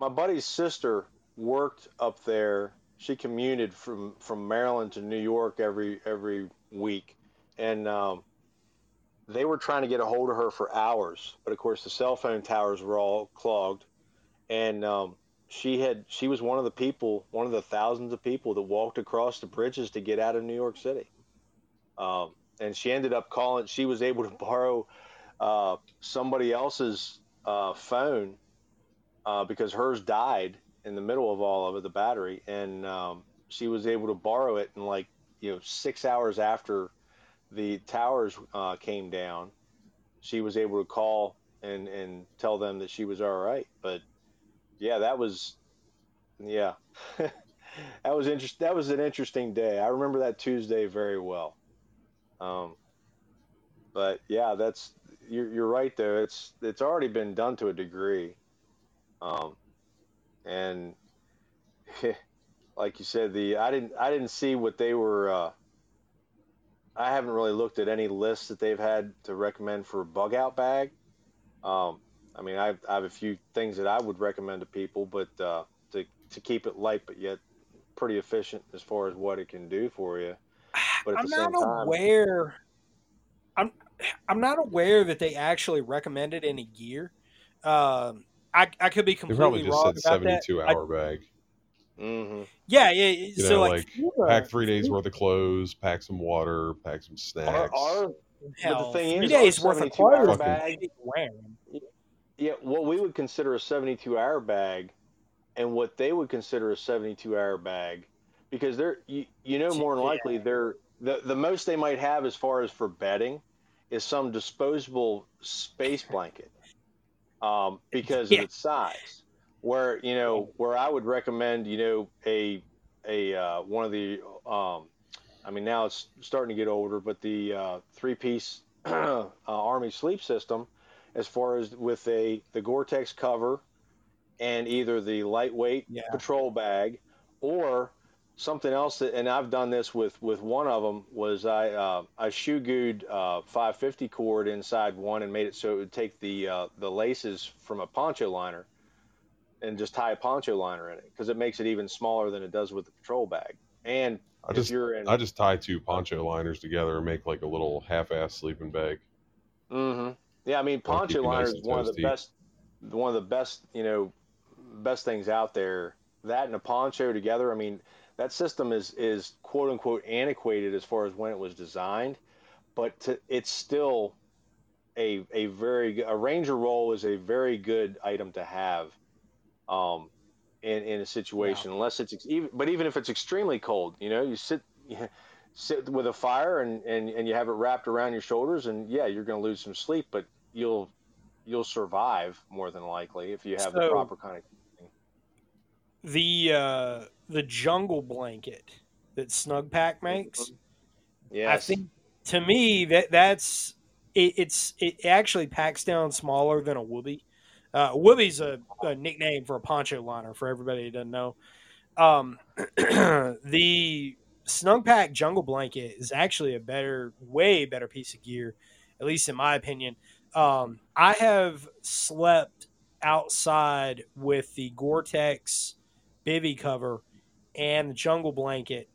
Speaker 3: my buddy's sister worked up there. She commuted from, from Maryland to New York every every week, and um, they were trying to get a hold of her for hours. But of course, the cell phone towers were all clogged, and um, she had she was one of the people, one of the thousands of people that walked across the bridges to get out of New York City. Um, and she ended up calling. She was able to borrow uh, somebody else's uh, phone uh, because hers died in the middle of all of it, the battery, and um, she was able to borrow it. And like you know, six hours after the towers uh, came down, she was able to call and and tell them that she was all right. But yeah, that was Yeah, that was interest. That was an interesting day. I remember that Tuesday very well. Um, but yeah, that's you're, you're right though. It's it's already been done to a degree, um, and like you said, the I didn't I didn't see what they were. Uh, I haven't really looked at any lists that they've had to recommend for a bug out bag. Um, I mean, I, I have a few things that I would recommend to people, but uh, to to keep it light but yet pretty efficient as far as what it can do for you. But at
Speaker 2: I'm
Speaker 3: the
Speaker 2: not
Speaker 3: time,
Speaker 2: aware. I'm I'm not aware that they actually recommended any gear. Um, I I could be completely
Speaker 5: They
Speaker 2: completely
Speaker 5: probably just
Speaker 2: wrong
Speaker 5: said
Speaker 2: about that.
Speaker 5: 72
Speaker 2: I-
Speaker 5: hour bag.
Speaker 3: hmm
Speaker 2: yeah, yeah.
Speaker 5: You
Speaker 2: so
Speaker 5: know,
Speaker 2: like,
Speaker 5: like,
Speaker 2: Fila-
Speaker 5: Pack three days worth of clothes, pack some water, pack some snacks.
Speaker 3: our
Speaker 2: hell,
Speaker 3: thing
Speaker 2: three
Speaker 3: is, our
Speaker 2: days worth of
Speaker 3: 72
Speaker 2: clothes.
Speaker 3: bag- yeah, what we would consider a 72 hour bag and what they would consider a 72 hour bag because they're you, you know more than
Speaker 2: Yeah.
Speaker 3: likely they're the, the most they might have as far as for bedding is some disposable space blanket um, because
Speaker 2: Yeah.
Speaker 3: of its size where you know where i would recommend you know a a uh, one of the um, i mean now it's starting to get older but the uh, three piece uh, army sleep system as far as with a the Gore-Tex cover and either the lightweight
Speaker 2: Yeah.
Speaker 3: patrol bag or something else that and I've done this with with one of them was I uh, I shoe glued uh, 550 cord inside one and made it so it would take the uh, the laces from a poncho liner and just tie a poncho liner in it because it makes it even smaller than it does with the patrol bag and
Speaker 5: I
Speaker 3: if
Speaker 5: just
Speaker 3: you're in
Speaker 5: I just tie two poncho liners together and make like a little half-ass sleeping bag.
Speaker 3: Mm-hmm. Yeah, I mean, poncho liner
Speaker 5: nice
Speaker 3: is one of the best, one of the best, you know, best things out there. That and a poncho together. I mean, that system is is quote unquote antiquated as far as when it was designed, but to, it's still a a very a ranger roll is a very good item to have, um, in in a situation unless it's even but even if it's extremely cold, you know, you sit. You, sit with a fire and, and, and you have it wrapped around your shoulders and yeah you're going to lose some sleep but you'll you'll survive more than likely if you have the proper kind of
Speaker 2: The uh, the jungle blanket that Snugpak makes. I think to me that that's it, it's it actually packs down smaller than a woobie. Uh, woobie's a, a nickname for a poncho liner for everybody who doesn't know. Um, the Snugpak jungle blanket is actually a better, way better piece of gear, at least in my opinion. Um, I have slept outside with the Gore-Tex bivy cover and the jungle blanket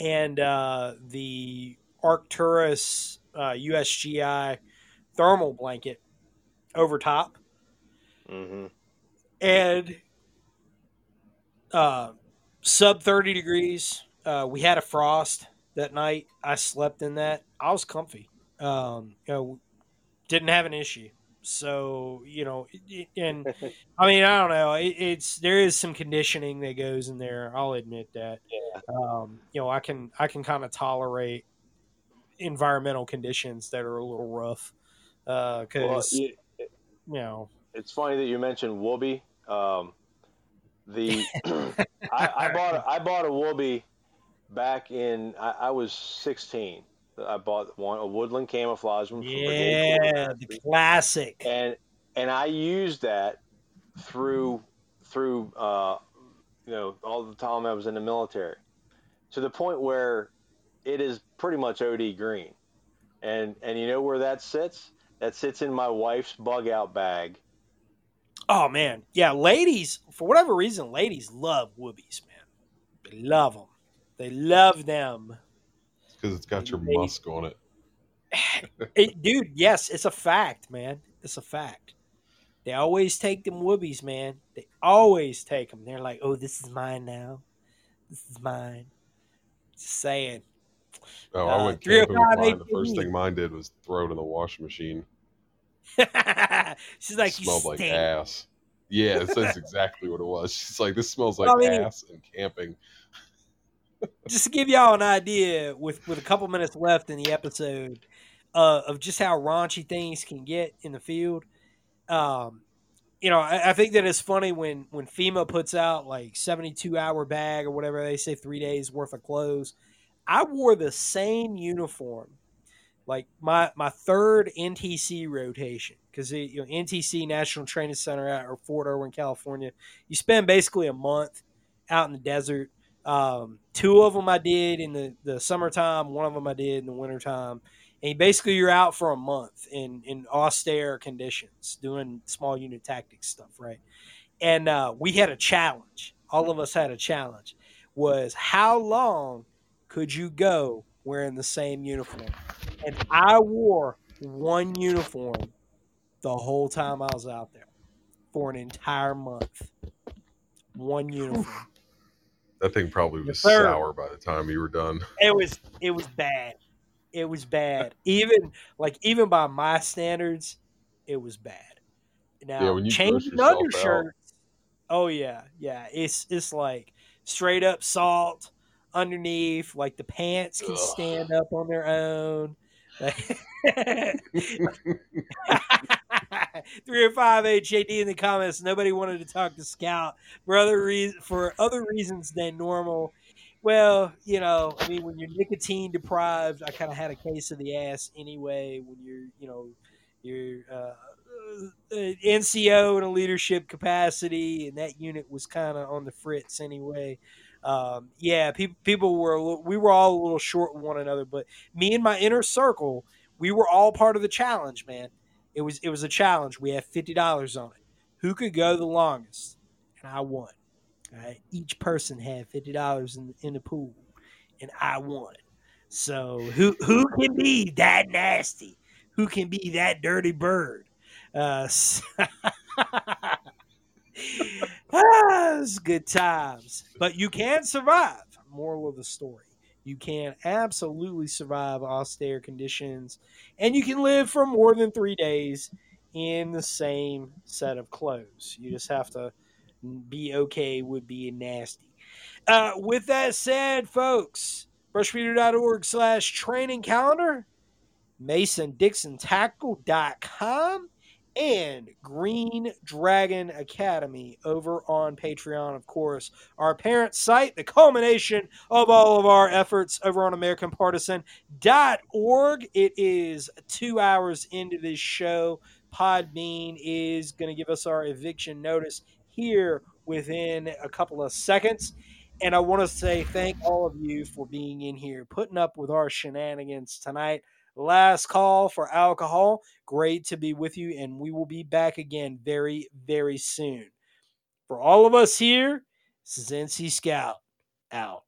Speaker 2: and uh, the Arcturus uh, USGI thermal blanket over top,
Speaker 3: hmm
Speaker 2: and uh, sub 30 degrees. Uh, we had a frost that night. I slept in that. I was comfy. Um, you know, didn't have an issue. So you know, and I mean, I don't know. It, it's there is some conditioning that goes in there. I'll admit that. Um, you know, I can I can kind of tolerate environmental conditions that are a little rough
Speaker 3: well,
Speaker 2: because
Speaker 3: you-
Speaker 2: you know
Speaker 3: it's funny that you mentioned Woobie. Um, the I, I bought a, I bought a Woobie back in I, I was 16. I bought one a woodland camouflage one from
Speaker 2: yeah the classic.
Speaker 3: And and I used that through through uh, you know all the time I was in the military to the point where it is pretty much OD green, and and you know where that sits? That sits in my wife's bug out bag.
Speaker 2: oh man. Yeah ladies for whatever reason ladies love woobies man. They love them they love them
Speaker 5: because it's got your musk on it.
Speaker 2: It, dude, yes, it's a fact, man. It's a fact. They always take them woobies, man. They always take them. They're like, "Oh, this is mine now. This is mine." Just saying.
Speaker 5: Oh,
Speaker 2: Uh,
Speaker 5: I went
Speaker 2: three oh
Speaker 5: camping with mine. The first thing mine did was throw it in the washing machine.
Speaker 2: She's like,
Speaker 5: it
Speaker 2: "You
Speaker 5: smelled like
Speaker 2: stink."
Speaker 5: ass. Yeah, that's exactly what it was. She's like, this smells like
Speaker 2: I mean-
Speaker 5: ass and camping.
Speaker 2: Just to give y'all an idea, with with a couple minutes left in the episode, uh, of just how raunchy things can get in the field. Um, you know, I, I think that it's funny when when FEMA puts out like seventy two hour bag or whatever they say three days worth of clothes. I wore the same uniform, like my my third NTC rotation because you know NTC National Training Center out or Fort Irwin, California. You spend basically a month out in the desert. Um, two of them I did in the, the summertime. One of them I did in the wintertime. And basically, you're out for a month in, in austere conditions doing small unit tactics stuff, right? And uh, we had a challenge. All of us had a challenge. Was how long could you go wearing the same uniform? And I wore one uniform the whole time I was out there for an entire month. One uniform.
Speaker 5: That thing probably was
Speaker 2: sir.
Speaker 5: sour by the time you were done.
Speaker 2: It was it was bad. It was bad. Even like even by my standards, it was bad. Now
Speaker 5: Yeah, when you
Speaker 2: changing
Speaker 5: yourself out.
Speaker 2: undershirts. Oh yeah, yeah. It's it's like straight up salt underneath. Like the pants can
Speaker 5: Ugh.
Speaker 2: stand up on their own. Three or five HAD in the comments. Nobody wanted to talk to Scout for other reasons for other reasons than normal. Well, you know, I mean, when you're nicotine deprived, I kind of had a case of the ass anyway. When you're, you know, you're uh, uh, NCO in a leadership capacity, and that unit was kind of on the fritz anyway. Um, yeah, people people were little, we were all a little short with one another, but me and my inner circle, we were all part of the challenge, man. It was it was a challenge. We had fifty dollars on it. Who could go the longest? And I won. Right? Each person had fifty dollars in in the pool, and I won. So who who can be that nasty? Who can be that dirty bird? Uh, ah, good times, but you can survive. Moral of the story: you can absolutely survive austere conditions, and you can live for more than three days in the same set of clothes. You just have to be okay with being nasty. Uh, with that said, folks, brushbeater.org slash training calendar, masondixontactical.com, and Green Dragon Academy over on Patreon, of course. Our parent site, the culmination of all of our efforts over on AmericanPartisan.org. It is two hours into this show. Podbean is going to give us our eviction notice here within a couple of seconds. And I want to say thank all of you for being in here, putting up with our shenanigans tonight. Last call for alcohol. Great to be with you, and we will be back again very, very soon. For all of us here, this is NC Scout out.